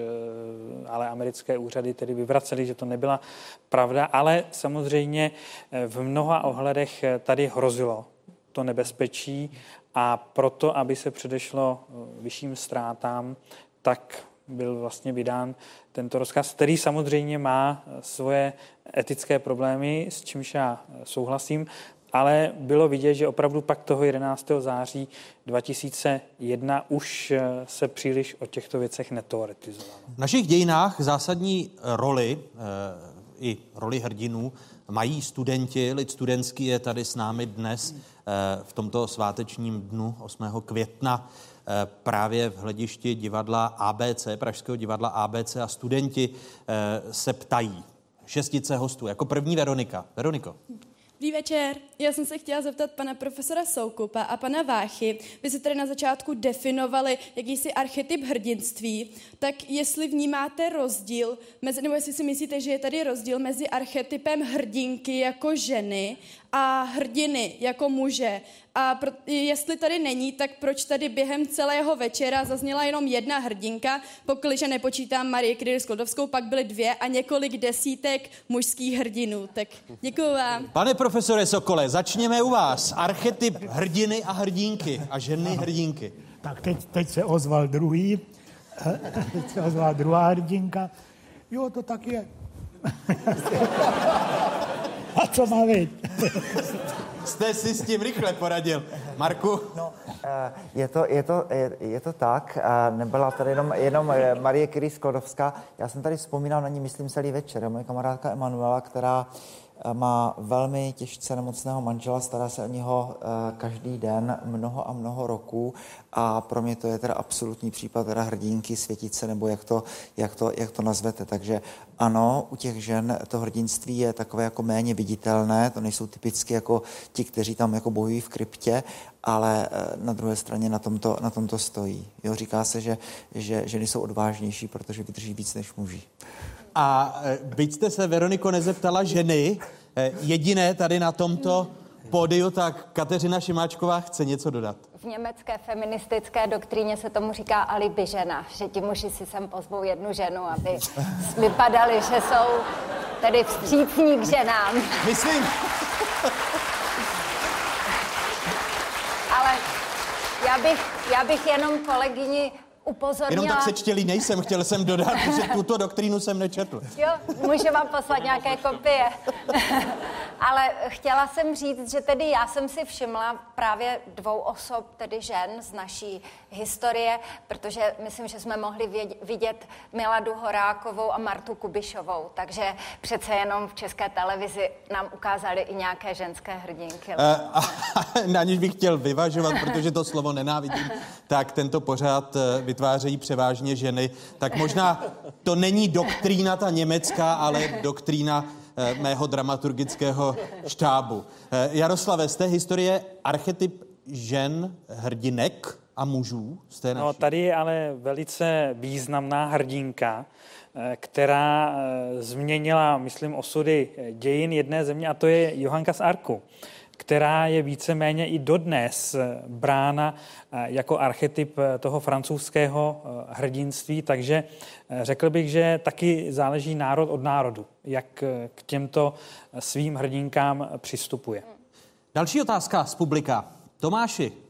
S24: ale americké úřady tedy vyvraceli, že to nebyla pravda, ale samozřejmě v mnoha ohledech tady hrozilo to nebezpečí a proto, aby se předešlo vyšším ztrátám, tak byl vlastně vydán tento rozkaz, který samozřejmě má svoje etické problémy, s čímž já souhlasím, ale bylo vidět, že opravdu pak toho 11. září 2001 už se příliš o těchto věcech neteoretizovalo.
S11: V našich dějinách zásadní roli, eh, i roli hrdinů, mají studenti. Lid studentský je tady s námi dnes eh, v tomto svátečním dnu 8. května. Eh, právě v hledišti divadla ABC, Pražského divadla ABC a studenti eh, se ptají. Šestice hostů. Jako první Veronika. Veroniko.
S53: Dobrý večer. Já jsem se chtěla zeptat pana profesora Soukupa a pana Váchy. Vy se tady na začátku definovali jakýsi archetyp hrdinství, tak jestli vnímáte rozdíl, mezi, nebo jestli si myslíte, že je tady rozdíl mezi archetypem hrdinky jako ženy a hrdiny jako muže. A pro, jestli tady není, tak proč tady během celého večera zazněla jenom jedna hrdinka, pokud nepočítám Marie Kryl Sklodovskou, pak byly dvě a několik desítek mužských hrdinů. Tak děkuji vám.
S11: Pane profesore Sokole, začněme u vás. Archetyp hrdiny a hrdinky a ženy ano. hrdinky.
S12: Tak teď, teď se ozval druhý, teď se ozvala druhá hrdinka. Jo, to tak je. A co má být?
S11: Jste si s tím rychle poradil. Marku?
S13: No, eh, je to, je to, je, je to tak. Eh, nebyla tady jenom, jenom eh, Marie Curie Sklodovská. Já jsem tady vzpomínal na ní, myslím, celý večer. Moje kamarádka Emanuela, která má velmi těžce nemocného manžela, stará se o něho každý den mnoho a mnoho roků a pro mě to je teda absolutní případ teda hrdinky, světice, nebo jak to, jak to, jak to nazvete. Takže ano, u těch žen to hrdinství je takové jako méně viditelné, to nejsou typicky jako ti, kteří tam jako bojují v kryptě, ale eh, na druhé straně na tomto, na tomto stojí. Jo, říká se, že, že ženy jsou odvážnější, protože vydrží víc než muži.
S11: A eh, byť jste se, Veroniko, nezeptala ženy, eh, jediné tady na tomto pódiu, tak Kateřina Šimáčková chce něco dodat.
S42: V německé feministické doktríně se tomu říká alibi žena, že ti muži si sem pozvou jednu ženu, aby vypadali, že jsou tedy vstřícní k ženám.
S11: Myslím.
S42: Ale já bych, já bych jenom kolegyni upozornila...
S11: Jenom tak sečtělý nejsem, chtěl jsem dodat, že tuto doktrínu jsem nečetl.
S42: Jo, můžu vám poslat nějaké kopie. Ale chtěla jsem říct, že tedy já jsem si všimla právě dvou osob, tedy žen z naší historie, protože myslím, že jsme mohli vidět Miladu Horákovou a Martu Kubišovou, takže přece jenom v české televizi nám ukázali i nějaké ženské hrdinky. Uh,
S11: a, aniž bych chtěl vyvažovat, protože to slovo nenávidím, tak tento pořád eh, vytvářejí převážně ženy, tak možná to není doktrína ta německá, ale doktrína eh, mého dramaturgického štábu. Jaroslave, z té historie archetyp žen, hrdinek a mužů? Z té
S24: no, tady je ale velice významná hrdinka, eh, která změnila, myslím, osudy dějin jedné země, a to je Johanka z Arku která je víceméně i dodnes brána eh, jako archetyp eh, toho francouzského eh, hrdinství, takže řekl bych, že taky záleží národ od národu, jak k těmto svým hrdinkám přistupuje.
S11: Další otázka z publika. Tomáši.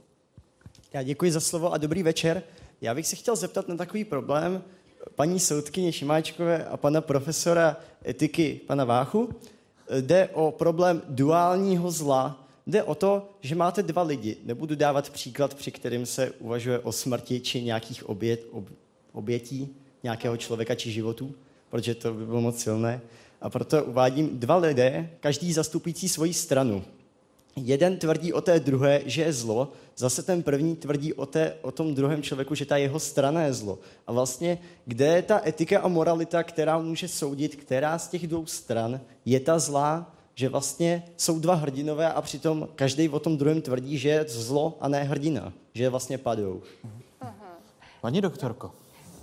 S48: Já děkuji za slovo a dobrý večer. Já bych se chtěl zeptat na takový problém paní soudkyně Šimáčkové a pana profesora etiky, pana Váchu jde o problém duálního zla. Jde o to, že máte dva lidi. Nebudu dávat příklad, při kterým se uvažuje o smrti či nějakých obět, ob, obětí nějakého člověka či životu, protože to by bylo moc silné. A proto uvádím dva lidé, každý zastupující svoji stranu. Jeden tvrdí o té druhé, že je zlo, zase ten první tvrdí o, té, o tom druhém člověku, že ta jeho strana je zlo. A vlastně, kde je ta etika a moralita, která může soudit, která z těch dvou stran je ta zlá, že vlastně jsou dva hrdinové a přitom každý o tom druhém tvrdí, že je zlo a ne hrdina, že vlastně padou.
S11: Paní doktorko.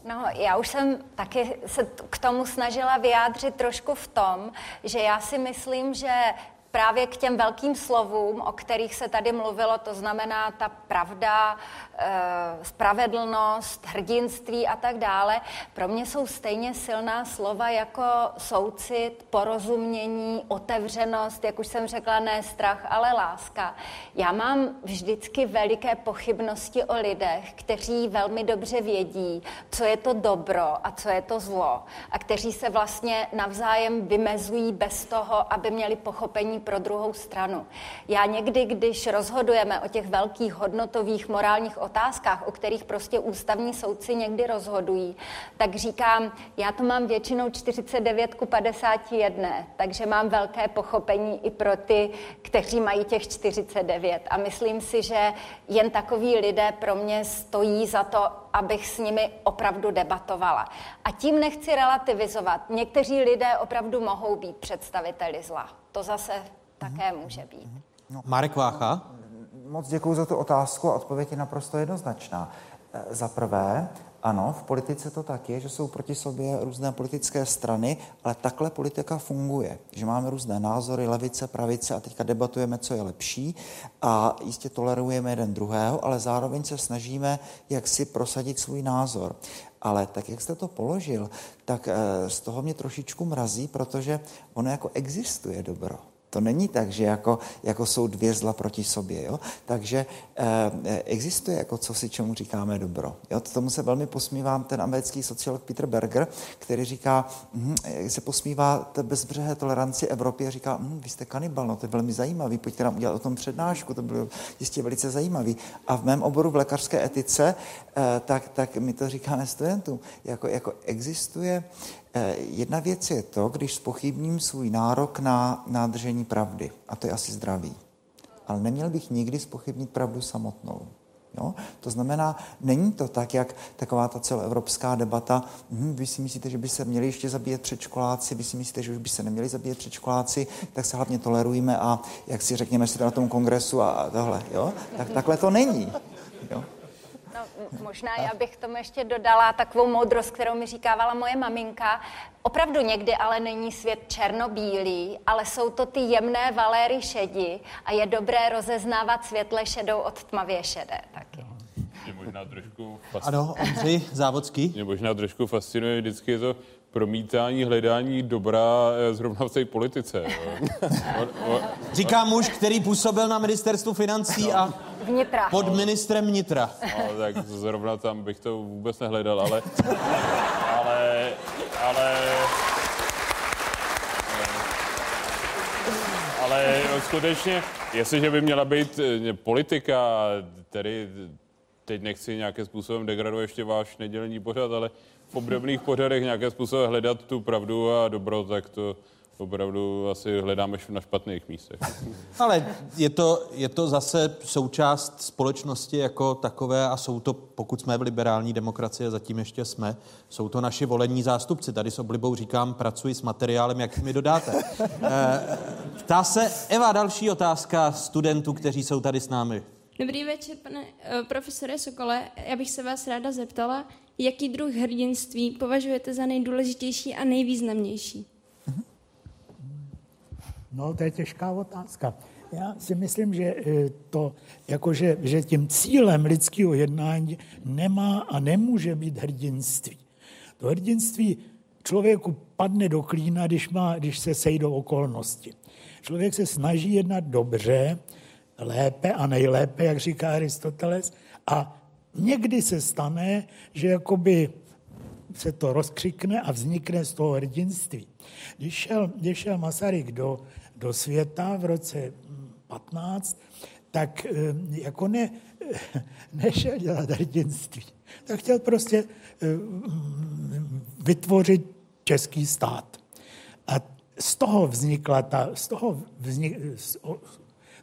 S42: No, já už jsem taky se k tomu snažila vyjádřit trošku v tom, že já si myslím, že právě k těm velkým slovům, o kterých se tady mluvilo, to znamená ta pravda, Eh, spravedlnost, hrdinství a tak dále, pro mě jsou stejně silná slova jako soucit, porozumění, otevřenost, jak už jsem řekla, ne strach, ale láska. Já mám vždycky veliké pochybnosti o lidech, kteří velmi dobře vědí, co je to dobro a co je to zlo a kteří se vlastně navzájem vymezují bez toho, aby měli pochopení pro druhou stranu. Já někdy, když rozhodujeme o těch velkých hodnotových morálních otázkách, o kterých prostě ústavní soudci někdy rozhodují, tak říkám, já to mám většinou 49 ku 51, takže mám velké pochopení i pro ty, kteří mají těch 49. A myslím si, že jen takoví lidé pro mě stojí za to, abych s nimi opravdu debatovala. A tím nechci relativizovat. Někteří lidé opravdu mohou být představiteli zla. To zase také může být.
S11: No. Marek Vácha?
S13: Moc děkuji za tu otázku a odpověď je naprosto jednoznačná. E, za prvé, ano, v politice to tak je, že jsou proti sobě různé politické strany, ale takhle politika funguje, že máme různé názory, levice, pravice a teďka debatujeme, co je lepší a jistě tolerujeme jeden druhého, ale zároveň se snažíme jak si prosadit svůj názor. Ale tak, jak jste to položil, tak e, z toho mě trošičku mrazí, protože ono jako existuje dobro. To není tak, že jako, jako jsou dvě zla proti sobě. Jo? Takže eh, existuje jako co si čemu říkáme dobro. Jo? Tomu se velmi posmívám ten americký sociolog Peter Berger, který říká, hm, se posmívá té bezbřehé toleranci Evropy a říká, hm, vy jste kanibal, no to je velmi zajímavý, pojďte nám udělat o tom přednášku, to bylo jistě velice zajímavý. A v mém oboru v lékařské etice, eh, tak, tak my to říkáme studentům, jako, jako existuje Eh, jedna věc je to, když spochybním svůj nárok na nádržení pravdy. A to je asi zdravý. Ale neměl bych nikdy spochybnit pravdu samotnou. Jo? To znamená, není to tak, jak taková ta celoevropská debata, hm, vy si myslíte, že by se měli ještě zabíjet předškoláci, vy si myslíte, že už by se neměli zabíjet předškoláci, tak se hlavně tolerujeme a jak si řekněme si to na tom kongresu a tohle. Jo? Tak takhle to není. Jo?
S42: Možná já bych tomu ještě dodala takovou moudrost, kterou mi říkávala moje maminka. Opravdu někdy ale není svět černobílý, ale jsou to ty jemné valéry šedi a je dobré rozeznávat světle šedou od tmavě šedé taky.
S44: Mě možná trošku
S11: fascinuje. Ano, Ondřej Závodský.
S44: Mě možná trošku fascinuje vždycky to promítání, hledání dobra eh, zrovna v té politice.
S11: on, on, Říká muž, který působil na ministerstvu financí no. a
S42: vnitra.
S11: pod ministrem vnitra.
S44: No, tak zrovna tam bych to vůbec nehledal, ale... ale, ale ale skutečně, jestliže by měla být eh, politika, tedy teď nechci nějakým způsobem degradovat ještě váš nedělní pořad, ale obdobných pořadech nějakým způsobem hledat tu pravdu a dobro, tak to opravdu asi hledáme na špatných místech.
S11: Ale je to, je to zase součást společnosti jako takové a jsou to, pokud jsme v liberální demokracii, zatím ještě jsme, jsou to naši volení zástupci. Tady s oblibou říkám, pracuji s materiálem, jak mi dodáte. Eh, ptá se Eva další otázka studentů, kteří jsou tady s námi.
S53: Dobrý večer, pane uh, profesore Sokole. Já bych se vás ráda zeptala, jaký druh hrdinství považujete za nejdůležitější a nejvýznamnější?
S12: No, to je těžká otázka. Já si myslím, že eh, to, jakože, že tím cílem lidského jednání nemá a nemůže být hrdinství. To hrdinství člověku padne do klína, když, má, když se sejdou okolnosti. Člověk se snaží jednat dobře, lépe a nejlépe, jak říká Aristoteles, a někdy se stane, že jakoby se to rozkřikne a vznikne z toho hrdinství. Když šel, když šel Masaryk do, do světa v roce 15, tak eh, jako ne, nešel dělat hrdinství. Tak chtěl prostě eh, vytvořit český stát. A z toho vznikla ta, z toho vznik,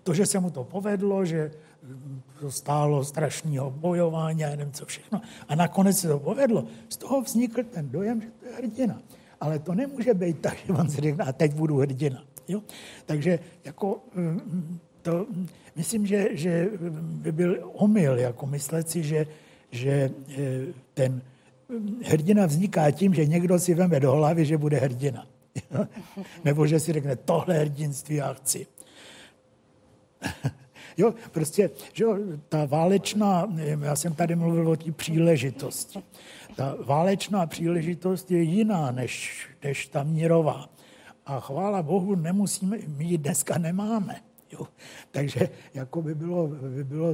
S12: to, že se mu to povedlo, že stálo strašného bojování a nevím co všechno. A nakonec se to povedlo. Z toho vznikl ten dojem, že to je hrdina. Ale to nemůže být tak, že on si řekne, a teď budu hrdina. Jo? Takže jako mm, to, myslím, že, že by byl omyl jako myslet si, že, že e, ten hrdina vzniká tím, že někdo si veme do hlavy, že bude hrdina. Nebo že si řekne, tohle hrdinství já chci. Jo, prostě, že jo, ta válečná, já jsem tady mluvil o té příležitosti. Ta válečná příležitost je jiná než, než ta mírová. A chvála Bohu, nemusíme, my ji dneska nemáme. Jo. Takže jako by bylo, by bylo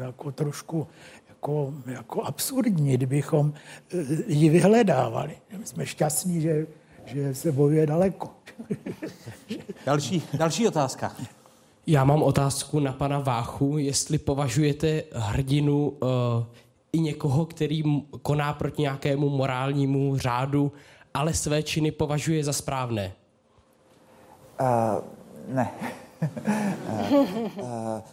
S12: jako trošku jako, jako absurdní, kdybychom eh, ji vyhledávali. My jsme šťastní, že, že se bojuje daleko.
S11: Další, další otázka.
S54: Já mám otázku na pana Váchu, jestli považujete hrdinu uh, i někoho, který koná proti nějakému morálnímu řádu, ale své činy považuje za správné.
S13: Uh, ne. uh, uh,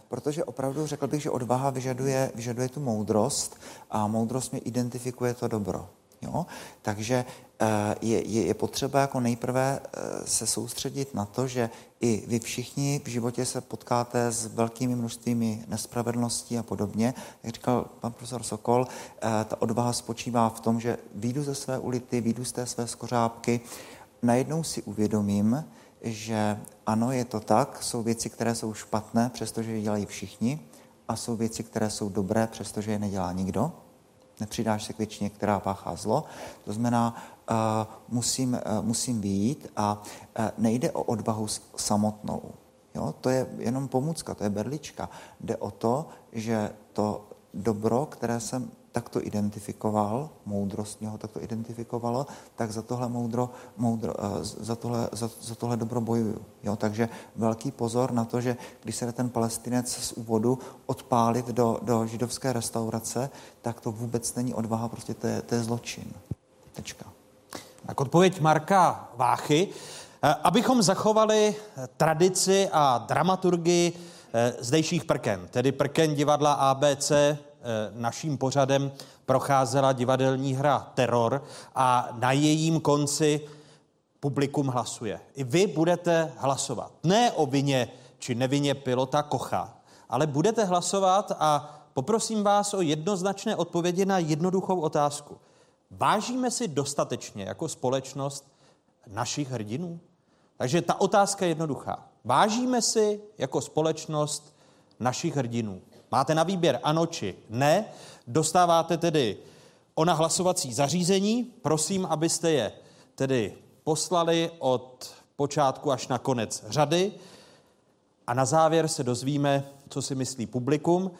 S13: protože opravdu řekl bych, že odvaha vyžaduje, vyžaduje tu moudrost a moudrost mě identifikuje to dobro. Jo? Takže eh, je, je, je potřeba jako nejprve eh, se soustředit na to, že i vy všichni v životě se potkáte s velkými množstvími nespravedlností a podobně. Jak říkal pan profesor Sokol, eh, ta odvaha spočívá v tom, že výjdu ze své ulity, výjdu z té své skořápky, najednou si uvědomím, že ano, je to tak, jsou věci, které jsou špatné, přestože je dělají všichni, a jsou věci, které jsou dobré, přestože je nedělá nikdo nepřidáš se k většině, která páchá zlo. To znamená, uh, musím, uh, musím výjít a uh, nejde o odvahu samotnou. Jo? To je jenom pomůcka, to je berlička. Jde o to, že to dobro, které jsem takto identifikoval, moudrost mě ho takto identifikovalo, tak za tohle moudro, moudro za, tohle, za, za tohle dobro bojuju. Jo? Takže velký pozor na to, že když se ten palestinec z úvodu odpálit do, do židovské restaurace, tak to vůbec není odvaha, prostě to je, to je zločin. Tečka.
S11: Tak odpověď Marka Váchy. Eh, abychom zachovali eh, tradici a dramaturgii eh, zdejších prken, tedy prken divadla ABC, naším pořadem procházela divadelní hra Teror a na jejím konci publikum hlasuje. I vy budete hlasovat. Ne o vině či nevině pilota Kocha, ale budete hlasovat a poprosím vás o jednoznačné odpovědi na jednoduchou otázku. Vážíme si dostatečně jako společnost našich hrdinů? Takže ta otázka je jednoduchá. Vážíme si jako společnost našich hrdinů? Máte na výběr ano či ne. Dostáváte tedy ona hlasovací zařízení. Prosím, abyste je tedy poslali od počátku až na konec řady. A na závěr se dozvíme, co si myslí publikum.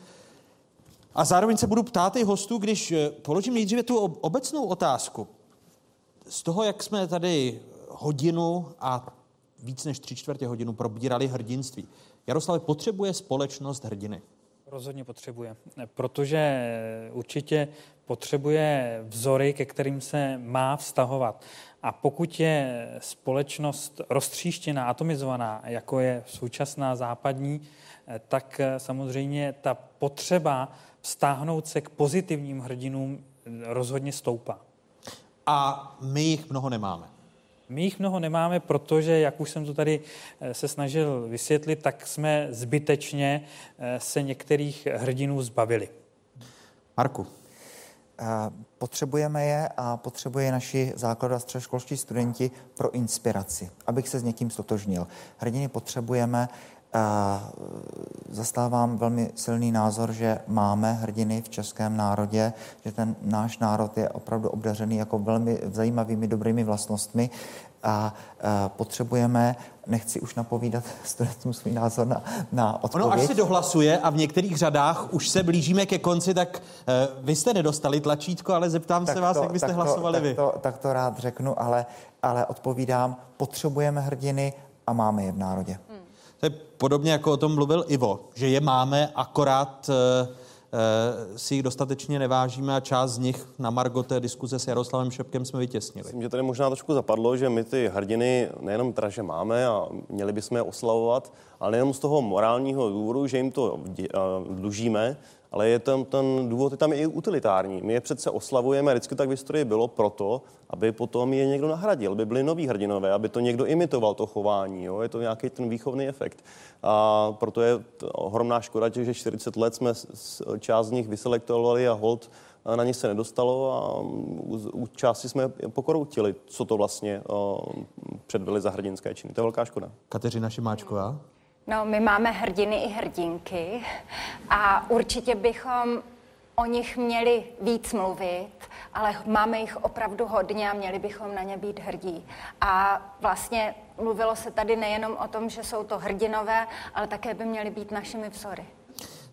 S11: A zároveň se budu ptát i hostů, když eh, položím nejdříve tu obecnou otázku. Z toho, jak jsme tady hodinu a víc než tři čtvrtě hodinu probírali hrdinství. Jaroslav, potřebuje společnost hrdiny?
S24: Rozhodně potřebuje, protože určitě potřebuje vzory, ke kterým se má vztahovat. A pokud je společnost roztříštěná, atomizovaná, jako je současná západní, tak samozřejmě ta potřeba vztáhnout se k pozitivním hrdinům rozhodně stoupá.
S11: A my jich mnoho nemáme.
S24: My jich mnoho nemáme, protože, jak už jsem to tady eh, se snažil vysvětlit, tak jsme zbytečně eh, se některých hrdinů zbavili.
S11: Marku.
S13: Eh, potřebujeme je a potřebuje naši základ a středoškolští studenti pro inspiraci, abych se s někým stotožnil. Hrdiny potřebujeme, zastávám velmi silný názor, že máme hrdiny v českém národě, že ten náš národ je opravdu obdařený jako velmi zajímavými, dobrými vlastnostmi a potřebujeme, nechci už napovídat studentům svůj názor na, na odpověď.
S11: Ono až se dohlasuje a v některých řadách už se blížíme ke konci, tak uh, vy jste nedostali tlačítko, ale zeptám tak se vás, to, jak byste tak hlasovali
S13: to,
S11: vy.
S13: Tak to, tak to rád řeknu, ale, ale odpovídám, potřebujeme hrdiny a máme je v národě.
S11: To je podobně, jako o tom mluvil Ivo, že je máme, akorát uh, uh, si jich dostatečně nevážíme a část z nich na Margo té diskuze s Jaroslavem Šepkem jsme vytěsnili.
S23: Myslím, že tady možná trošku zapadlo, že my ty hrdiny nejenom teda, že máme a měli bychom je oslavovat, ale nejenom z toho morálního důvodu, že jim to dlužíme, ale je tam, ten důvod je tam i utilitární. My je přece oslavujeme, vždycky tak v historii bylo proto, aby potom je někdo nahradil, aby byli noví hrdinové, aby to někdo imitoval to chování. Jo? Je to nějaký ten výchovný efekt. A proto je ohromná škoda, že 40 let jsme část z nich vyselektovali a hold na ně se nedostalo a u části jsme pokroutili, co to vlastně předvedli za hrdinské činy. To je velká škoda.
S11: Kateřina Šimáčková?
S42: No, my máme hrdiny i hrdinky a určitě bychom o nich měli víc mluvit, ale máme jich opravdu hodně a měli bychom na ně být hrdí. A vlastně mluvilo se tady nejenom o tom, že jsou to hrdinové, ale také by měli být našimi vzory.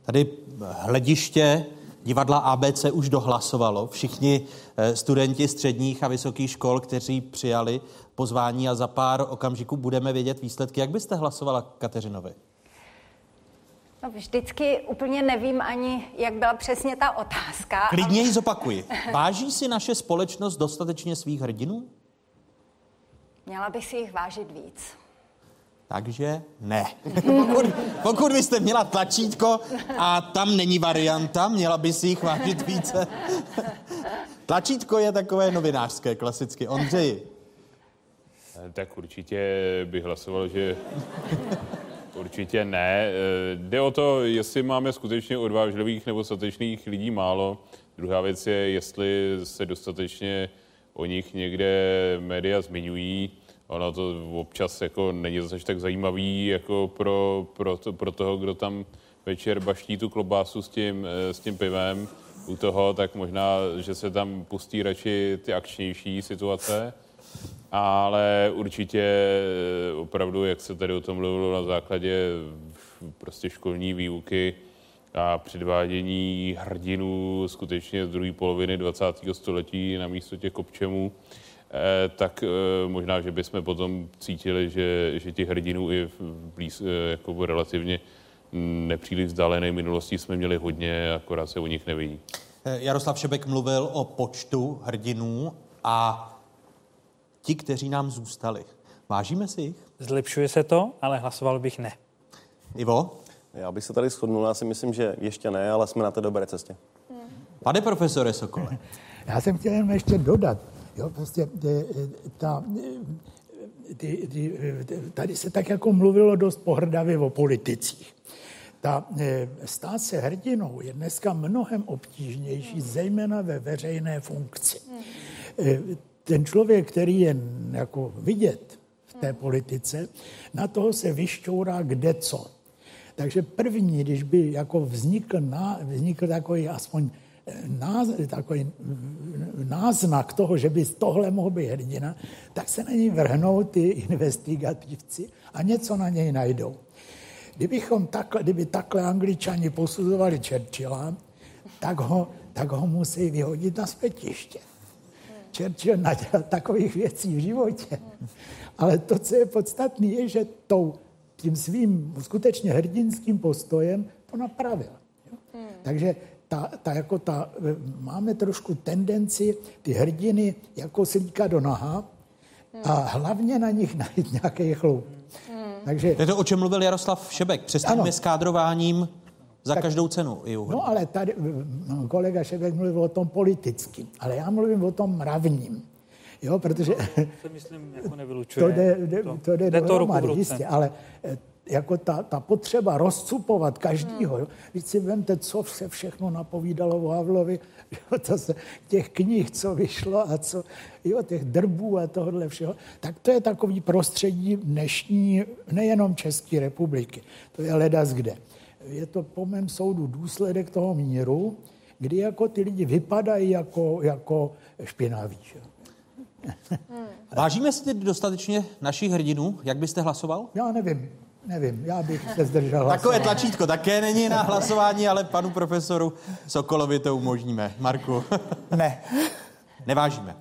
S11: Tady hlediště divadla ABC už dohlasovalo. Všichni eh, studenti středních a vysokých škol, kteří přijali pozvání a za pár okamžiků budeme vědět výsledky. Jak byste hlasovala Kateřinovi?
S42: No, vždycky úplně nevím ani, jak byla přesně ta otázka.
S11: Klidně ji zopakuji. Váží si naše společnost dostatečně svých hrdinů?
S42: Měla bych si jich vážit víc.
S11: Takže ne. pokud, pokud byste měla tlačítko a tam není varianta, měla by si jich vážit více. tlačítko je takové novinářské, klasicky. Ondřeji.
S44: Tak určitě bych hlasoval, že určitě ne. Jde o to, jestli máme skutečně odvážlivých nebo statečných lidí málo. Druhá věc je, jestli se dostatečně o nich někde média zmiňují. Ono to občas jako není zase tak zajímavý jako pro, pro, to, pro toho, kdo tam večer baští tu klobásu s tím, eh, s tím pivem u toho, tak možná, že se tam pustí radši ty akčnější situace. Ale určitě eh, opravdu, jak se tady o tom mluvilo na základě prostě školní výuky a předvádění hrdinů skutečně z druhé poloviny 20. století na místo těch kopčemů, tak eh, možná, že bychom potom cítili, že, že těch hrdinů i v blíz, eh, jako relativně nepříliš vzdálené minulosti jsme měli hodně, akorát se o nich nevidí.
S11: Jaroslav Šebek mluvil o počtu hrdinů a ti, kteří nám zůstali. Vážíme si jich?
S24: Zlepšuje se to, ale hlasoval bych ne.
S11: Ivo?
S23: Já bych se tady shodnul, já si myslím, že ještě ne, ale jsme na té dobré cestě.
S11: Pane profesore Sokole.
S12: Já jsem chtěl jen ještě dodat, Jo, prostě ta, ty, ty, tady se tak jako mluvilo dost pohrdavě o politicích. Ta, stát se hrdinou je dneska mnohem obtížnější, zejména ve veřejné funkci. Ten člověk, který je jako vidět v té politice, na toho se vyšťourá kde co. Takže první, když by jako vznikl, na, vznikl takový aspoň náz, takový náznak toho, že by tohle mohl být hrdina, tak se na něj vrhnou ty investigativci a něco na něj najdou. Kdybychom takhle, kdyby takhle angličani posuzovali Churchilla, tak ho, tak ho musí vyhodit na zpětiště. Churchill nadělal takových věcí v životě. Ale to, co je podstatné, je, že tou, tím svým skutečně hrdinským postojem to napravil. Hmm. Takže ta, ta, jako ta, e, máme trošku tendenci ty hrdiny jako slíka do naha a hlavně na nich najít nějaký chloup.
S11: Hmm. Takže, to je to, o čem mluvil Jaroslav Šebek. Přestaňme s kádrováním za tak, každou cenu.
S12: No ale tady kolega Šebek mluvil o tom politickým, ale já mluvím o tom mravním. Jo, protože...
S24: To myslím, jako nevylučuje.
S12: To jde, jde, to, to jde, jde to ruku jistě, ale e, jako ta, ta potřeba rozcupovat každýho. Hmm. Víc si vemte, co se všechno napovídalo o Havlovi, jo, to se, těch knih, co vyšlo a co, jo, těch drbů a tohle všeho, tak to je takový prostředí dnešní, nejenom České republiky, to je leda kde. Je to po mém soudu důsledek toho míru, kdy jako ty lidi vypadají jako, jako špinaví. Že?
S11: Hmm. Vážíme si dostatečně našich hrdinů? Jak byste hlasoval?
S12: Já nevím. Nevím, já bych se zdržel hlasování.
S11: Takové tlačítko také není na hlasování, ale panu profesoru Sokolovi to umožníme. Marku.
S13: Ne. Nevážíme.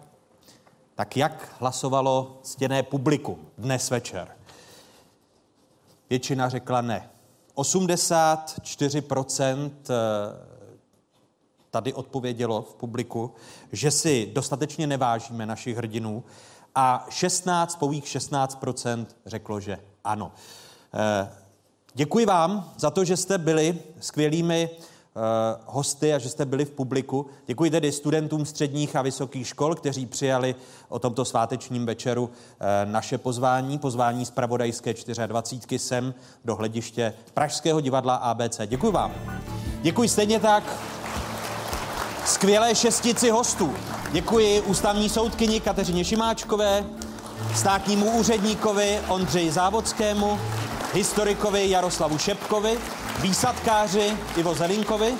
S11: Tak jak hlasovalo stěné publikum dnes večer? Většina řekla ne. 84% eh, tady odpovědělo v publiku, že si dostatečně nevážíme našich hrdinů a 16, pových 16% řeklo, že ano. Eh, děkuji vám za to, že jste byli skvělými hosty a že jste byli v publiku. Děkuji tedy studentům středních a vysokých škol, kteří přijali o tomto svátečním večeru eh, naše pozvání, pozvání z Pravodajské 24 sem do hlediště Pražského divadla ABC. Děkuji vám. Děkuji stejně tak skvělé šestici hostů. Děkuji ústavní soudkyni Kateřině Šimáčkové, státnímu úředníkovi Ondřeji Závodskému, historikovi Jaroslavu Šepkovi, výsadkáři Ivo Zelinkovi,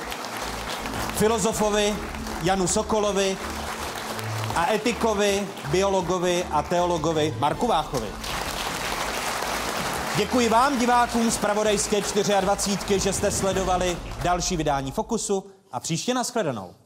S11: filozofovi Janu Sokolovi a etikovi, biologovi a teologovi Marku Váchovi. Děkuji vám, divákům z Pravodajské 24, že jste sledovali další vydání Fokusu a příště nashledanou.